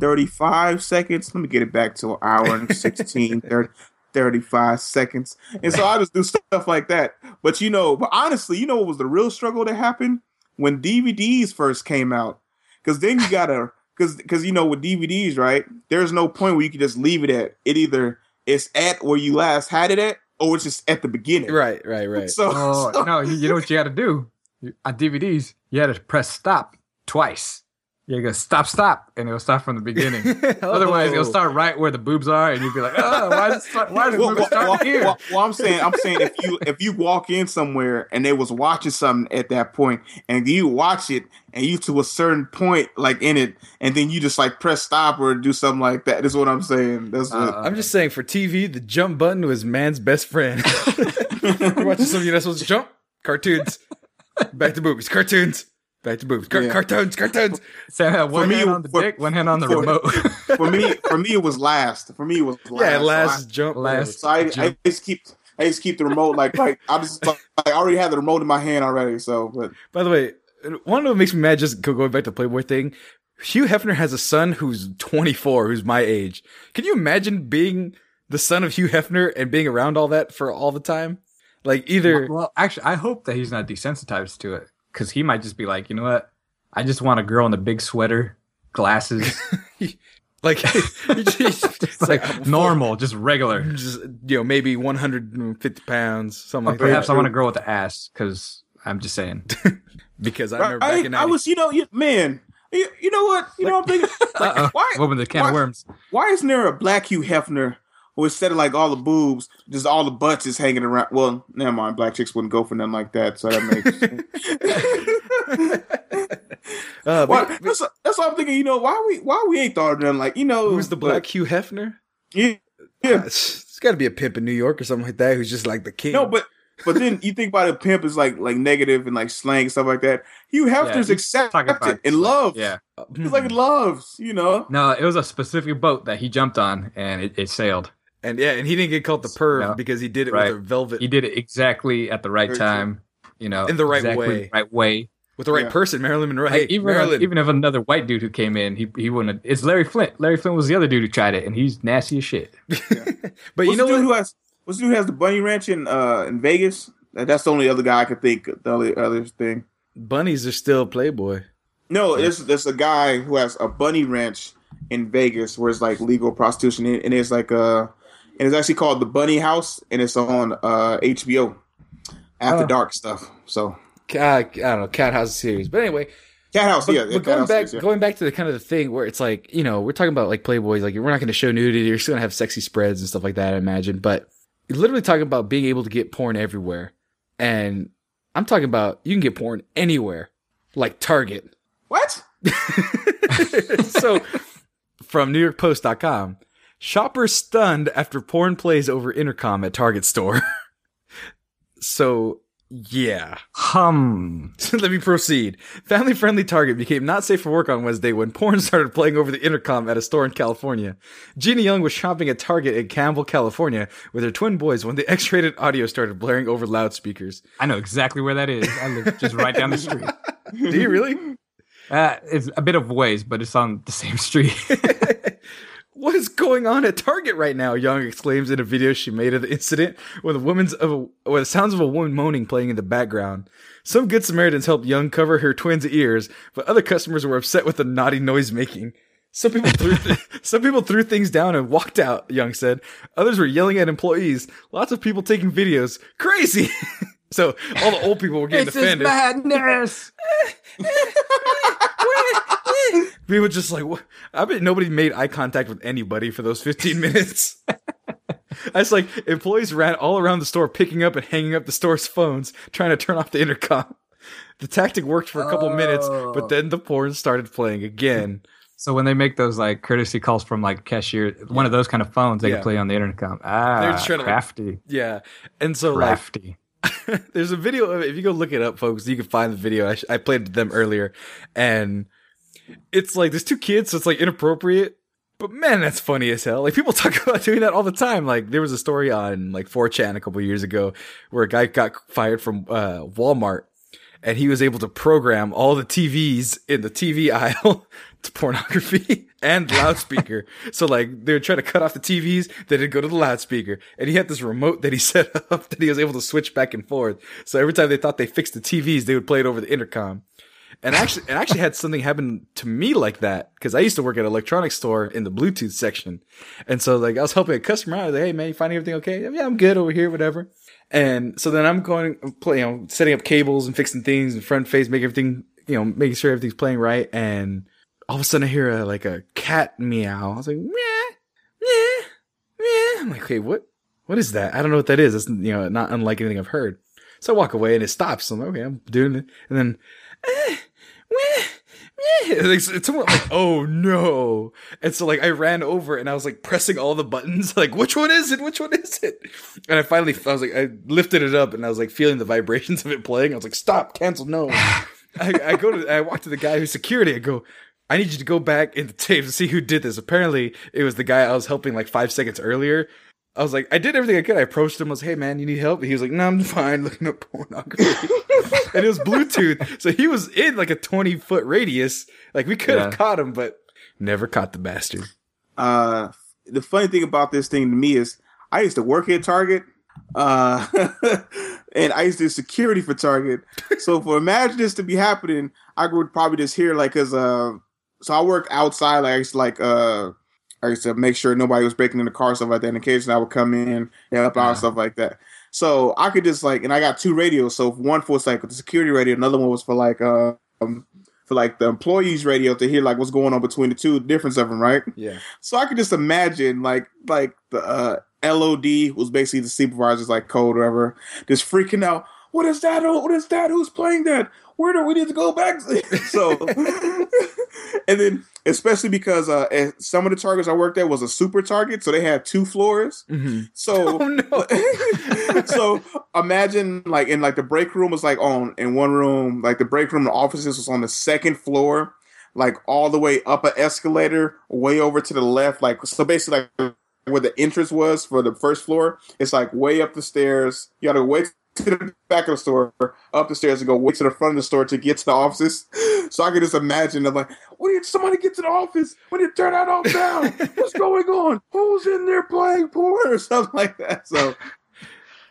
[SPEAKER 2] 35 seconds. Let me get it back to an hour and 16, 30, 35 seconds. And so I just do stuff like that. But you know, but honestly, you know what was the real struggle that happened? When DVDs first came out. Because then you gotta because because you know with DVDs, right? There's no point where you can just leave it at. It either it's at where you last had it at, or it's just at the beginning.
[SPEAKER 1] right, right, right.
[SPEAKER 2] So,
[SPEAKER 3] Oh
[SPEAKER 2] so-
[SPEAKER 3] no! You, you know what you got to do on DVDs? You had to press stop twice. You go stop, stop, and it'll start from the beginning. Otherwise, it'll
[SPEAKER 1] Oh.
[SPEAKER 3] start right where the boobs are, and you'll be like, "Oh, why is it, why is the
[SPEAKER 2] well,
[SPEAKER 3] movie
[SPEAKER 2] well, well,
[SPEAKER 3] here?"
[SPEAKER 2] well, well, I'm saying, I'm saying, if you if you walk in somewhere and they was watching something at that point, and you watch it, and you to a certain point, like in it, and then you just like press stop or do something like that. That's what I'm saying. That's what.
[SPEAKER 3] Uh,
[SPEAKER 1] I'm just saying, for TV, the jump button was man's best friend. You're watching something you're not supposed to jump. Cartoons. Back to boobies. Cartoons. Back to boobs. Car-
[SPEAKER 2] Yeah.
[SPEAKER 1] Cartoons. Cartoons.
[SPEAKER 3] Sam had one
[SPEAKER 2] me,
[SPEAKER 3] hand on the
[SPEAKER 2] for-
[SPEAKER 3] dick, one hand on the
[SPEAKER 2] for-
[SPEAKER 3] remote.
[SPEAKER 2] for me, for me, it was last. For me, it was last.
[SPEAKER 1] Yeah,
[SPEAKER 2] So
[SPEAKER 1] last
[SPEAKER 2] I-
[SPEAKER 1] jump.
[SPEAKER 3] Last-
[SPEAKER 2] So I, I just keep I just keep the remote like like I just like, I already had the remote in my hand already. So, but
[SPEAKER 1] By the way, one of what makes me mad, just go- going back to the Playboy thing. Hugh Hefner has a son who's 24, who's my age. Can you imagine being the son of Hugh Hefner and being around all that for all the time? Like either
[SPEAKER 3] well, actually, I hope that he's not desensitized to it because he might just be like, you know what? I just want a girl in a big sweater, glasses,
[SPEAKER 1] like it's
[SPEAKER 3] It's like normal, just regular.
[SPEAKER 1] just you know maybe 150 pounds, something
[SPEAKER 3] Or
[SPEAKER 1] like
[SPEAKER 3] perhaps
[SPEAKER 1] that.
[SPEAKER 3] Perhaps I want a girl with an ass because I'm just saying.
[SPEAKER 1] Because I
[SPEAKER 2] I,
[SPEAKER 1] remember back in
[SPEAKER 2] I was, you know, you, man, you, you know what, you know, what I'm thinking,
[SPEAKER 3] Uh-oh.
[SPEAKER 2] like, why,
[SPEAKER 3] Open the can
[SPEAKER 2] why-
[SPEAKER 3] of worms.
[SPEAKER 2] why isn't there a black Hugh Hefner who instead of like all the boobs, just all the butts is hanging around? Well, never mind, black chicks wouldn't go for nothing like that, so that makes.
[SPEAKER 1] uh,
[SPEAKER 2] Why-
[SPEAKER 1] but-
[SPEAKER 2] that's, that's what I'm thinking. You know, why we why we ain't thought of nothing like you know
[SPEAKER 1] who's the black Hugh Hefner?
[SPEAKER 2] Yeah, yeah.
[SPEAKER 1] It's got to be a pimp in New York or something like that who's just like the king.
[SPEAKER 2] No, but but then you think about a pimp is like like negative and like slang and stuff like that. Hugh Hefner's
[SPEAKER 3] he's talking
[SPEAKER 2] accepted
[SPEAKER 3] about-
[SPEAKER 2] and loves.
[SPEAKER 3] Yeah.
[SPEAKER 2] He's like loves, you know.
[SPEAKER 3] No, it was a specific boat that he jumped on and it, it sailed.
[SPEAKER 1] And yeah, and he didn't get called the perv
[SPEAKER 3] No.
[SPEAKER 1] because he did it
[SPEAKER 3] Right.
[SPEAKER 1] with a velvet
[SPEAKER 3] He did it exactly at the right
[SPEAKER 2] Very true.
[SPEAKER 3] time. You know,
[SPEAKER 1] In the right
[SPEAKER 3] exactly
[SPEAKER 1] way.
[SPEAKER 3] the right way.
[SPEAKER 1] with the right
[SPEAKER 2] Yeah.
[SPEAKER 1] person, Marilyn Monroe.
[SPEAKER 3] Like,
[SPEAKER 1] Hey,
[SPEAKER 3] even
[SPEAKER 1] Marilyn.
[SPEAKER 3] even if another white dude who came in, he he wouldn't. Have, it's Larry Flynt. Larry Flynt was the other dude who tried it, and he's nasty as shit.
[SPEAKER 1] but
[SPEAKER 2] What's
[SPEAKER 1] you know
[SPEAKER 2] the dude
[SPEAKER 1] what?
[SPEAKER 2] who has what's the dude who has the bunny ranch in uh in Vegas? That's the only other guy I could think. of, The other other thing.
[SPEAKER 1] Bunnies are still Playboy.
[SPEAKER 2] No, there's there's a guy who has a bunny ranch in Vegas where it's like legal prostitution, and it's like uh, and it's actually called the Bunny House, and it's on uh HBO after
[SPEAKER 3] Oh.
[SPEAKER 2] dark stuff. So
[SPEAKER 1] I don't know, Cat House series. But anyway,
[SPEAKER 2] Cat House,
[SPEAKER 1] but,
[SPEAKER 2] yeah.
[SPEAKER 1] But going back, yeah. going back to the kind of the thing where it's like, you know, we're talking about like Playboys, like we're not going to show nudity. You're still going to have sexy spreads and stuff like that, I imagine. But you're literally talking about being able to get porn everywhere, and I'm talking about you can get porn anywhere, like Target.
[SPEAKER 2] What?
[SPEAKER 1] so, from NewYorkPost.com, shoppers stunned after porn plays over intercom at Target store. so yeah.
[SPEAKER 3] Hum.
[SPEAKER 1] Let me proceed. Family friendly Target became not safe for work on Wednesday when porn started playing over the intercom at a store in California. Gina Young was shopping at Target in Campbell, California with her twin boys when the X rated audio started blaring over loudspeakers.
[SPEAKER 3] I know exactly where that is. I live just right down the street.
[SPEAKER 1] Do you really?
[SPEAKER 3] Uh, it's a bit of ways, but it's on the same street.
[SPEAKER 1] What is going on at Target right now? Young exclaims in a video she made of the incident with a woman's of a, with the sounds of a woman moaning playing in the background. Some good Samaritans helped Young cover her twins' ears, but other customers were upset with the naughty noise making. Some people threw th- some people threw things down and walked out, Young said. Others were yelling at employees. Lots of people taking videos. Crazy. so all the old people were getting
[SPEAKER 3] it's
[SPEAKER 1] offended.
[SPEAKER 3] madness.
[SPEAKER 1] People just like, what? I bet nobody made eye contact with anybody for those 15 minutes. It's like employees ran all around the store, picking up and hanging up the store's phones, trying to turn off the intercom. The tactic worked for a couple
[SPEAKER 3] Oh.
[SPEAKER 1] minutes, but then the porn started playing again.
[SPEAKER 3] So when they make those like courtesy calls from like cashier, one of those kind of phones, they
[SPEAKER 1] Yeah.
[SPEAKER 3] can play on the intercom. Ah,
[SPEAKER 1] They're trying to, like,
[SPEAKER 3] crafty,
[SPEAKER 1] Yeah, and so
[SPEAKER 3] crafty.
[SPEAKER 1] like, there's a video of it. If you go look it up, folks, you can find the video. I, sh- I played them earlier, and it's like there's two kids, so it's like inappropriate. But man, that's funny as hell. Like people talk about doing that all the time. Like there was a story on like 4chan a couple years ago where a guy got fired from uh, Walmart and he was able to program all the TVs in the TV aisle to pornography and loudspeaker. so like they would try to cut off the TVs, then it'd go to the loudspeaker. And he had this remote that he set up that he was able to switch back and forth. So every time they thought they fixed the TVs, they would play it over the intercom. And actually, and actually had something happen to me like that because I used to work at an electronics store in the Bluetooth section, and so like I was helping a customer out. I was like, "Hey man, you finding everything okay? Yeah, I'm good over here, whatever." And so then I'm going, you know, setting up cables and fixing things and front face, making everything, you know, making sure everything's playing right. And all of a sudden I hear a, like a cat meow. I was like, meow, meow, meow. I'm like, okay, what, what is that? I don't know what that is. It's, you know, not unlike anything I've heard. So I walk away and it stops. I'm like, okay, I'm doing it. And then, meh, meh. It's, it's somewhat like, oh no. And so like I ran over and I was like pressing all the buttons, like, which one is it? Which one is it? And I finally, I was like, I lifted it up and I was like feeling the vibrations of it playing. I was like, stop, cancel, no. I, I go to, I walk to the guy who's security. I go, I need you to go back in the tape and see who did this. Apparently, it was the guy I was helping like five seconds earlier. I was like, I did everything I could. I approached him. I was, hey man, you need help? He was like, no, I'm fine. Looking at pornography, and it was Bluetooth, so he was in like a 20 foot radius. Like we could have
[SPEAKER 3] Yeah.
[SPEAKER 1] caught him, but never caught the bastard.
[SPEAKER 2] Uh, the funny thing about this thing to me is I used to work at Target, uh, and I used to do security for Target. So for imagine this to be happening, I would probably just hear like, cause uh, so I worked outside. Like I used to like uh, I used to make sure nobody was breaking in the car stuff like that. And occasionally I would come in and help out
[SPEAKER 3] Yeah.
[SPEAKER 2] stuff like that. So I could just like, and I got two radios. So one was like the security radio, another one was for like uh, um, for like the employees radio to hear like what's going on between the two, difference of them, right?
[SPEAKER 1] Yeah,
[SPEAKER 2] So I could just imagine like like the uh, LOD was basically the supervisor's like code or whatever, just freaking out. What is that? Oh, What is that? Who's playing that? Where do we need to go back? so, and then especially because uh, some of the targets I worked at was a super target, so they had two floors.
[SPEAKER 1] hmm
[SPEAKER 2] So
[SPEAKER 1] Oh no.
[SPEAKER 2] so imagine like in like the break room was like on in one room, like the break room, the offices was on the second floor, like all the way up an escalator, way over to the left. Like so basically like where the entrance was for the first floor, it's like way up the stairs. You gotta wait to the back of the store, up the stairs and go way to the front of the store to get to the offices. So I could just imagine I'm like, when did somebody get to the office? When did turn that off down? What's going on? Who's in there playing porn or something like that? So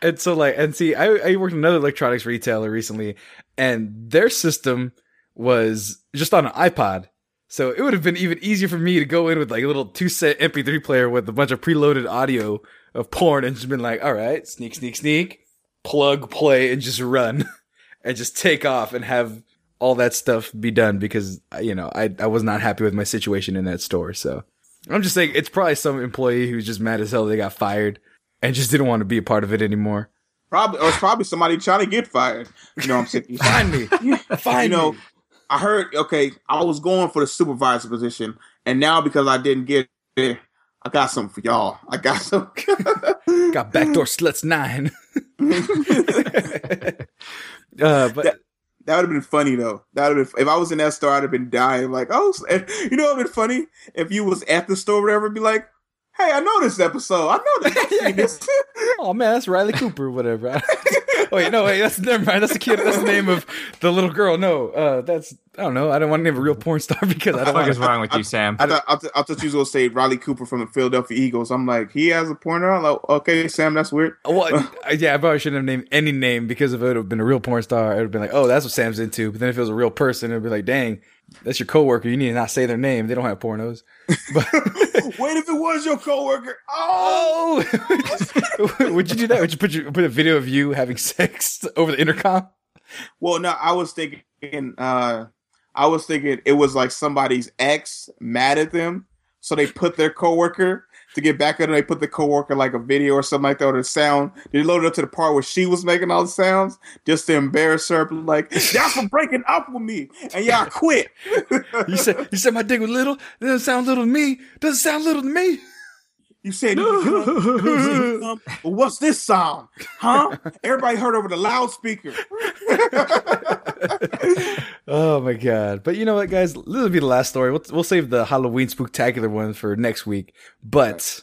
[SPEAKER 1] And so like, and see, I, I worked in another electronics retailer recently and their system was just on an iPod. So it would have been even easier for me to go in with like a little two set MP3 player with a bunch of preloaded audio of porn and just been like, all right, sneak, sneak, sneak, plug, play, and just run and just take off and have all that stuff be done because you know I I was not happy with my situation in that store. So I'm just saying it's probably some employee who's just mad as hell they got fired and just didn't want to be a part of it anymore.
[SPEAKER 2] Probably, or it's probably somebody trying to get fired. You know, I'm saying,
[SPEAKER 1] find me, find
[SPEAKER 2] you know,
[SPEAKER 1] me.
[SPEAKER 2] I heard. Okay, I was going for the supervisor position, and now because I didn't get it, I got something for y'all. I got some.
[SPEAKER 1] got backdoor sluts nine. uh, but.
[SPEAKER 2] That, that would have been funny though. That would have if I was in that store, I'd have been dying. Like, oh, you know, what would have been funny if you was at the store, or whatever. Be like, hey, I know this episode. I know this.
[SPEAKER 1] oh man, that's Riley Cooper, whatever. wait, no, wait, that's never mind. That's the kid. That's the name of the little girl. No, uh, that's I don't know. I don't want to name a real porn star because I don't.
[SPEAKER 3] What is wrong with you, Sam?
[SPEAKER 2] I, I, thought, I, th- I thought you was gonna say Riley Cooper from the Philadelphia Eagles. I'm like, he has a porn star. Like, okay, Sam, that's weird.
[SPEAKER 1] Well, yeah, I probably shouldn't have named any name because if it would have been a real porn star, it would have been like, oh, that's what Sam's into. But then if it was a real person, it'd be like, dang, that's your coworker. You need to not say their name. They don't have pornos.
[SPEAKER 2] But wait, if it was your coworker, oh,
[SPEAKER 1] would you do that? Would you put your, put a video of you having sex over the intercom?
[SPEAKER 2] Well, no, I was thinking. uh I was thinking it was like somebody's ex mad at them, so they put their coworker to get back at her. They put the coworker like a video or something like that, or the sound. They loaded up to the part where she was making all the sounds just to embarrass her. Like y'all for breaking up with me, and y'all quit.
[SPEAKER 1] you said you said my dick was little. It doesn't sound little to me. Doesn't sound little to me.
[SPEAKER 2] You said, well, what's this sound? Huh? Everybody heard over the loudspeaker.
[SPEAKER 1] oh my god! But you know what, guys? This will be the last story. We'll we'll save the Halloween spectacular one for next week. But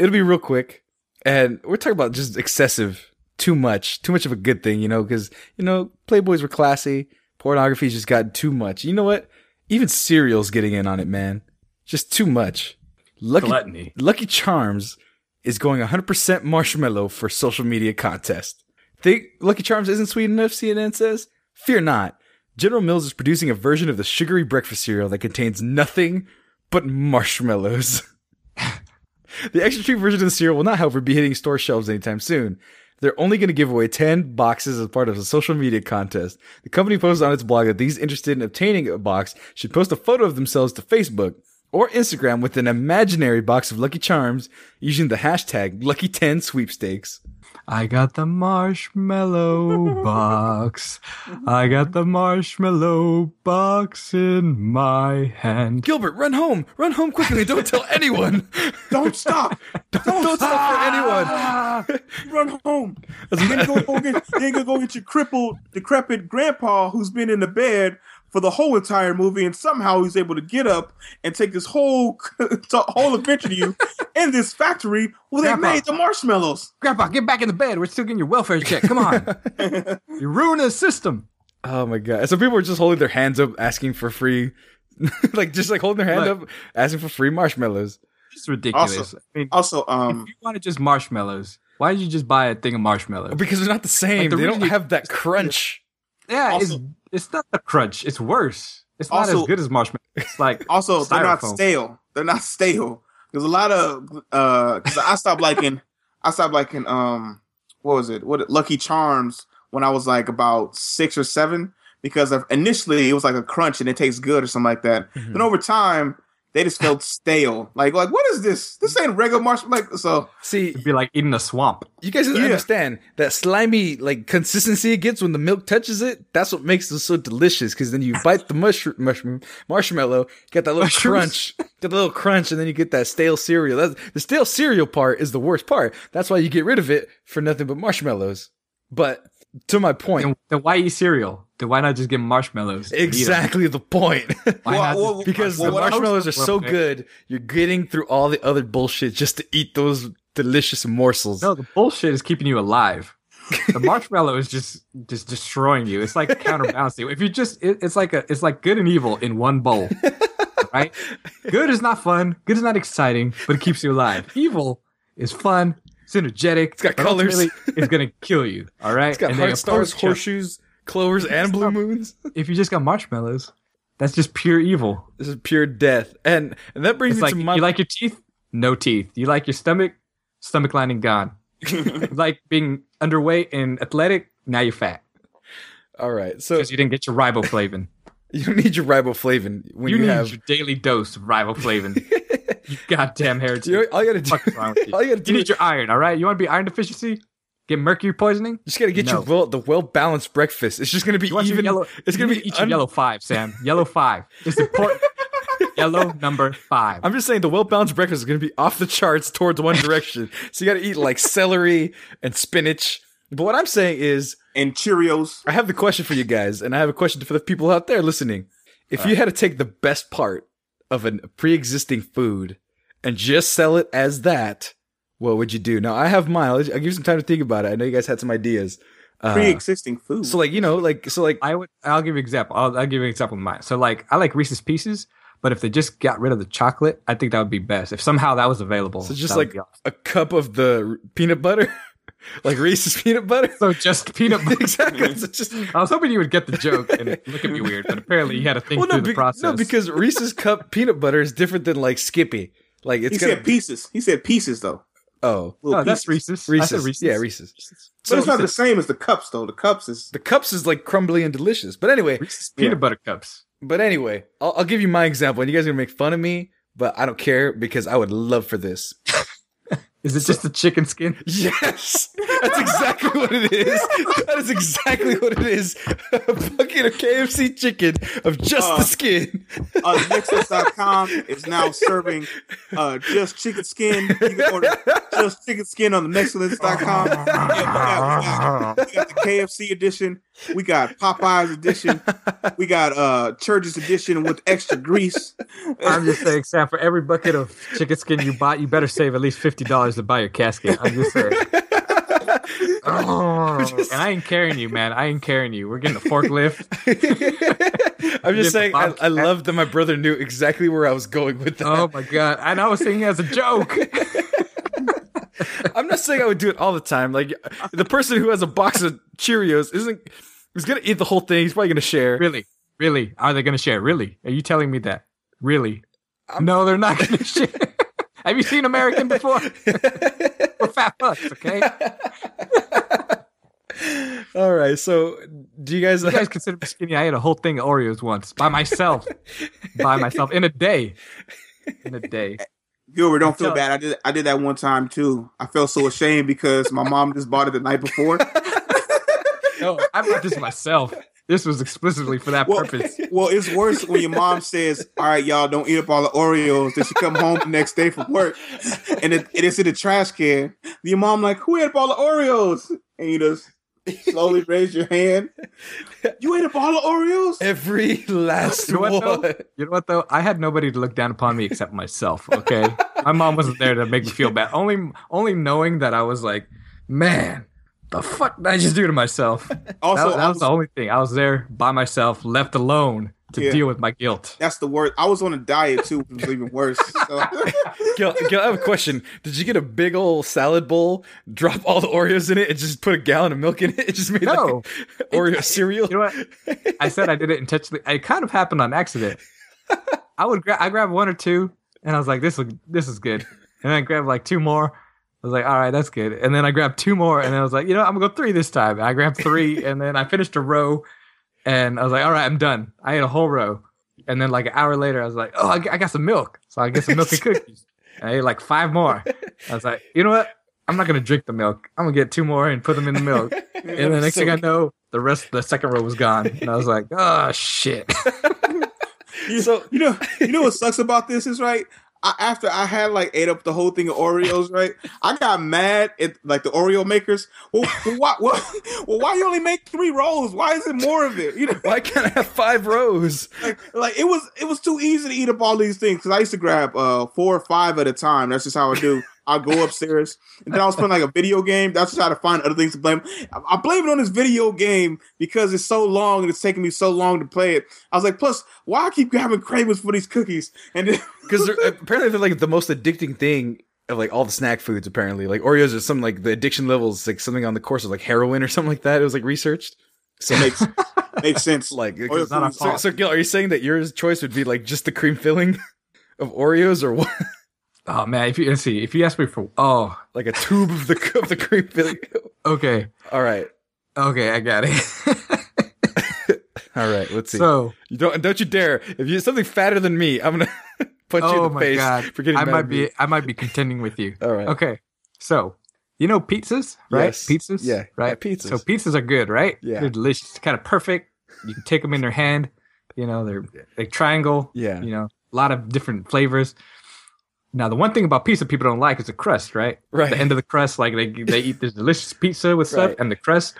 [SPEAKER 1] it'll be real quick, and we're talking about just excessive, too much, too much of a good thing, you know? Because you know, Playboys were classy. Pornography's just got too much. You know what? Even cereal's getting in on it, man. Just too much. Lucky,
[SPEAKER 3] Gluttony.
[SPEAKER 1] Lucky Charms is going 100% marshmallow for social media contest. Think Lucky Charms isn't sweet enough, CNN says? Fear not. General Mills is producing a version of the sugary breakfast cereal that contains nothing but marshmallows. the extra treat version of the cereal will not, however, be hitting store shelves anytime soon. They're only going to give away 10 boxes as part of a social media contest. The company posted on its blog that these interested in obtaining a box should post a photo of themselves to Facebook or Instagram with an imaginary box of Lucky Charms using the hashtag Lucky10 Sweepstakes.
[SPEAKER 3] I got the marshmallow box. I got the marshmallow box in my hand.
[SPEAKER 1] Gilbert, run home. Run home quickly. Don't tell anyone.
[SPEAKER 2] don't stop.
[SPEAKER 1] Don't, don't, don't stop for anyone.
[SPEAKER 2] run home. You're gonna, go get, you're gonna go get your crippled, decrepit grandpa who's been in the bed for the whole entire movie, and somehow he's able to get up and take this whole whole adventure to you in this factory where they made the marshmallows.
[SPEAKER 3] Grandpa, get back in the bed. We're still getting your welfare check. Come on, you're ruining the system.
[SPEAKER 1] Oh my god! So people were just holding their hands up, asking for free, like just like holding their hand up, asking for free marshmallows.
[SPEAKER 3] It's ridiculous.
[SPEAKER 2] Also, I mean, also, um,
[SPEAKER 3] if you wanted just marshmallows, why did you just buy a thing of marshmallows?
[SPEAKER 1] Because they're not the same. Like the they don't have that crunch.
[SPEAKER 3] Yeah, also, it's it's not the crunch. It's worse. It's not also, as good as marshmallow. It's like
[SPEAKER 2] also styrofoam. they're not stale. They're not stale. There's a lot of uh because I stopped liking I stopped liking um what was it what Lucky Charms when I was like about six or seven because of initially it was like a crunch and it tastes good or something like that. Mm-hmm. Then over time they just felt stale. Like, like what is this? This ain't regular marshmallow. Like, so
[SPEAKER 1] see,
[SPEAKER 3] it'd be like eating a swamp.
[SPEAKER 1] You guys yeah. understand that slimy like consistency it gets when the milk touches it. That's what makes it so delicious. Because then you bite the mushroom, mushroom marshmallow, get that little Mushrooms. crunch, get a little crunch, and then you get that stale cereal. That's, the stale cereal part is the worst part. That's why you get rid of it for nothing but marshmallows. But to my point,
[SPEAKER 3] then, then why eat cereal? Then why not just get marshmallows?
[SPEAKER 1] Exactly the point.
[SPEAKER 3] why not
[SPEAKER 2] well, well,
[SPEAKER 1] because
[SPEAKER 2] well,
[SPEAKER 1] the marshmallows are so good, you're getting through all the other bullshit just to eat those delicious morsels.
[SPEAKER 3] No, the bullshit is keeping you alive. the marshmallow is just just destroying you. It's like counterbalancing. If you just, it, it's like a, it's like good and evil in one bowl, right? Good is not fun. Good is not exciting, but it keeps you alive. Evil is fun, it's energetic.
[SPEAKER 1] It's got colors.
[SPEAKER 3] It's gonna kill you. All right.
[SPEAKER 1] It's got and heart stars, horseshoes, clovers, and blue moons.
[SPEAKER 3] if you just got marshmallows, that's just pure evil.
[SPEAKER 1] This is pure death, and and that brings
[SPEAKER 3] it's
[SPEAKER 1] me
[SPEAKER 3] like,
[SPEAKER 1] to my.
[SPEAKER 3] You like your teeth? No teeth. You like your stomach? Stomach lining gone. like being underweight and athletic? Now you're fat.
[SPEAKER 1] All right, so
[SPEAKER 3] because you didn't get your riboflavin.
[SPEAKER 1] You need your riboflavin when
[SPEAKER 3] you,
[SPEAKER 1] you,
[SPEAKER 3] need
[SPEAKER 1] have.
[SPEAKER 3] your daily dose of riboflavin. You goddamn heretic.
[SPEAKER 1] You all you gotta do.
[SPEAKER 3] Is wrong with you?
[SPEAKER 1] all you gotta do.
[SPEAKER 3] You need your iron, all right? You want to be iron deficiency? Get mercury poisoning?
[SPEAKER 1] you just gotta get
[SPEAKER 3] No.
[SPEAKER 1] your well, the well balanced breakfast. It's just gonna be
[SPEAKER 3] You
[SPEAKER 1] even.
[SPEAKER 3] yellow?
[SPEAKER 1] it's gonna
[SPEAKER 3] need
[SPEAKER 1] be
[SPEAKER 3] to eat your
[SPEAKER 1] un-
[SPEAKER 3] yellow five, Sam. Yellow five. It's important. yellow number five.
[SPEAKER 1] I'm just saying the well balanced breakfast is gonna be off the charts towards one direction. so you gotta eat like celery and spinach. But what I'm saying is,
[SPEAKER 2] And Cheerios.
[SPEAKER 1] I have the question for you guys, and I have a question for the people out there listening. If you had to take the best part of a pre-existing food and just sell it as that, what would you do? Now I have mine. I'll, I'll give you some time to think about it. I know you guys had some ideas. Uh,
[SPEAKER 2] Pre-existing food.
[SPEAKER 1] so like you know, like so like
[SPEAKER 3] I would. I'll give you an example. I'll, I'll give you an example of mine. So like, I like Reese's Pieces, but if they just got rid of the chocolate, I think that would be best. If somehow that was available,
[SPEAKER 1] so just like
[SPEAKER 3] awesome.
[SPEAKER 1] a cup of the peanut butter, like Reese's peanut butter.
[SPEAKER 3] so just peanut butter.
[SPEAKER 1] exactly. So just
[SPEAKER 3] I was hoping you would get the joke and look at me weird, but apparently you had to think
[SPEAKER 1] well, no,
[SPEAKER 3] through the process.
[SPEAKER 1] no, because Reese's cup peanut butter is different than like Skippy. Like it's
[SPEAKER 2] he
[SPEAKER 1] gonna
[SPEAKER 2] said pieces. He said pieces though.
[SPEAKER 1] oh
[SPEAKER 2] Little
[SPEAKER 3] oh, that's
[SPEAKER 2] pieces.
[SPEAKER 3] Reese's. I
[SPEAKER 1] Reese's.
[SPEAKER 3] said Reese's.
[SPEAKER 1] Yeah, Reese's.
[SPEAKER 2] But it's
[SPEAKER 1] So-
[SPEAKER 2] not the same as the cups though. The cups is
[SPEAKER 1] The cups is like crumbly and delicious. But anyway,
[SPEAKER 3] Reese's peanut
[SPEAKER 2] Yeah.
[SPEAKER 3] butter cups.
[SPEAKER 1] but anyway, I'll, I'll give you my example, and you guys are gonna make fun of me, but I don't care because I would love for this.
[SPEAKER 3] Is it just a chicken skin?
[SPEAKER 1] Yes, that's exactly what it is. That is exactly what it is. A bucket of KFC chicken of just
[SPEAKER 2] Uh,
[SPEAKER 1] the skin.
[SPEAKER 2] uh, Nexus.com is now serving uh, just chicken skin. You can order just chicken skin on the Nexus.com. Yeah, we, got, we, got, we got the KFC edition. We got Popeyes edition. We got uh Church's edition with extra grease.
[SPEAKER 3] I'm just saying, Sam, for every bucket of chicken skin you buy, you better save at least fifty dollars to buy your casket. I'm just saying. Oh, and I ain't carrying you, man. I ain't carrying you. We're getting a forklift.
[SPEAKER 1] I'm just saying, I, I love that my brother knew exactly where I was going with that.
[SPEAKER 3] Oh my god! And I was thinking as a joke.
[SPEAKER 1] I'm not saying I would do it all the time. Like the person who has a box of Cheerios isn't is gonna eat the whole thing. He's probably gonna share.
[SPEAKER 3] Really, really, are they going to share? Really? Are you telling me that? Really? no, they're not going to share. Have you seen American before? We're fat fucks, okay?
[SPEAKER 1] all right. So, do you guys?
[SPEAKER 3] You guys consider me skinny? I ate a whole thing of Oreos once by myself, by myself in a day. In a day.
[SPEAKER 2] Gilbert, don't feel bad. I did I did that one time too. I felt so ashamed because my mom just bought it the night before.
[SPEAKER 3] No, I bought this myself. This was explicitly for that
[SPEAKER 2] Well,
[SPEAKER 3] purpose.
[SPEAKER 2] well, it's worse when your mom says, "All right, y'all, don't eat up all the Oreos." Then she come home the next day from work, and it, it is in the trash can. Your mom like, "Who ate up all the Oreos?" And you just slowly raise your hand. You ate a ball of Oreos?
[SPEAKER 1] Every last
[SPEAKER 3] You know what, though?
[SPEAKER 1] one.
[SPEAKER 3] You know what though? I had nobody to look down upon me except myself. Okay, my mom wasn't there to make me feel bad. Only, only knowing that I was like, man, the fuck did I just do to myself?
[SPEAKER 2] Also,
[SPEAKER 3] that, that
[SPEAKER 2] I
[SPEAKER 3] was the only thing. I was there by myself, left alone to
[SPEAKER 2] Yeah.
[SPEAKER 3] deal with my guilt.
[SPEAKER 2] that's the worst. I was on a diet too, which was even worse. So,
[SPEAKER 1] Gil, Gil, I have a question. Did you get a big old salad bowl, drop all the Oreos in it, and just put a gallon of milk in it? It just made
[SPEAKER 3] No.
[SPEAKER 1] like Oreo cereal.
[SPEAKER 3] You know what? I said I did it intentionally. It kind of happened on accident. I would grab, I grabbed one or two, and I was like, "This look, this is good." And then I grabbed like two more. I was like, "All right, that's good." And then I grabbed two more, and then I was like, "You know, I'm gonna go three this time." And I grabbed three, and then I finished a row, and I was like, "All right, I'm done." I ate a whole row, and then like an hour later, I was like, "Oh, I got some milk," so I get some milk and cookies. And I ate like five more. I was like, "You know what? I'm not gonna drink the milk. I'm gonna get two more and put them in the milk." And the next thing I know, the rest the second row was gone. And I was like, oh shit.
[SPEAKER 1] So-
[SPEAKER 2] you know, you know what sucks about this is right. I, after I had like ate up the whole thing of Oreos, right? I got mad at like the Oreo makers. Well, well, why, well, well, why you only make three rolls? Why is it more of it? You know,
[SPEAKER 1] Why can't I have five rows?
[SPEAKER 2] like, like it was it was too easy to eat up all these things because I used to grab uh four or five at a time. That's just how I do. I'll go upstairs and then I was playing like a video game. That's just how to find other things to blame. I, I blame it on this video game because it's so long and it's taking me so long to play it. I was like, plus, why I keep having cravings for these cookies? And then
[SPEAKER 1] Because apparently they're like the most addicting thing of like all the snack foods. Apparently, like Oreos are something like the addiction levels like something on the course of like heroin or something like that. It was like researched. So
[SPEAKER 2] makes makes sense.
[SPEAKER 1] like,
[SPEAKER 2] Oreo
[SPEAKER 3] not our
[SPEAKER 2] cookies-
[SPEAKER 1] so, so Gil, are you saying that your choice would be like just the cream filling of Oreos or what?
[SPEAKER 3] Oh man, if you let's see, if you ask me for oh,
[SPEAKER 1] Like a tube of the of the cream filling.
[SPEAKER 3] okay.
[SPEAKER 1] All right.
[SPEAKER 3] Okay, I got it.
[SPEAKER 1] All right, let's see.
[SPEAKER 3] So
[SPEAKER 1] you don't don't you dare. If you something fatter than me, I'm gonna punch you
[SPEAKER 3] oh
[SPEAKER 1] in the
[SPEAKER 3] my
[SPEAKER 1] face
[SPEAKER 3] god,
[SPEAKER 1] for getting
[SPEAKER 3] I might be I might be contending with you.
[SPEAKER 1] All right.
[SPEAKER 3] Okay, so you know pizzas, right?
[SPEAKER 1] Yes.
[SPEAKER 3] Pizzas,
[SPEAKER 1] Yeah,
[SPEAKER 3] right.
[SPEAKER 1] yeah, pizzas.
[SPEAKER 3] So pizzas are good, right?
[SPEAKER 1] Yeah.
[SPEAKER 3] they're delicious, kind of perfect. You can take them in your hand. You know, they're like triangle.
[SPEAKER 1] Yeah.
[SPEAKER 3] you know, a lot of different flavors. Now, the one thing about pizza people don't like is the crust, right?
[SPEAKER 1] Right.
[SPEAKER 3] The end of the crust, like they they eat this delicious pizza with stuff
[SPEAKER 1] Right.
[SPEAKER 3] and the crust.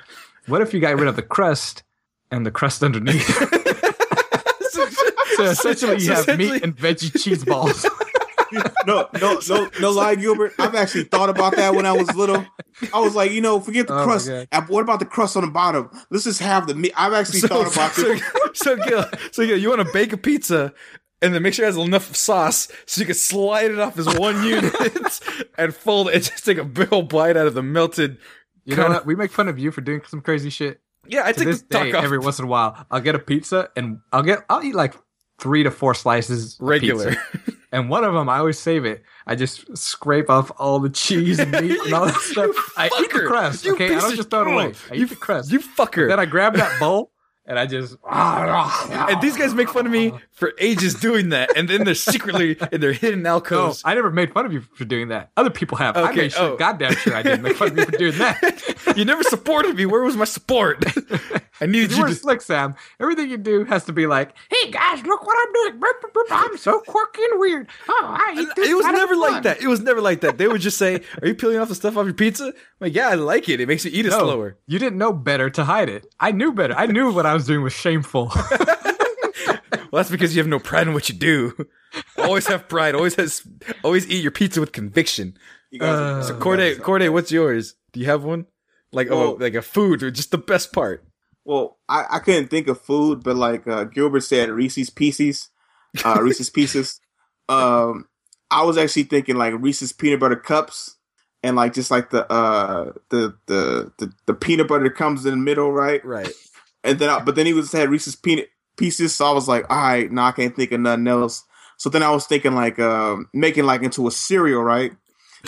[SPEAKER 3] What if you got rid of the crust and the crust underneath? so essentially, you have meat and veggie cheese balls.
[SPEAKER 2] no, no, no, no lie, Gilbert. I've actually thought about that when I was little. I was like, you know, forget the
[SPEAKER 3] Oh
[SPEAKER 2] crust. Uh, What about the crust on the bottom? Let's just have the meat. I've actually thought about
[SPEAKER 1] so,
[SPEAKER 2] this.
[SPEAKER 1] so, Gil, so Gil, you want to bake a pizza and then make sure it has enough sauce so you can slide it off as one unit and fold it and just take a big old bite out of the melted.
[SPEAKER 3] You know what? We make fun of you for doing some crazy shit.
[SPEAKER 1] Yeah, I
[SPEAKER 3] To
[SPEAKER 1] take
[SPEAKER 3] this day,
[SPEAKER 1] off
[SPEAKER 3] every once in a while, I'll get a pizza and I'll get I'll eat like three to four slices of
[SPEAKER 1] regular.
[SPEAKER 3] pizza. And one of them, I always save it. I just scrape off all the cheese and meat and all that stuff. I eat the crust.
[SPEAKER 1] You
[SPEAKER 3] Okay, I don't just throw it away. I
[SPEAKER 1] you-
[SPEAKER 3] eat the crust.
[SPEAKER 1] you fucker.
[SPEAKER 3] then I grab that bowl and I just.
[SPEAKER 1] and these guys make fun of me for ages doing that, and then they're secretly in their hidden
[SPEAKER 3] No,
[SPEAKER 1] alcoves.
[SPEAKER 3] I never made fun of you for doing that. Other people have. I
[SPEAKER 1] Okay,
[SPEAKER 3] made sure,
[SPEAKER 1] oh.
[SPEAKER 3] goddamn sure, I didn't make fun of you for doing that.
[SPEAKER 1] you never supported me. Where was my support? I needed
[SPEAKER 3] You
[SPEAKER 1] you
[SPEAKER 3] were
[SPEAKER 1] to.
[SPEAKER 3] slick, Sam. Everything you do has to be like, "Hey guys, look what I'm doing! Burp, burp, burp. I'm so quirky and weird. Oh, I eat this.
[SPEAKER 1] It was never like that. It was never like that. They would just say, "Are you peeling off the stuff off your pizza?" I'm like, yeah, I like it. It makes you eat it
[SPEAKER 3] No,
[SPEAKER 1] slower.
[SPEAKER 3] You didn't know better to hide it. I knew better. I knew what I was doing was shameful.
[SPEAKER 1] Well, that's because you have no pride in what you do. always have pride. Always has. Always eat your pizza with conviction.
[SPEAKER 2] You guys are-
[SPEAKER 3] Uh,
[SPEAKER 1] So Corde, Corde, what's yours? Do you have one? Like oh, like a food or just the best part?
[SPEAKER 2] Well, I, I couldn't think of food, but like uh, Gilbert said, Reese's Pieces, uh, Reese's Pieces. Um, I was actually thinking like Reese's peanut butter cups, and like just like the uh the the the, the peanut butter comes in the middle, right?
[SPEAKER 1] Right.
[SPEAKER 2] And then, I, but then he was had Reese's peanut pieces, so I was like, all right, no, I can't think of nothing else. So then I was thinking like um, making like into a cereal, right?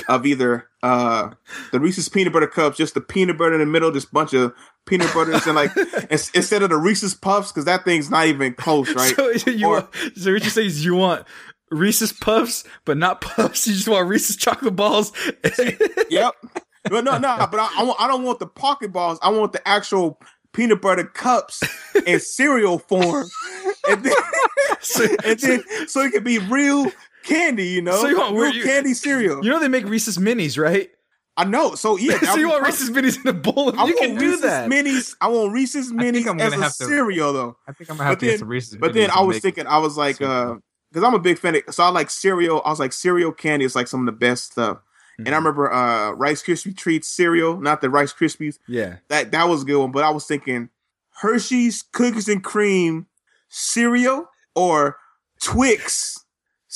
[SPEAKER 2] Of either uh the Reese's peanut butter cups, just the peanut butter in the middle, just bunch of peanut butters, and like instead of the Reese's puffs, because that thing's not even close, right?
[SPEAKER 1] So you
[SPEAKER 2] Or-
[SPEAKER 1] want, so what you say is you want Reese's Puffs, but not Puffs. You just want Reese's chocolate balls.
[SPEAKER 2] yep. But no, no, but I, I, want, I don't want the pocket balls. I want the actual peanut butter cups in cereal form, and then,
[SPEAKER 1] So-
[SPEAKER 2] and then so it can be real candy, you know,
[SPEAKER 1] So you want-
[SPEAKER 2] real
[SPEAKER 1] you-
[SPEAKER 2] candy cereal.
[SPEAKER 1] you know they make Reese's minis, right?
[SPEAKER 2] I know. So yeah,
[SPEAKER 1] so you want Reese's minis in a bowl? Of,
[SPEAKER 2] I
[SPEAKER 1] you
[SPEAKER 2] want
[SPEAKER 1] can do
[SPEAKER 2] Reese's
[SPEAKER 1] that.
[SPEAKER 2] Minis. I want Reese's Minis
[SPEAKER 3] I'm
[SPEAKER 2] as a
[SPEAKER 3] have to-
[SPEAKER 2] cereal, though.
[SPEAKER 3] I think I'm gonna have
[SPEAKER 2] But
[SPEAKER 3] to get
[SPEAKER 2] then-
[SPEAKER 3] some Reese's.
[SPEAKER 2] But then I was thinking, I was like,
[SPEAKER 3] cereal.
[SPEAKER 2] because I'm a big fan. Of, so I like cereal. I was like, cereal candy is like some of the best stuff. And
[SPEAKER 1] Mm-hmm.
[SPEAKER 2] I remember uh Rice Krispie treats cereal, not the Rice Krispies.
[SPEAKER 1] Yeah.
[SPEAKER 2] That that was a good one. But I was thinking Hershey's cookies and cream cereal or Twix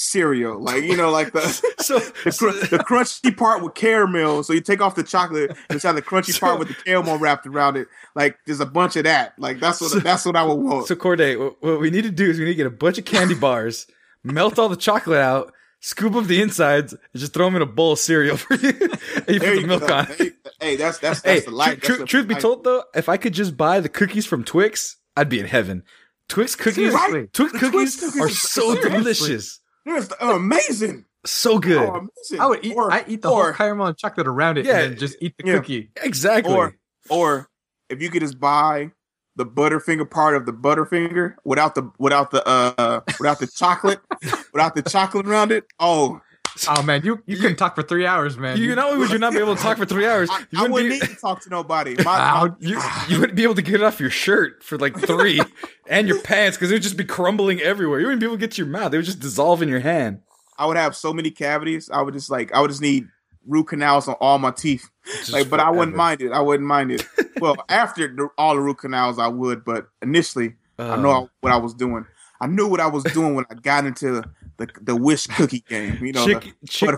[SPEAKER 2] cereal, like you know, like the
[SPEAKER 1] So,
[SPEAKER 2] the, cr- the crunchy part with caramel. So you take off the chocolate and it's got the crunchy
[SPEAKER 1] So-
[SPEAKER 2] part with the caramel wrapped around it. Like there's a bunch of that. Like that's what
[SPEAKER 1] So-
[SPEAKER 2] that's what I would want.
[SPEAKER 1] so Corde, what, what we need to do is we need to get a bunch of candy bars, melt all the chocolate out, scoop up the insides, and just throw them in a bowl of cereal for you. and you
[SPEAKER 2] There
[SPEAKER 1] put the
[SPEAKER 2] you
[SPEAKER 1] milk
[SPEAKER 2] go.
[SPEAKER 1] on.
[SPEAKER 2] Hey, hey, that's that's
[SPEAKER 1] Hey,
[SPEAKER 2] the light. That's
[SPEAKER 1] tru-
[SPEAKER 2] the
[SPEAKER 1] truth be told though, if I could just buy the cookies from Twix, I'd be in heaven. Twix cookies? Twix cookies
[SPEAKER 2] Twix cookies
[SPEAKER 1] are so delicious,
[SPEAKER 2] Yes, they're amazing.
[SPEAKER 1] so good.
[SPEAKER 2] Oh, amazing.
[SPEAKER 3] I would eat.
[SPEAKER 2] Or,
[SPEAKER 3] I eat the
[SPEAKER 2] or,
[SPEAKER 3] whole caramel and chocolate around it,
[SPEAKER 1] Yeah.
[SPEAKER 3] and then just eat the
[SPEAKER 2] Yeah.
[SPEAKER 3] cookie.
[SPEAKER 1] exactly.
[SPEAKER 2] or or if you could just buy the Butterfinger part of the Butterfinger without the without the uh without the chocolate without the chocolate around it. Oh,
[SPEAKER 3] Oh man, you you couldn't talk for three hours, man.
[SPEAKER 1] you not only would you not be able to talk for three hours,
[SPEAKER 2] I,
[SPEAKER 1] you wouldn't
[SPEAKER 2] wouldn't
[SPEAKER 1] be,
[SPEAKER 2] need to talk to nobody. My,
[SPEAKER 3] Ow.
[SPEAKER 2] my-
[SPEAKER 1] you, you wouldn't be able to get it off your shirt for like three and your pants because it would just be crumbling everywhere. You wouldn't be able to get to your mouth; it would just dissolve in your hand.
[SPEAKER 2] I would have so many cavities. I would just like I would just need root canals on all my teeth.
[SPEAKER 1] Just
[SPEAKER 2] Like, but I wouldn't mind it. I wouldn't mind it. well, after the, all the root canals, I would. But initially, I know
[SPEAKER 1] Uh,
[SPEAKER 2] what I was doing. I knew what I was doing when I got into the the wish cookie game. You know,
[SPEAKER 1] chick, chick,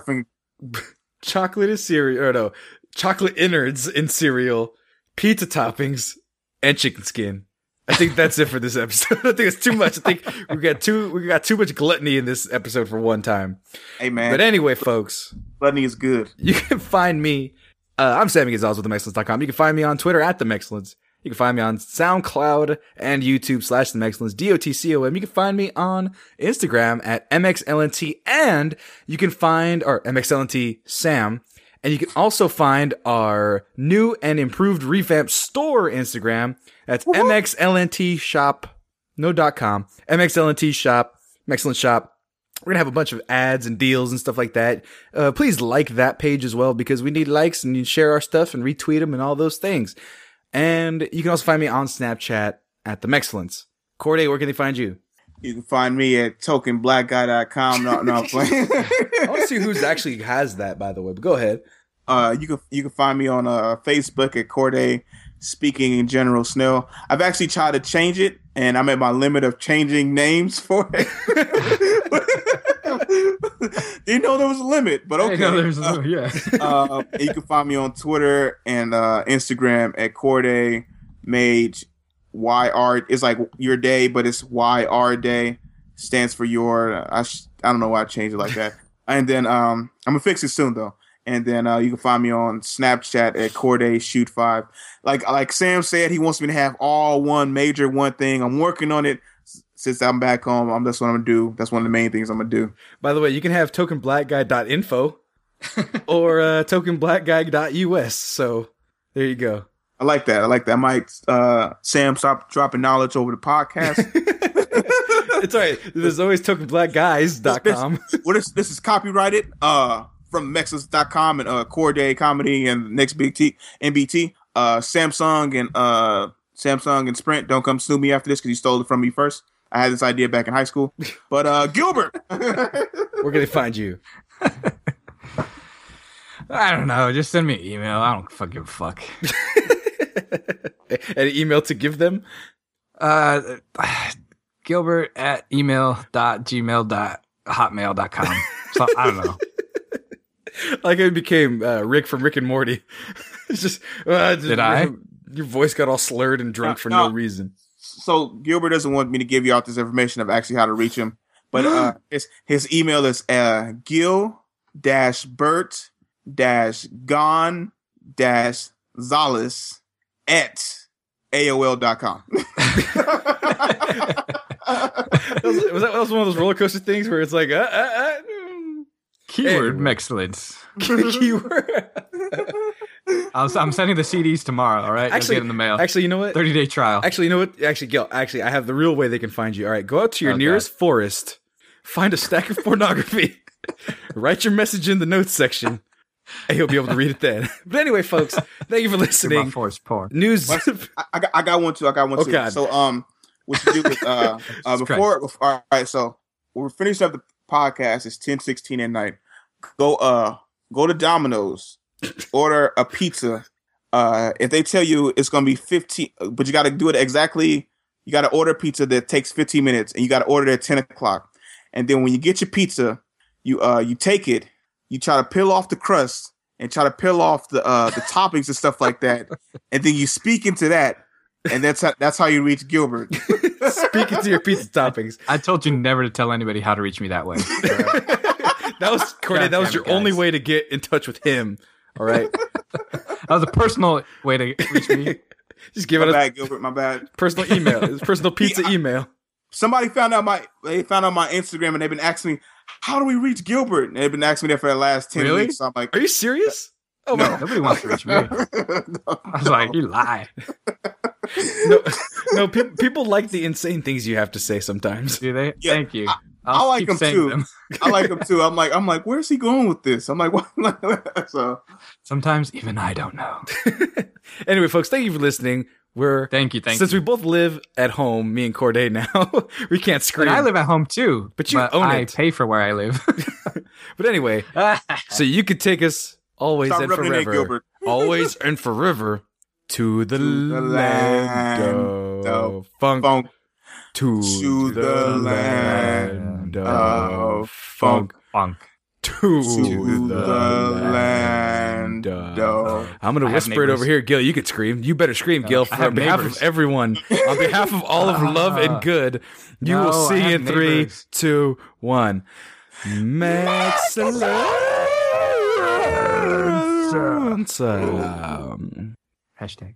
[SPEAKER 1] chocolate is cereal, or no, chocolate innards in cereal, pizza toppings, and chicken skin. I think that's it for this episode. I think it's too much. I think we got too we got too much gluttony in this episode for one time.
[SPEAKER 2] Hey man,
[SPEAKER 1] But anyway, folks,
[SPEAKER 2] gluttony is good.
[SPEAKER 1] you can find me. Uh, I'm Sammy Gonzalez with themexcellence.com. You can find me on Twitter at themexcellence. You can find me on SoundCloud and YouTube slash the Mexcellence, D-O-T-C-O-M. You can find me on Instagram at MXLNT and you can find, our MXLNT Sam, and you can also find our new and improved revamped store Instagram. That's MXLNT shop, no dot com, MXLNT shop, Excellent shop. We're gonna have a bunch of ads and deals and stuff like that. Uh, please like that page as well because we need likes and you share our stuff and retweet them and all those things. And you can also find me on Snapchat at the Mexcellence. Corde, where can they find you?
[SPEAKER 2] You can find me at tokenblackguy.com. No, no, I'm playing.
[SPEAKER 1] I want to see who's actually has that, by the way. But go ahead.
[SPEAKER 2] Uh, you can you can find me on uh, Facebook at Corde Speaking in General Snell. I've actually tried to change it, and I'm at my limit of changing names for it. Didn't know there was a limit, but okay. there's a limit, yeah. uh, you can find me on Twitter and uh, Instagram at Corde Mage Y R. It's like your day, but it's Y R Day. Stands for your. I sh- I don't know why I changed it like that. and then um, I'm gonna fix it soon though. And then uh, you can find me on Snapchat at Corde Shoot Five. Like like Sam said, he wants me to have all one major one thing. I'm working on it since I'm back home, I'm, that's what I'm gonna do. That's one of the main things I'm gonna do.
[SPEAKER 1] By the way, you can have tokenblackguy.info or uh, tokenblackguy.us. So there you go.
[SPEAKER 2] I like that. I like that. I might uh, Sam stop dropping knowledge over the podcast.
[SPEAKER 1] it's all right. There's always tokenblackguys.com.
[SPEAKER 2] This, what is this is copyrighted uh from Mexus.com and uh Corde Comedy and Next Big T NBT. Uh Samsung and uh Samsung and Sprint don't come sue me after this because you stole it from me first. I had this idea back in high school. But uh Gilbert,
[SPEAKER 1] where can they find you?
[SPEAKER 3] I don't know. Just send me an email. I don't fucking fuck.
[SPEAKER 1] an email to give them?
[SPEAKER 3] Uh, Gilbert at email dot gmail dot hotmail dot com. So I don't know.
[SPEAKER 1] like it became uh, Rick from Rick and Morty. it's just, uh, just,
[SPEAKER 3] did I?
[SPEAKER 1] Your voice got all slurred and drunk no, for no, no reason
[SPEAKER 2] so Gilbert doesn't want me to give you out this information of actually how to reach him, but uh, his his email is uh, Gil dash Bert dash Gon dash Zalis at AOL.com.
[SPEAKER 1] was, was, that, was one of those roller coaster things where it's like, uh, uh, uh,
[SPEAKER 3] keyword hey. excellence. keyword. I'm sending the CDs tomorrow. All right,
[SPEAKER 1] actually,
[SPEAKER 3] in the mail.
[SPEAKER 1] Actually, you know what?
[SPEAKER 3] Thirty day trial.
[SPEAKER 1] Actually, you know what? Actually, Gil. Actually, I have the real way they can find you. All right, go out to your oh, nearest forest, find a stack of pornography, write your message in the notes section. And you'll be able to read it then. But anyway, folks, thank you for listening.
[SPEAKER 3] Forest porn.
[SPEAKER 1] News.
[SPEAKER 2] I, I, got, I got one too. I got one oh, too. God. So, um, what you do with uh, uh before, before, all right. So we're finishing up the podcast. It's ten sixteen at night. Go uh go to Domino's order a pizza. Uh, if they tell you it's going to be 15, but you got to do it exactly, you got to order pizza that takes 15 minutes and you got to order it at 10 o'clock. And then when you get your pizza, you, uh, you take it, you try to peel off the crust and try to peel off the, uh, the toppings and stuff like that. And then you speak into that. And that's how, that's how you reach Gilbert.
[SPEAKER 1] Speaking to your pizza toppings.
[SPEAKER 3] I told you never to tell anybody how to reach me that way.
[SPEAKER 1] that was Corde. That was your guys. only way to get in touch with him all right.
[SPEAKER 3] that was a personal way to reach me.
[SPEAKER 1] Just give
[SPEAKER 2] my
[SPEAKER 1] it a
[SPEAKER 2] bad, Gilbert. My bad.
[SPEAKER 1] Personal email. It's personal pizza yeah, email.
[SPEAKER 2] Somebody found out my they found out my Instagram and they've been asking me, how do we reach Gilbert? And they've been asking me that for the last ten really? weeks. So I'm like,
[SPEAKER 1] Are you serious?
[SPEAKER 3] Uh, oh no, nobody wants to reach me. no, I was like, you lie.
[SPEAKER 1] no, no. Pe- people like the insane things you have to say sometimes.
[SPEAKER 3] Do they? Yeah, Thank you.
[SPEAKER 2] i like them too. Them. I like them too. I'm like, I'm like, where's he going with this? I'm like, what? so
[SPEAKER 3] sometimes even I don't know.
[SPEAKER 1] anyway, folks, thank you for listening. We're
[SPEAKER 3] thank you, thank
[SPEAKER 1] since
[SPEAKER 3] you.
[SPEAKER 1] we both live at home, me and Corde now, we can't scream.
[SPEAKER 3] And I live at home too,
[SPEAKER 1] but you
[SPEAKER 3] but
[SPEAKER 1] own
[SPEAKER 3] I
[SPEAKER 1] it.
[SPEAKER 3] pay for where I live.
[SPEAKER 1] but anyway, so you could take us always Stop and forever, always and forever to the, to the land, land, of funk. funk to, to the, the land, of funk.
[SPEAKER 3] Funk.
[SPEAKER 1] To, to the, the land of. I'm gonna whisper it over here, Gil. You could scream. You better scream, no, Gil. On behalf neighbors. of everyone, on behalf of all of uh-huh. love and good, you no, will see in three, neighbors. two, one. Excellent.
[SPEAKER 3] Hashtag.